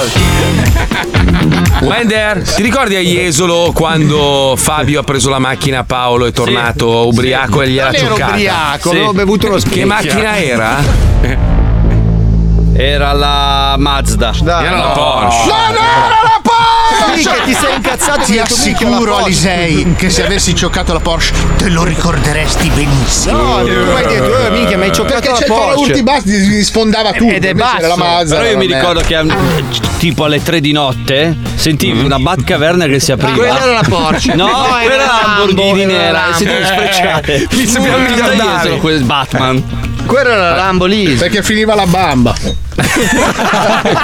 Speaker 3: Wender, ti ricordi a Jesolo quando Fabio ha preso la macchina a Paolo e è tornato ubriaco e gliel'ha
Speaker 2: Non ero
Speaker 3: cioccata?
Speaker 2: ubriaco, avevo bevuto uno
Speaker 3: Che
Speaker 2: spicchio.
Speaker 3: macchina era?
Speaker 12: Era la Mazda.
Speaker 3: Era la Porsche.
Speaker 5: No, no, era la Porsche.
Speaker 2: Sì, che ti sei incazzato
Speaker 5: Ti
Speaker 2: e hai detto, "Minchia, la
Speaker 5: assicuro,
Speaker 2: Porsche".
Speaker 5: Alisei, che se avessi giocato la Porsche te lo ricorderesti benissimo.
Speaker 2: No, tu hai detto, eh, minchia, mi hai cioccato
Speaker 5: Perché
Speaker 2: la
Speaker 5: c'è
Speaker 2: Porsche.
Speaker 5: Urti Basti gli sfondava tutto.
Speaker 12: Ed è
Speaker 5: era la
Speaker 12: basso.
Speaker 5: Mazda.
Speaker 12: Però io mi ricordo che eh, tipo alle 3 di notte sentivi una Batcaverna che si apriva.
Speaker 2: Quella era la Porsche.
Speaker 12: No,
Speaker 2: No, era
Speaker 12: quella era
Speaker 2: la
Speaker 12: la Lamborghini
Speaker 2: Lambo, era
Speaker 12: nera. E sentivi sfrecciate.
Speaker 2: Mi sembrava
Speaker 12: miliardari.
Speaker 2: miliardari.
Speaker 12: quel Batman.
Speaker 2: Quella era la Lambo lì.
Speaker 5: Perché finiva la bamba.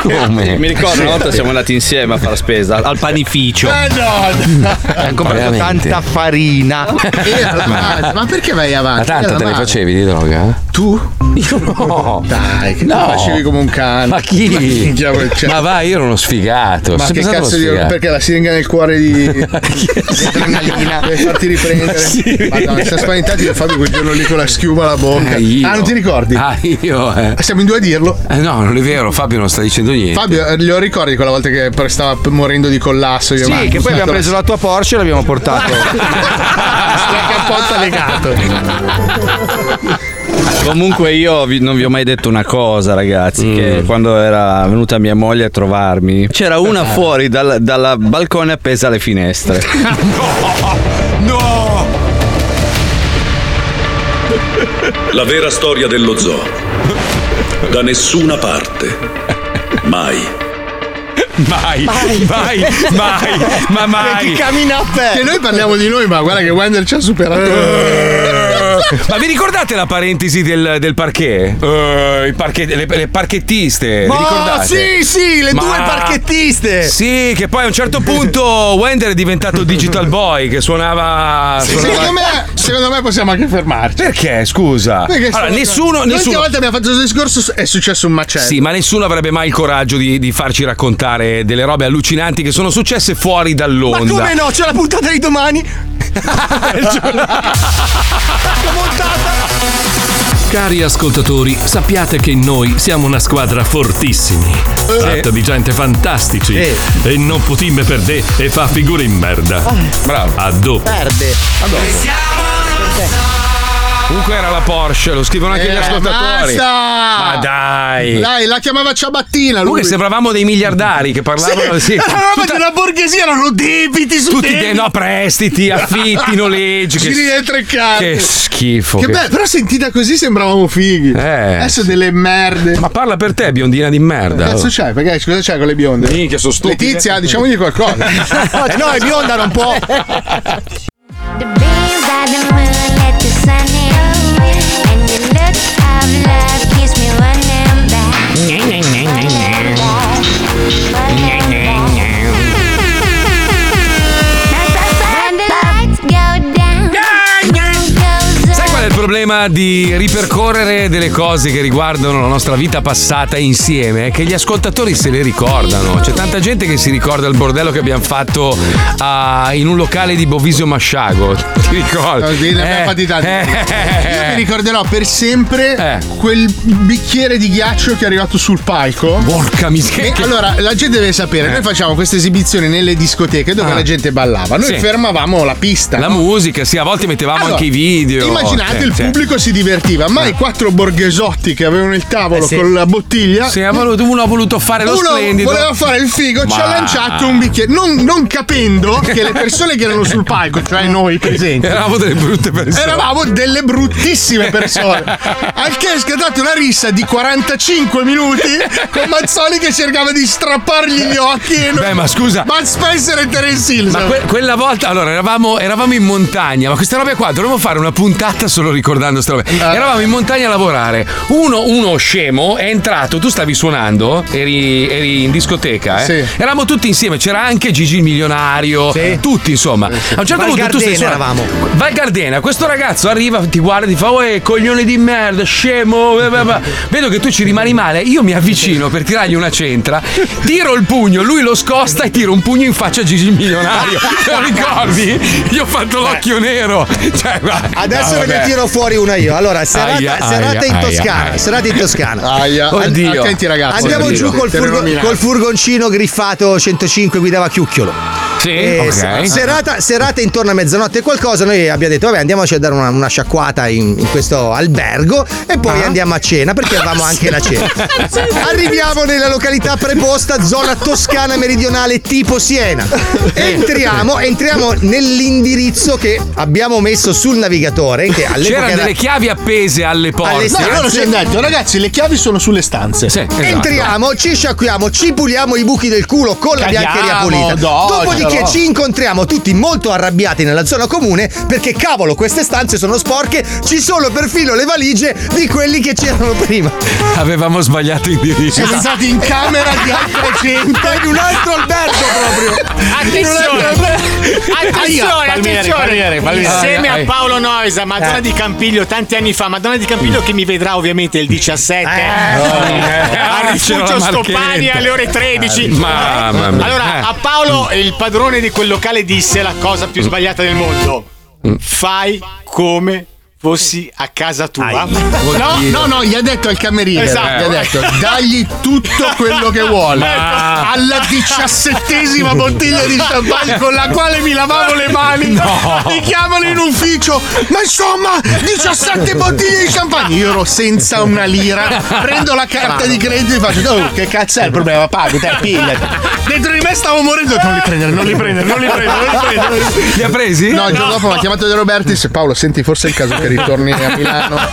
Speaker 32: Come? Mi ricordo una volta siamo andati insieme a fare spesa al panificio.
Speaker 5: Eh no!
Speaker 2: Ha comprato
Speaker 32: Veramente.
Speaker 2: tanta farina.
Speaker 5: ma, ma perché vai avanti?
Speaker 32: Ma tanta
Speaker 5: Era
Speaker 32: te ne facevi di droga?
Speaker 5: Tu?
Speaker 32: Io no.
Speaker 5: Dai, che
Speaker 32: No.
Speaker 5: tu facevi come un cane.
Speaker 32: Ma chi?
Speaker 5: Minchia, cioè-
Speaker 32: Ma vai, io ero uno sfigato.
Speaker 5: Ma che cazzo di perché la siringa nel cuore di di adrenalina per farti riprendere.
Speaker 32: Sì.
Speaker 5: Madonna, siamo spaventati da Fabio quel giorno lì con la schiuma alla bocca.
Speaker 32: Ah.
Speaker 5: Ah, non ti ricordi?
Speaker 32: Ah, io, eh.
Speaker 5: Siamo in due a dirlo.
Speaker 32: Eh, no, non è vero, Fabio non sta dicendo niente.
Speaker 5: Fabio, eh, lo ricordi quella volta che stava morendo di collasso? Io,
Speaker 2: Sì, che poi abbiamo preso la tua Porsche e l'abbiamo portato.
Speaker 5: cappotta legato.
Speaker 32: Comunque io vi- non vi ho mai detto una cosa ragazzi,
Speaker 5: Mm.
Speaker 32: che quando era venuta mia moglie a trovarmi, c'era una fuori dal, dal balcone appesa alle finestre.
Speaker 3: No!
Speaker 30: La vera storia dello zoo. Da nessuna parte. Mai.
Speaker 3: Mai, mai, mai, ma mai.
Speaker 5: Che noi parliamo di noi, ma guarda che Wender ci ha superato.
Speaker 3: Ma vi ricordate la parentesi del, del parquet? Eh, i parquet- le, le parchettiste.
Speaker 2: Ma
Speaker 3: vi ricordate?
Speaker 2: sì, sì, le
Speaker 3: Ma-
Speaker 2: due parchettiste.
Speaker 3: Sì, che poi a un certo punto Wender è diventato digital boy che suonava. suonava-
Speaker 5: Secondo me, secondo me possiamo anche fermarci.
Speaker 3: Perché, scusa?
Speaker 5: Perché
Speaker 3: allora, nessuno.
Speaker 5: L'ultima
Speaker 3: nessuno...
Speaker 5: volta abbiamo fatto questo discorso è successo un macello.
Speaker 3: Sì, ma nessuno avrebbe mai il coraggio di, di farci raccontare delle robe allucinanti che sono successe fuori
Speaker 2: Ma
Speaker 3: dall'onda.
Speaker 2: come no? C'è la puntata di domani.
Speaker 1: Cari ascoltatori, sappiate che noi siamo una squadra fortissimi, fatta di gente fantastici
Speaker 2: Eh.
Speaker 1: e non putimme per te e fa figure in merda.
Speaker 3: Bravo.
Speaker 1: A dopo.
Speaker 2: Perde.
Speaker 3: Comunque era la Porsche, lo scrivono anche
Speaker 5: Eh,
Speaker 3: gli ascoltatori.
Speaker 5: basta!
Speaker 3: Ma dai!
Speaker 5: Dai, la chiamava Ciabattina. Lui.
Speaker 3: Comunque sembravamo dei miliardari che parlavano sì,
Speaker 5: Era roba
Speaker 3: tutta-
Speaker 5: della borghesia, erano debiti su
Speaker 3: tutti
Speaker 5: debiti.
Speaker 3: dei no prestiti, affitti, noleggi. Che,
Speaker 5: Giri dentro e carte.
Speaker 3: che schifo.
Speaker 5: Che bello, però sentita così sembravamo fighi.
Speaker 3: Eh.
Speaker 5: Adesso delle merde.
Speaker 3: Ma parla per te, biondina di merda.
Speaker 5: Che cazzo
Speaker 3: oh.
Speaker 5: c'hai? Perché cosa c'hai con le bionde?
Speaker 3: Minchia, sono stupide.
Speaker 5: Letizia, diciamogli qualcosa.
Speaker 2: Eh no, è bionda, non può.
Speaker 4: The beams by the moon let the sun in
Speaker 3: problema di ripercorrere delle cose che riguardano la nostra vita passata insieme? È che gli ascoltatori se le ricordano. C'è tanta gente che si ricorda il bordello che abbiamo fatto a- in un locale di Bovisio Masciago. Ti ricordi?
Speaker 5: Così ne abbiamo
Speaker 3: Eh,
Speaker 5: fatti tanti.
Speaker 3: eh.
Speaker 5: Io mi ricorderò per sempre
Speaker 3: Eh.
Speaker 5: quel bicchiere di ghiaccio che è arrivato sul palco.
Speaker 3: Porca miseria.
Speaker 5: E allora, la gente deve sapere,
Speaker 3: Eh.
Speaker 5: noi facciamo queste esibizioni nelle discoteche dove
Speaker 3: Ah.
Speaker 5: la gente ballava. Noi
Speaker 3: Sì.
Speaker 5: fermavamo la pista.
Speaker 3: La
Speaker 5: no?
Speaker 3: musica, sì, a volte mettevamo
Speaker 5: Allora,
Speaker 3: anche i video.
Speaker 5: Immaginate il. Pubblico si divertiva, ma i quattro borghesotti che avevano il tavolo
Speaker 3: Eh, sì.
Speaker 5: con la bottiglia.
Speaker 3: Sì, uno ha voluto fare lo
Speaker 5: uno
Speaker 3: splendido.
Speaker 5: voleva fare il figo, ci ha
Speaker 3: Ma-
Speaker 5: lanciato un bicchiere, non, non capendo che le persone che erano sul palco, cioè noi presenti,
Speaker 3: Eravamo delle brutte persone.
Speaker 5: eravamo delle bruttissime persone. Al che è scattata una rissa di 45 minuti con Mazzoli che cercava di strappargli gli occhi. E non-
Speaker 3: Beh, ma scusa.
Speaker 5: Bud Spencer e Terence Hill.
Speaker 3: Ma que- quella volta, allora, eravamo, eravamo in montagna, ma queste robe qua dovremmo fare una puntata solo ricordando queste robe.
Speaker 5: Eh.
Speaker 3: Eravamo in montagna a lavorare. Uno, uno scemo è entrato, tu stavi suonando, eri, eri in discoteca, eh?
Speaker 2: Sì.
Speaker 3: Eravamo tutti insieme, c'era anche Gigi il milionario, tutti insomma. A un certo punto tu stai suonando.
Speaker 2: eravamo.
Speaker 3: Val Gardena, questo ragazzo arriva, ti guarda e ti fa, uè, coglione di merda, scemo. beh, beh, beh." Vedo che tu ci rimani male, io mi avvicino per tirargli una centra, tiro il pugno, lui lo scosta e tiro un pugno in faccia a Gigi il milionario. Te lo ricordi? Gli ho fatto l'occhio nero. Cioè,
Speaker 2: Adesso
Speaker 3: no,
Speaker 2: ve ne tiro fuori una io. Allora, serata,
Speaker 3: Aia,
Speaker 2: serata in
Speaker 3: aia,
Speaker 2: Toscana.
Speaker 3: aia.
Speaker 2: Serata in Toscana.
Speaker 5: Aia.
Speaker 3: Oddio.
Speaker 5: Attenti ragazzi.
Speaker 2: Andiamo
Speaker 3: Oddio.
Speaker 2: giù col, furgo- col furgoncino griffato 105, guidava Chiucchiolo.
Speaker 3: Sì,
Speaker 2: E
Speaker 3: ok.
Speaker 2: se- serata, serata intorno a mezzanotte e qualcosa, noi abbiamo detto, vabbè, andiamoci a dare una, una sciacquata in, in questo albergo e poi
Speaker 3: Ah.
Speaker 2: andiamo a cena, perché avevamo anche la cena. Arriviamo nella località preposta, zona toscana meridionale tipo Siena. Entriamo, entriamo nell'indirizzo che abbiamo messo sul navigatore, che all'epoca
Speaker 3: C'erano
Speaker 2: era-
Speaker 3: delle chiavi appese alle porte.
Speaker 2: Alle
Speaker 5: No, loro ci hanno detto, ragazzi, le chiavi sono sulle stanze.
Speaker 3: Sì, esatto.
Speaker 2: Entriamo, ci sciacquiamo, ci puliamo i buchi del culo con la
Speaker 5: Caghiamo,
Speaker 2: biancheria pulita.
Speaker 5: doccia.
Speaker 2: Dopodiché che ci incontriamo tutti molto arrabbiati nella zona comune perché cavolo queste stanze sono sporche, ci sono perfino le valigie di quelli che c'erano prima.
Speaker 3: Avevamo sbagliato indirizzo.
Speaker 5: Siamo stati in camera di altre gente.
Speaker 2: in un altro albergo proprio.
Speaker 16: Attenzione, attenzione,
Speaker 5: Palmieri,
Speaker 16: attenzione.
Speaker 5: Palmieri, Palmieri.
Speaker 16: Insieme
Speaker 5: Ai, ai.
Speaker 16: a Paolo Noisa, Madonna
Speaker 5: Eh.
Speaker 16: di Campiglio, tanti anni fa, Madonna di Campiglio che mi vedrà ovviamente il 17
Speaker 3: Eh.
Speaker 16: a
Speaker 3: c'era
Speaker 16: Rifugio
Speaker 3: la
Speaker 16: Stoppani
Speaker 3: marchetta.
Speaker 16: alle ore 13.
Speaker 3: Mamma mia.
Speaker 16: Allora,
Speaker 3: Eh.
Speaker 16: a Paolo il padrone di quel locale disse la cosa più sbagliata del mondo. Fai come fossi a casa tua.
Speaker 5: No, no, no, gli ha detto al cameriere,
Speaker 16: Esatto.
Speaker 5: gli ha detto dagli tutto quello che vuole.
Speaker 16: Ma-
Speaker 5: Alla diciassettesima bottiglia di champagne con la quale mi lavavo le mani,
Speaker 3: No.
Speaker 5: mi chiamano in ufficio. Ma insomma, 17 bottiglie di champagne. Io ero senza una lira, prendo la carta di credito e faccio, oh, che cazzo è il problema? Paghi, te, pigliati. Dentro di me stavo morendo, non li prendere, non li prendere, non li prendere, non li prendere.
Speaker 3: ha presi?
Speaker 5: No, il giorno dopo mi ha chiamato De Robertis Paolo, senti, forse è il caso che ritorni a Milano.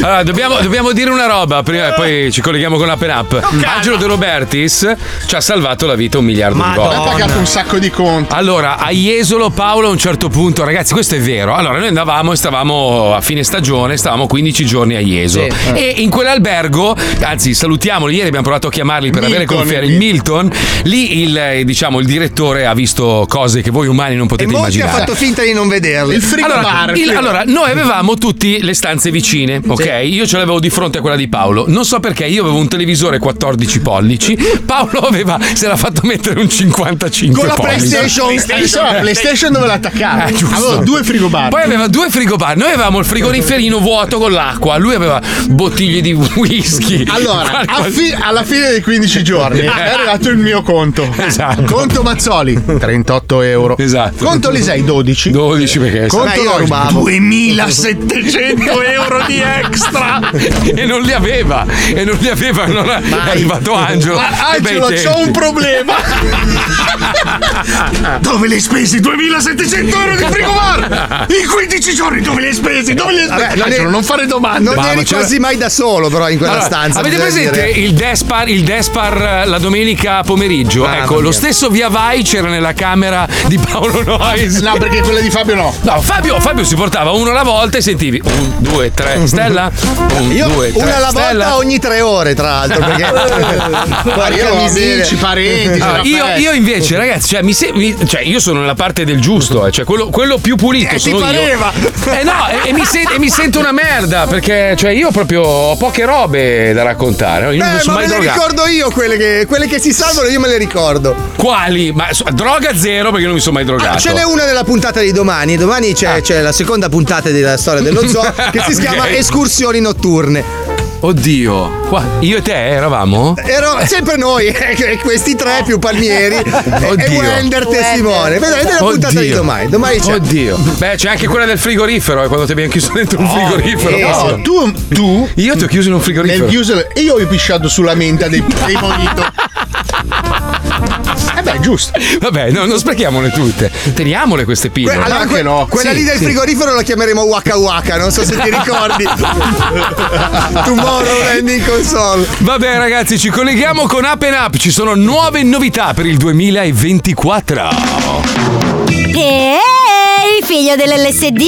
Speaker 3: Allora, dobbiamo, dobbiamo dire una roba, prima, poi ci colleghiamo con Appen Up. Angelo De Robertis ci ha salvato la vita un miliardo di
Speaker 5: Mi
Speaker 3: volte.
Speaker 5: ha pagato un sacco di conti.
Speaker 3: Allora, a Jesolo Paolo a un certo punto, ragazzi, questo è vero. Allora, noi andavamo e stavamo a fine stagione, stavamo 15 giorni a Jesolo.
Speaker 5: Sì.
Speaker 3: E in quell'albergo, anzi, salutiamoli, ieri abbiamo provato a chiamarli per avere
Speaker 5: Milton,
Speaker 3: conferme. Il Milton, lì il, eh, diciamo, il direttore ha visto cose che voi umani non potete
Speaker 2: E Monti ha
Speaker 3: immaginare.
Speaker 2: fatto finta di non vederle.
Speaker 3: allora, il- allora, noi avevamo tutti le stanze vicine, ok? Io ce l'avevo di fronte a quella di Paolo. Non so perché io avevo un televisore 14 pollici, Paolo aveva, si era fatto mettere un 55
Speaker 5: Con la
Speaker 3: pollici.
Speaker 5: PlayStation. PlayStation, la PlayStation dove l'attaccava?
Speaker 3: Eh, giusto.
Speaker 5: Avevo due frigobar.
Speaker 3: Poi aveva due frigobar. Noi avevamo il frigoriferino vuoto con l'acqua. Lui aveva bottiglie di whisky.
Speaker 5: Allora, fi- alla fine dei 15 giorni è arrivato il mio conto.
Speaker 3: Esatto.
Speaker 5: Conto Mazzoli 38 euro.
Speaker 3: Esatto.
Speaker 5: Conto Lisei 12.
Speaker 3: 12 perché
Speaker 5: Conto Lois,
Speaker 2: rubavo.
Speaker 5: 2700 euro di extra.
Speaker 3: e non li aveva. E non li aveva. Non è è arrivato Angelo.
Speaker 5: Ah,
Speaker 3: bei
Speaker 5: Angelo, c'ho un problema. Dove li hai spesi? 2700 euro di frigobar? In 15 giorni dove li hai spesi? Dove li hai spesi?
Speaker 2: Vabbè, non,
Speaker 5: Angelo,
Speaker 2: eri-
Speaker 5: non fare domande.
Speaker 2: Non
Speaker 3: Ma-
Speaker 2: eri
Speaker 3: ma c'era-
Speaker 2: quasi mai da solo, però, in quella
Speaker 3: Allora,
Speaker 2: stanza.
Speaker 3: Avete presente
Speaker 2: dire.
Speaker 3: il Despar, il Despar eh, la domenica pomeriggio?
Speaker 2: Mamma
Speaker 3: ecco, lo stesso via vai c'era nella camera di Paolo Noyes.
Speaker 5: No, perché quella di Fabio no.
Speaker 3: No, Fabio, Fabio si portava uno alla volta e sentivi un, due, tre, Stella? Un,
Speaker 2: Io
Speaker 3: due, tre,
Speaker 2: una alla
Speaker 3: Stella?
Speaker 2: volta ogni tre ore, tra l'altro. Perché.
Speaker 5: Guarda, io amici, parenti.
Speaker 3: Ah,
Speaker 5: c'era
Speaker 3: io, io invece, ragazzi, cioè, mi se- mi- cioè, io sono nella parte del giusto, eh, cioè quello, quello più pulito
Speaker 2: Eh, ti
Speaker 3: sono
Speaker 2: pareva.
Speaker 3: io. Eh no, e, e mi sen- e mi sento una merda perché cioè, io proprio ho poche robe da raccontare. Io non mi
Speaker 2: Eh,
Speaker 3: sono
Speaker 2: ma
Speaker 3: mai
Speaker 2: me le
Speaker 3: drogato.
Speaker 2: ricordo io quelle che, quelle che si salvano, io me le ricordo.
Speaker 3: Quali? Ma droga zero perché non mi sono mai drogato.
Speaker 2: Ah, ce n'è una nella puntata di domani. Domani c'è, c'è la seconda puntata della storia dello zoo che si chiama
Speaker 3: Ok.
Speaker 2: Escursioni notturne.
Speaker 3: Oddio, qua, io e te eravamo?
Speaker 2: Ero sempre noi, questi tre più Palmieri e
Speaker 3: Oddio.
Speaker 2: Wender testimone. Vedete la puntata di domani. Domani c'è.
Speaker 3: Oddio. Beh, c'è anche quella del frigorifero, eh, quando ti abbiamo chiuso dentro un frigorifero.
Speaker 2: eh,
Speaker 5: No, tu, tu
Speaker 3: Io ti ho chiuso in un frigorifero.
Speaker 5: nel chiuso e io ho pisciato sulla menta dei, dei monito. Giusto.
Speaker 3: Vabbè, no, non sprechiamole tutte. Teniamole queste
Speaker 2: Que-
Speaker 3: pillole.
Speaker 2: allora,
Speaker 5: anche
Speaker 2: que-
Speaker 5: no.
Speaker 2: Quella
Speaker 3: Sì,
Speaker 2: lì del
Speaker 3: sì.
Speaker 2: frigorifero la chiameremo Waka Waka, non so se ti ricordi. Tomorrowland in console.
Speaker 3: Vabbè ragazzi, ci colleghiamo con Up and Up, ci sono nuove novità per il 2024.
Speaker 23: Ehi, figlio dell'LSD!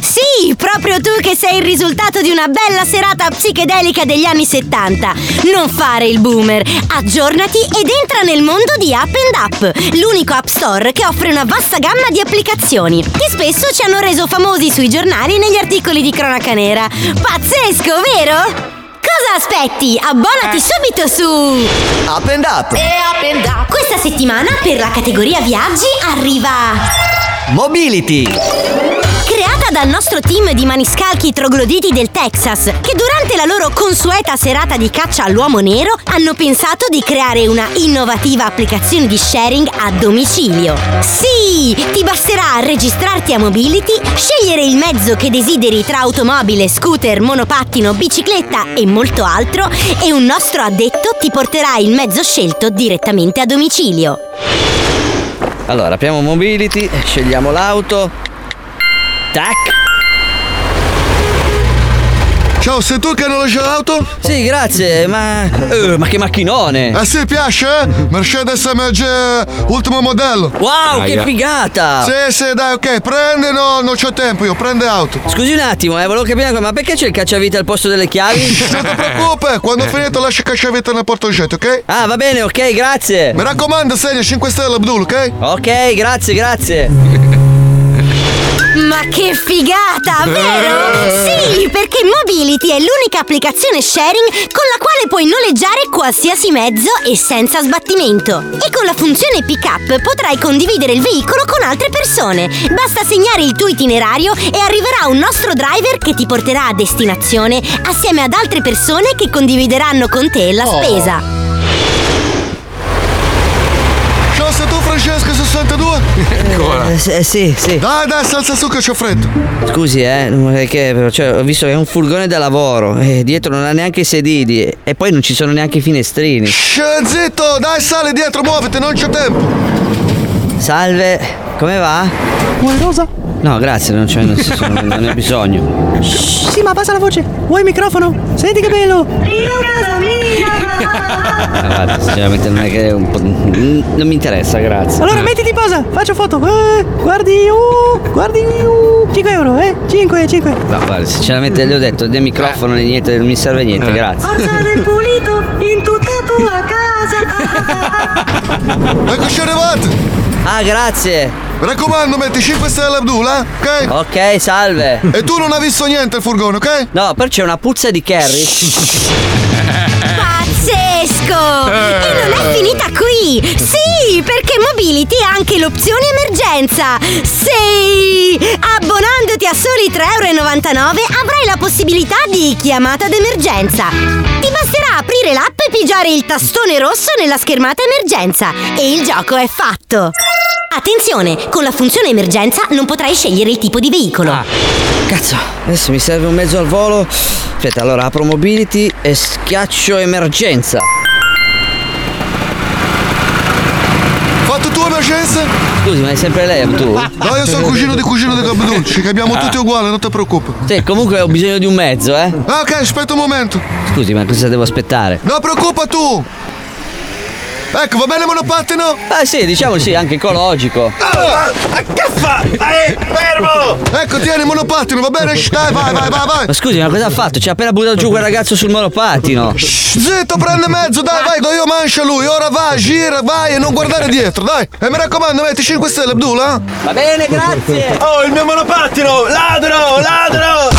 Speaker 23: Sì, proprio tu che sei il risultato di una bella serata psichedelica degli anni 70. Non fare il boomer, aggiornati ed entra nel mondo di Up and Up, l'unico app store che offre una vasta gamma di applicazioni, che spesso ci hanno reso famosi sui giornali e negli articoli di cronaca nera. Pazzesco, vero? Cosa aspetti? Abbonati subito su
Speaker 33: Up and up.
Speaker 23: Questa settimana per la categoria viaggi arriva
Speaker 33: Mobility.
Speaker 23: Creata dal nostro team di maniscalchi trogloditi del Texas, che durante la loro consueta serata di caccia all'uomo nero hanno pensato di creare una innovativa applicazione di sharing a domicilio. Sì, ti basterà registrarti a Mobility, scegliere il mezzo che desideri tra automobile, scooter, monopattino, bicicletta e molto altro e un nostro addetto ti porterà il mezzo scelto direttamente a domicilio.
Speaker 33: Allora, apriamo Mobility, scegliamo l'auto. Tac.
Speaker 31: Ciao, sei tu che hanno lasciato l'auto?
Speaker 17: Sì, grazie, ma. eh, ma che macchinone!
Speaker 31: Ah sì, piace? eh? Mercedes AMG ultimo modello.
Speaker 17: Wow, che figata!
Speaker 31: Sì, sì, dai, ok, prende, no, non c'ho tempo io, prende auto.
Speaker 17: Scusi un attimo, eh, volevo capire ma perché c'è il cacciavite al posto delle chiavi?
Speaker 31: Non ti preoccupare, quando ho finito lascia il cacciavite nel portoncetto, ok?
Speaker 17: Ah, va bene, ok, grazie.
Speaker 31: Mi raccomando, segna 5 stelle Abdul, ok?
Speaker 17: Ok, grazie, grazie.
Speaker 23: Ma che figata, vero? Sì, perché Mobility è l'unica applicazione sharing con la quale puoi noleggiare qualsiasi mezzo e senza sbattimento. E con la funzione pick up potrai condividere il veicolo con altre persone. Basta segnare il tuo itinerario e arriverà un nostro driver che ti porterà a destinazione assieme ad altre persone che condivideranno con te la spesa.
Speaker 31: Ciao, sei tu Francesco 62?
Speaker 17: Ancora? sì, sì.
Speaker 31: Dai, dai, salsa su che c'ho freddo.
Speaker 17: Scusi, eh, non è che, cioè, ho visto che è un furgone da lavoro e dietro non ha neanche i sedili e poi non ci sono neanche i finestrini.
Speaker 31: Shh, zitto, dai, sali dietro, muoviti, non c'ho tempo.
Speaker 17: Salve, come va?
Speaker 25: Vuoi rosa?
Speaker 17: No, grazie, non, c'è, non, non- non ne ho bisogno.
Speaker 25: Sì, ma basta la voce. Vuoi il microfono? Senti che bello!
Speaker 17: Ah, Guarda, sinceramente non è che è un po'. Non mi interessa, grazie.
Speaker 25: Allora mettiti in pausa, faccio foto. Eh, guardi, uh, guardi, uh. 5 euro, eh? 5, 5.
Speaker 17: No, guarda, sinceramente le ho detto del microfono né niente, non mi serve niente, grazie.
Speaker 4: Forza del pulito in tutta tua casa.
Speaker 31: Ecco, ci arrivate.
Speaker 17: Ah, grazie.
Speaker 31: Mi raccomando, metti 5 stelle Abdul, eh? Ok?
Speaker 17: Ok, salve.
Speaker 31: E tu non hai visto niente il furgone, ok?
Speaker 17: No, però c'è una puzza di curry.
Speaker 23: E non è finita qui! Sì, perché Mobility ha anche l'opzione emergenza! Sì! Abbonandoti a soli 3,99€ avrai la possibilità di chiamata d'emergenza! Ti basterà aprire l'app e pigiare il tastone rosso nella schermata emergenza e il gioco è fatto! Attenzione, con la funzione emergenza non potrai scegliere il tipo di veicolo.
Speaker 17: Cazzo, adesso mi serve un mezzo al volo. Aspetta, allora apro mobility e schiaccio emergenza.
Speaker 31: Tu emergenza?
Speaker 17: Scusi, ma è sempre lei, tu?
Speaker 31: No, io sono cugino di cugino di Abdul, ci capiamo tutti uguali, non ti preoccupare.
Speaker 17: Sì, comunque ho bisogno di un mezzo, eh.
Speaker 31: Ah, ok, aspetta un momento.
Speaker 17: Scusi, ma cosa devo aspettare?
Speaker 31: Non preoccupa tu! Ecco, va bene monopattino?
Speaker 17: Ah sì, diciamo sì, anche ecologico.
Speaker 31: che fa? Dai, fermo! Ecco, tieni il monopattino, va bene? Shh, Dai, vai, vai, vai, vai!
Speaker 17: Ma scusi, ma cosa ha fatto? Ci ha appena buttato giù quel ragazzo sul monopattino.
Speaker 31: Zitto, prende mezzo, dai, vai, do io mancia lui. Ora vai, gira, vai e non guardare dietro, dai. E mi raccomando, metti 5 stelle, Abdul, eh?
Speaker 17: Va bene, grazie.
Speaker 4: Oh, il mio monopattino! Ladro, ladro!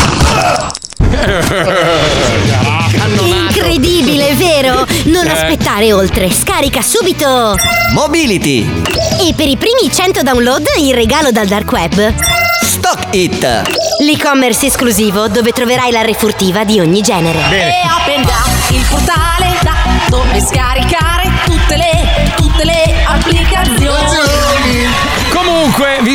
Speaker 23: Incredibile, vero? Non
Speaker 4: Eh.
Speaker 23: aspettare oltre, scarica subito!
Speaker 17: Mobility!
Speaker 23: E per i primi 100 download il regalo dal dark web.
Speaker 17: Stock It!
Speaker 23: L'e-commerce esclusivo dove troverai la refurtiva di ogni genere.
Speaker 4: E open up il portale da dove scaricare tutte le, tutte le applicazioni.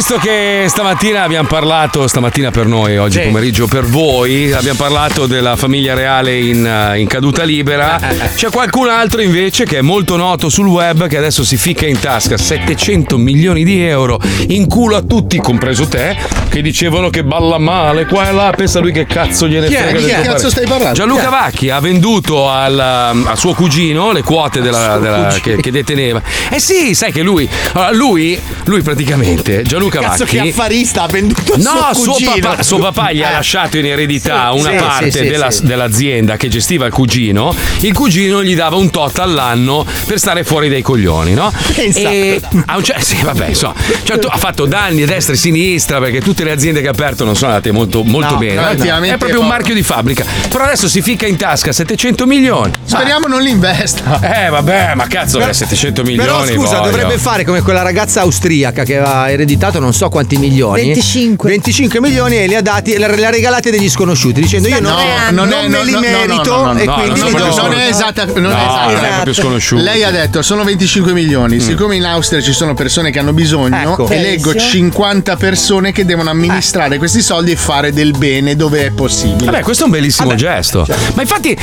Speaker 3: Visto che stamattina abbiamo parlato, stamattina per noi, oggi pomeriggio per voi, abbiamo parlato della famiglia reale in, eh, in caduta libera, c'è qualcun altro invece che è molto noto sul web che adesso si ficca in tasca 700 milioni di euro in culo a tutti, compreso te, che dicevano che balla male, qua e là, pensa lui che cazzo gliene
Speaker 5: Chi è?
Speaker 3: frega
Speaker 5: Chi è?
Speaker 3: tuo
Speaker 5: Cazzo stai parlando?
Speaker 3: Gianluca
Speaker 5: Chi?
Speaker 3: Vacchi ha venduto al, a suo cugino le quote della- della- che, che deteneva. Eh sì, sai che lui, allora, lui, lui praticamente, Gianluca
Speaker 2: Cazzo
Speaker 3: Vacchi.
Speaker 2: che affarista ha venduto
Speaker 3: No,
Speaker 2: suo
Speaker 3: suo papà, suo papà gli ha
Speaker 2: Eh.
Speaker 3: lasciato in eredità
Speaker 2: Sì,
Speaker 3: una
Speaker 2: sì,
Speaker 3: parte
Speaker 2: sì,
Speaker 3: della- dell'azienda che gestiva il cugino. Il cugino gli dava un tot all'anno per stare fuori dai coglioni, no?
Speaker 2: Pensa.
Speaker 3: E a un cer- sì, vabbè, insomma, certo, ha fatto danni a destra e a sinistra perché tutte le aziende che ha aperto non sono andate molto, molto
Speaker 5: No,
Speaker 3: bene.
Speaker 5: no,
Speaker 3: È proprio un marchio di fabbrica. Però adesso si ficca in tasca 700 milioni.
Speaker 5: Speriamo non li investa.
Speaker 3: Eh, vabbè, ma cazzo,
Speaker 2: Però-
Speaker 3: 700 milioni.
Speaker 2: Però scusa,
Speaker 3: voglio.
Speaker 2: dovrebbe fare come quella ragazza austriaca che aveva ereditato non so quanti milioni.
Speaker 6: 25.
Speaker 2: 25 milioni e li ha dati, le ha regalati a degli sconosciuti, dicendo io non,
Speaker 5: No,
Speaker 2: non,
Speaker 5: non è-
Speaker 2: me li merito
Speaker 5: no, no, no,
Speaker 2: e
Speaker 5: no,
Speaker 2: quindi li do.
Speaker 5: non è esatta, non è
Speaker 3: No,
Speaker 5: esatta.
Speaker 3: non è proprio sconosciuto.
Speaker 5: Lei ha detto sono 25 milioni. Siccome in Austria ci sono persone che hanno bisogno,
Speaker 2: Ecco.
Speaker 5: e leggo
Speaker 2: Tenzio.
Speaker 5: 50 persone che devono amministrare questi soldi e fare del bene dove è possibile.
Speaker 3: Vabbè, questo è un bellissimo gesto. Ma infatti,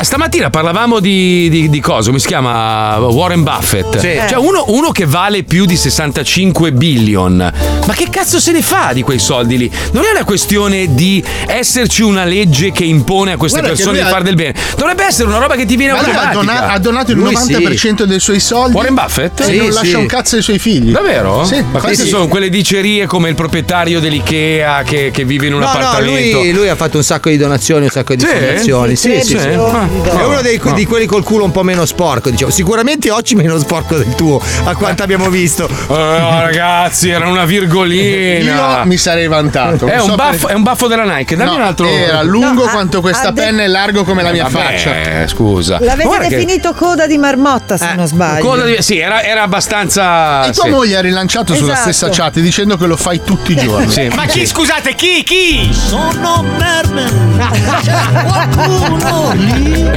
Speaker 3: stamattina parlavamo di, di, di cosa? Come si chiama? Warren Buffett.
Speaker 2: Sì.
Speaker 3: Cioè, uno, uno che vale più di 65 billion. Ma che cazzo se ne fa di quei soldi lì? Non è una questione di esserci una legge che impone a queste
Speaker 5: Guarda che
Speaker 3: persone
Speaker 5: lui
Speaker 3: di
Speaker 5: ha-
Speaker 3: fare del bene. Dovrebbe essere una roba che ti viene
Speaker 5: Ma lui ha,
Speaker 3: automatica.
Speaker 5: dona- ha donato il
Speaker 3: Lui
Speaker 5: 90% dei suoi soldi.
Speaker 3: Warren Buffett?
Speaker 5: E
Speaker 3: Sì,
Speaker 5: non
Speaker 3: sì.
Speaker 5: lascia un cazzo ai suoi figli.
Speaker 3: Davvero?
Speaker 5: Sì.
Speaker 3: Ma queste
Speaker 5: Sì.
Speaker 3: sono quelle dicerie come il proprietario dell'Ikea che, che vive in un
Speaker 2: No, no,
Speaker 3: appartamento.
Speaker 2: lui, lui ha fatto un sacco di donazioni, un sacco di
Speaker 3: Sì?
Speaker 2: fondazioni. Sì,
Speaker 3: Sì,
Speaker 2: sì,
Speaker 3: sì.
Speaker 2: sì.
Speaker 3: Ah,
Speaker 2: È
Speaker 3: no.
Speaker 2: uno dei,
Speaker 3: No.
Speaker 2: di quelli col culo un po' meno sporco, diciamo. Sicuramente oggi meno sporco del tuo, a quanto abbiamo visto.
Speaker 3: Oh, ragazzi, era una virgolina.
Speaker 5: Io mi sarei vantato.
Speaker 3: È
Speaker 5: Non
Speaker 3: un,
Speaker 5: so
Speaker 3: baffo,
Speaker 5: per-
Speaker 3: è un baffo della Nike. Dammi
Speaker 5: No,
Speaker 3: un altro.
Speaker 5: Era lungo
Speaker 6: No,
Speaker 5: quanto
Speaker 6: ha-
Speaker 5: questa
Speaker 6: ha de-
Speaker 5: penna e largo come la mia
Speaker 3: Vabbè,
Speaker 5: faccia.
Speaker 3: scusa.
Speaker 6: L'avete
Speaker 3: Guarda che-
Speaker 6: definito coda di marmotta, se non sbaglio.
Speaker 3: Coda di- Sì, era, era abbastanza.
Speaker 5: E tua
Speaker 3: sì.
Speaker 5: moglie ha rilanciato sulla
Speaker 6: Esatto.
Speaker 5: stessa chat dicendo che lo fai tutti i giorni.
Speaker 3: Sì.
Speaker 16: Ma chi, scusate, chi? Chi?
Speaker 34: Sono Merman. C'è qualcuno lì?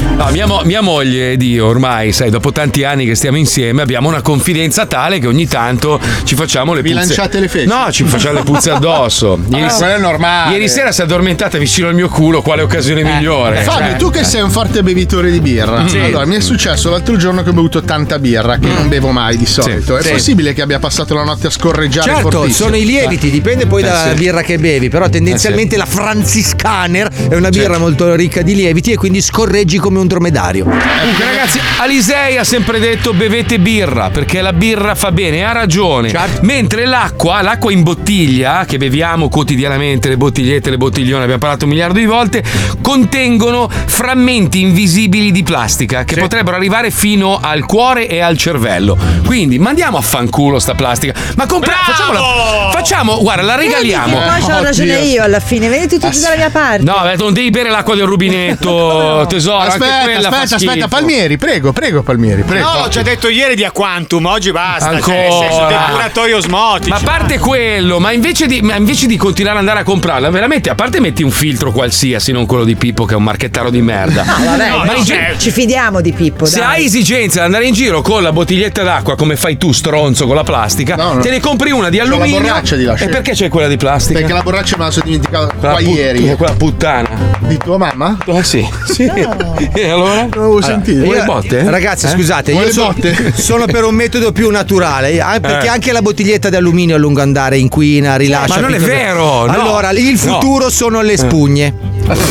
Speaker 3: No, mia, mo- mia moglie ed io ormai, sai, dopo tanti anni che stiamo insieme, abbiamo una confidenza tale che ogni tanto ci facciamo le
Speaker 5: Vi
Speaker 3: puzze.
Speaker 5: lanciate le feci?
Speaker 3: No, ci facciamo le puzze addosso. Ieri,
Speaker 5: Ah,
Speaker 3: se-
Speaker 5: quello è normale.
Speaker 3: ieri sera si è addormentata vicino al mio culo, quale occasione migliore?
Speaker 5: Fabio,
Speaker 3: Cioè,
Speaker 5: tu che sei un forte bevitore di birra,
Speaker 3: Sì.
Speaker 5: allora mi è successo l'altro giorno che ho bevuto tanta birra, che non bevo mai di solito. È
Speaker 2: Sì.
Speaker 5: possibile che abbia passato la notte a scorreggiare
Speaker 2: Certo,
Speaker 5: fortissimo?
Speaker 2: sono i lieviti, dipende poi
Speaker 5: Eh,
Speaker 2: dalla
Speaker 5: sì.
Speaker 2: birra che bevi, però tendenzialmente la Franciscaner è una birra molto ricca di lieviti e quindi scorreggi come un dromedario.
Speaker 3: Comunque, ragazzi, Alisei ha sempre detto bevete birra perché la birra fa bene, ha ragione.
Speaker 2: Certo.
Speaker 3: Mentre l'acqua, l'acqua in bottiglia, che beviamo quotidianamente, le bottigliette, le bottiglione, abbiamo parlato un miliardo di volte, contengono frammenti invisibili di plastica che potrebbero arrivare fino al cuore e al cervello. Quindi mandiamo a fanculo sta plastica. Ma compra- facciamola- facciamo, guarda, la regaliamo.
Speaker 6: Vedi che poi c'ho ragione io alla fine, venite tutti dalla mia parte.
Speaker 3: No, beh, non devi bere l'acqua del rubinetto, tesoro. anche
Speaker 5: Aspetta, aspetta, aspetta. Palmieri, prego, prego, Palmieri, prego.
Speaker 16: No, l'ho già detto ieri di Aquantum, oggi basta. Cioè,
Speaker 3: Ancora.
Speaker 16: nel senso, osmotici.
Speaker 3: Ma a parte quello, ma invece, di, ma invece di continuare ad andare a comprarla, veramente, a parte metti un filtro qualsiasi, non quello di Pippo che è un marchettaro di merda.
Speaker 6: No, vabbè,
Speaker 3: ma
Speaker 6: no,
Speaker 3: in ge-
Speaker 6: cioè, ci fidiamo di Pippo.
Speaker 3: se
Speaker 6: dai.
Speaker 3: hai esigenza di andare in giro con la bottiglietta d'acqua come fai tu, stronzo, con la plastica,
Speaker 5: No, no.
Speaker 3: te ne compri una di
Speaker 5: C'ho la
Speaker 3: alluminio.
Speaker 5: borraccia di
Speaker 3: e
Speaker 5: lasciare.
Speaker 3: perché c'è quella di plastica?
Speaker 5: Perché la borraccia me la sono dimenticata qua
Speaker 3: put-
Speaker 5: ieri.
Speaker 3: Quella puttana.
Speaker 5: Di tua mamma?
Speaker 3: Eh sì. sì. E allora?
Speaker 5: Non l'avevo sentito.
Speaker 3: Vuoi
Speaker 2: Io-
Speaker 3: botte?
Speaker 2: Ragazzi,
Speaker 3: Eh?
Speaker 2: scusate,
Speaker 5: Vuoi
Speaker 2: io
Speaker 5: le
Speaker 2: so-
Speaker 5: botte?
Speaker 2: sono per un metodo più naturale, eh, perché
Speaker 3: Eh.
Speaker 2: anche la bottiglietta di alluminio a lungo andare inquina, rilascia.
Speaker 3: Ma non è vero, no.
Speaker 2: Allora, il
Speaker 3: No.
Speaker 2: futuro sono le spugne.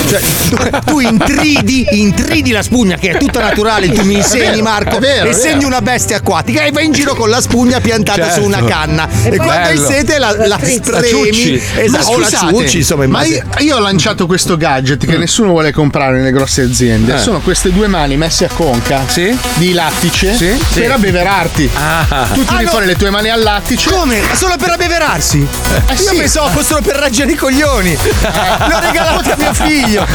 Speaker 2: Cioè, tu, tu intridi, intridi la spugna che è tutta naturale, tu mi insegni Marco,
Speaker 5: è vero,
Speaker 2: essendo
Speaker 5: vero.
Speaker 2: una bestia acquatica e vai in giro con la spugna piantata
Speaker 3: Certo.
Speaker 2: su una canna. E,
Speaker 6: poi-
Speaker 2: quando hai sete la, la
Speaker 6: La
Speaker 2: stremi. Esatto,
Speaker 5: Ma
Speaker 2: o la
Speaker 5: scusate,
Speaker 2: ciucci, insomma, in
Speaker 5: ma io, io ho lanciato questo gadget che nessuno vuole comprare nelle grosse aziende.
Speaker 3: Eh.
Speaker 5: Sono queste due mani messe a conca
Speaker 3: Sì?
Speaker 5: di lattice
Speaker 3: Sì?
Speaker 5: per
Speaker 3: Sì.
Speaker 5: abbeverarti.
Speaker 3: Ah.
Speaker 5: Tu tiri
Speaker 2: Ah, no.
Speaker 5: fuori le tue mani al lattice.
Speaker 2: Come? Solo per abbeverarsi?
Speaker 5: Eh,
Speaker 2: Io pensavo fossero per reggere i coglioni. L'ho regalato a mio figlio.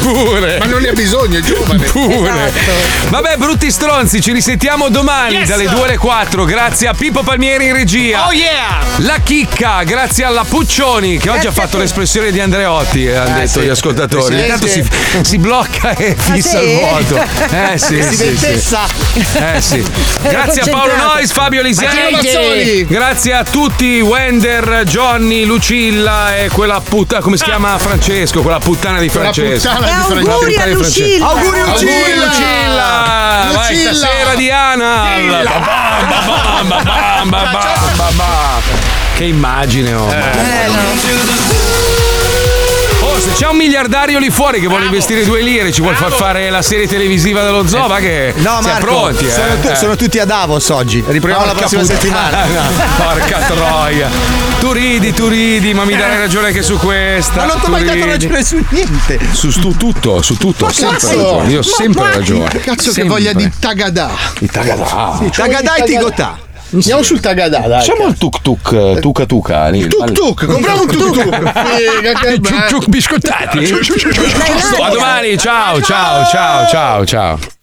Speaker 3: Pure.
Speaker 5: Ma non ne ha bisogno, è giovane.
Speaker 3: Pure. Vabbè, brutti stronzi, ci risentiamo domani
Speaker 16: Yes!
Speaker 3: dalle 2 alle 4. Grazie a Pippo Palmieri in regia.
Speaker 16: Oh yeah!
Speaker 3: La chicca, grazie alla Puccioni che oggi ha fatto l'espressione di Andreotti, eh, hanno detto
Speaker 5: sì.
Speaker 3: gli ascoltatori. Intanto si, si blocca e fissa
Speaker 6: sì?
Speaker 3: il vuoto. Eh sì, sì, sì. Eh sì. Grazie a Paolo. Nois, Fabio
Speaker 5: Mazzoli.
Speaker 3: Lisei. Grazie a tutti, Wender, Johnny, Lucilla e quella puttana, come si chiama Francesco, quella puttana di Francesco.
Speaker 5: puttana di Francesco.
Speaker 6: auguri a. Lucilla.
Speaker 2: Auguri,
Speaker 3: Auguri
Speaker 2: Lucilla.
Speaker 3: Lucilla! Vai stasera Diana! Che immagine, oh. Oh, se c'è un miliardario lì fuori che vuole investire due lire, ci vuole far fare la serie televisiva dello zoo, va che
Speaker 2: No,
Speaker 3: siamo
Speaker 2: Marco,
Speaker 3: pronti, eh.
Speaker 2: sono, tu-
Speaker 3: Eh.
Speaker 2: sono tutti a Davos oggi. Riproviamo la
Speaker 3: Porca
Speaker 2: prossima
Speaker 3: puttana,
Speaker 2: settimana.
Speaker 3: Porca troia. Tu ridi, tu ridi, ma mi darai ragione anche su questa.
Speaker 2: Ma non ti ho mai dato ragione su niente.
Speaker 3: Su, su tutto, su tutto, ho sempre
Speaker 5: cazzo?
Speaker 3: ragione. Io ho sempre
Speaker 5: Ma-
Speaker 3: ragione.
Speaker 5: Che cazzo che
Speaker 3: Sempre.
Speaker 5: voglia di Tagadà?
Speaker 3: I tagadà.
Speaker 2: Tagadà e Tigotà.
Speaker 5: Andiamo sul Tagadà, dai.
Speaker 3: Facciamo il tuk tuk, tuca tuca. lì.
Speaker 5: Tuk tuk, compriamo un tuk tuk.
Speaker 3: Tuk tuk biscottati. A domani, ciao, ciao, ciao, ciao, ciao.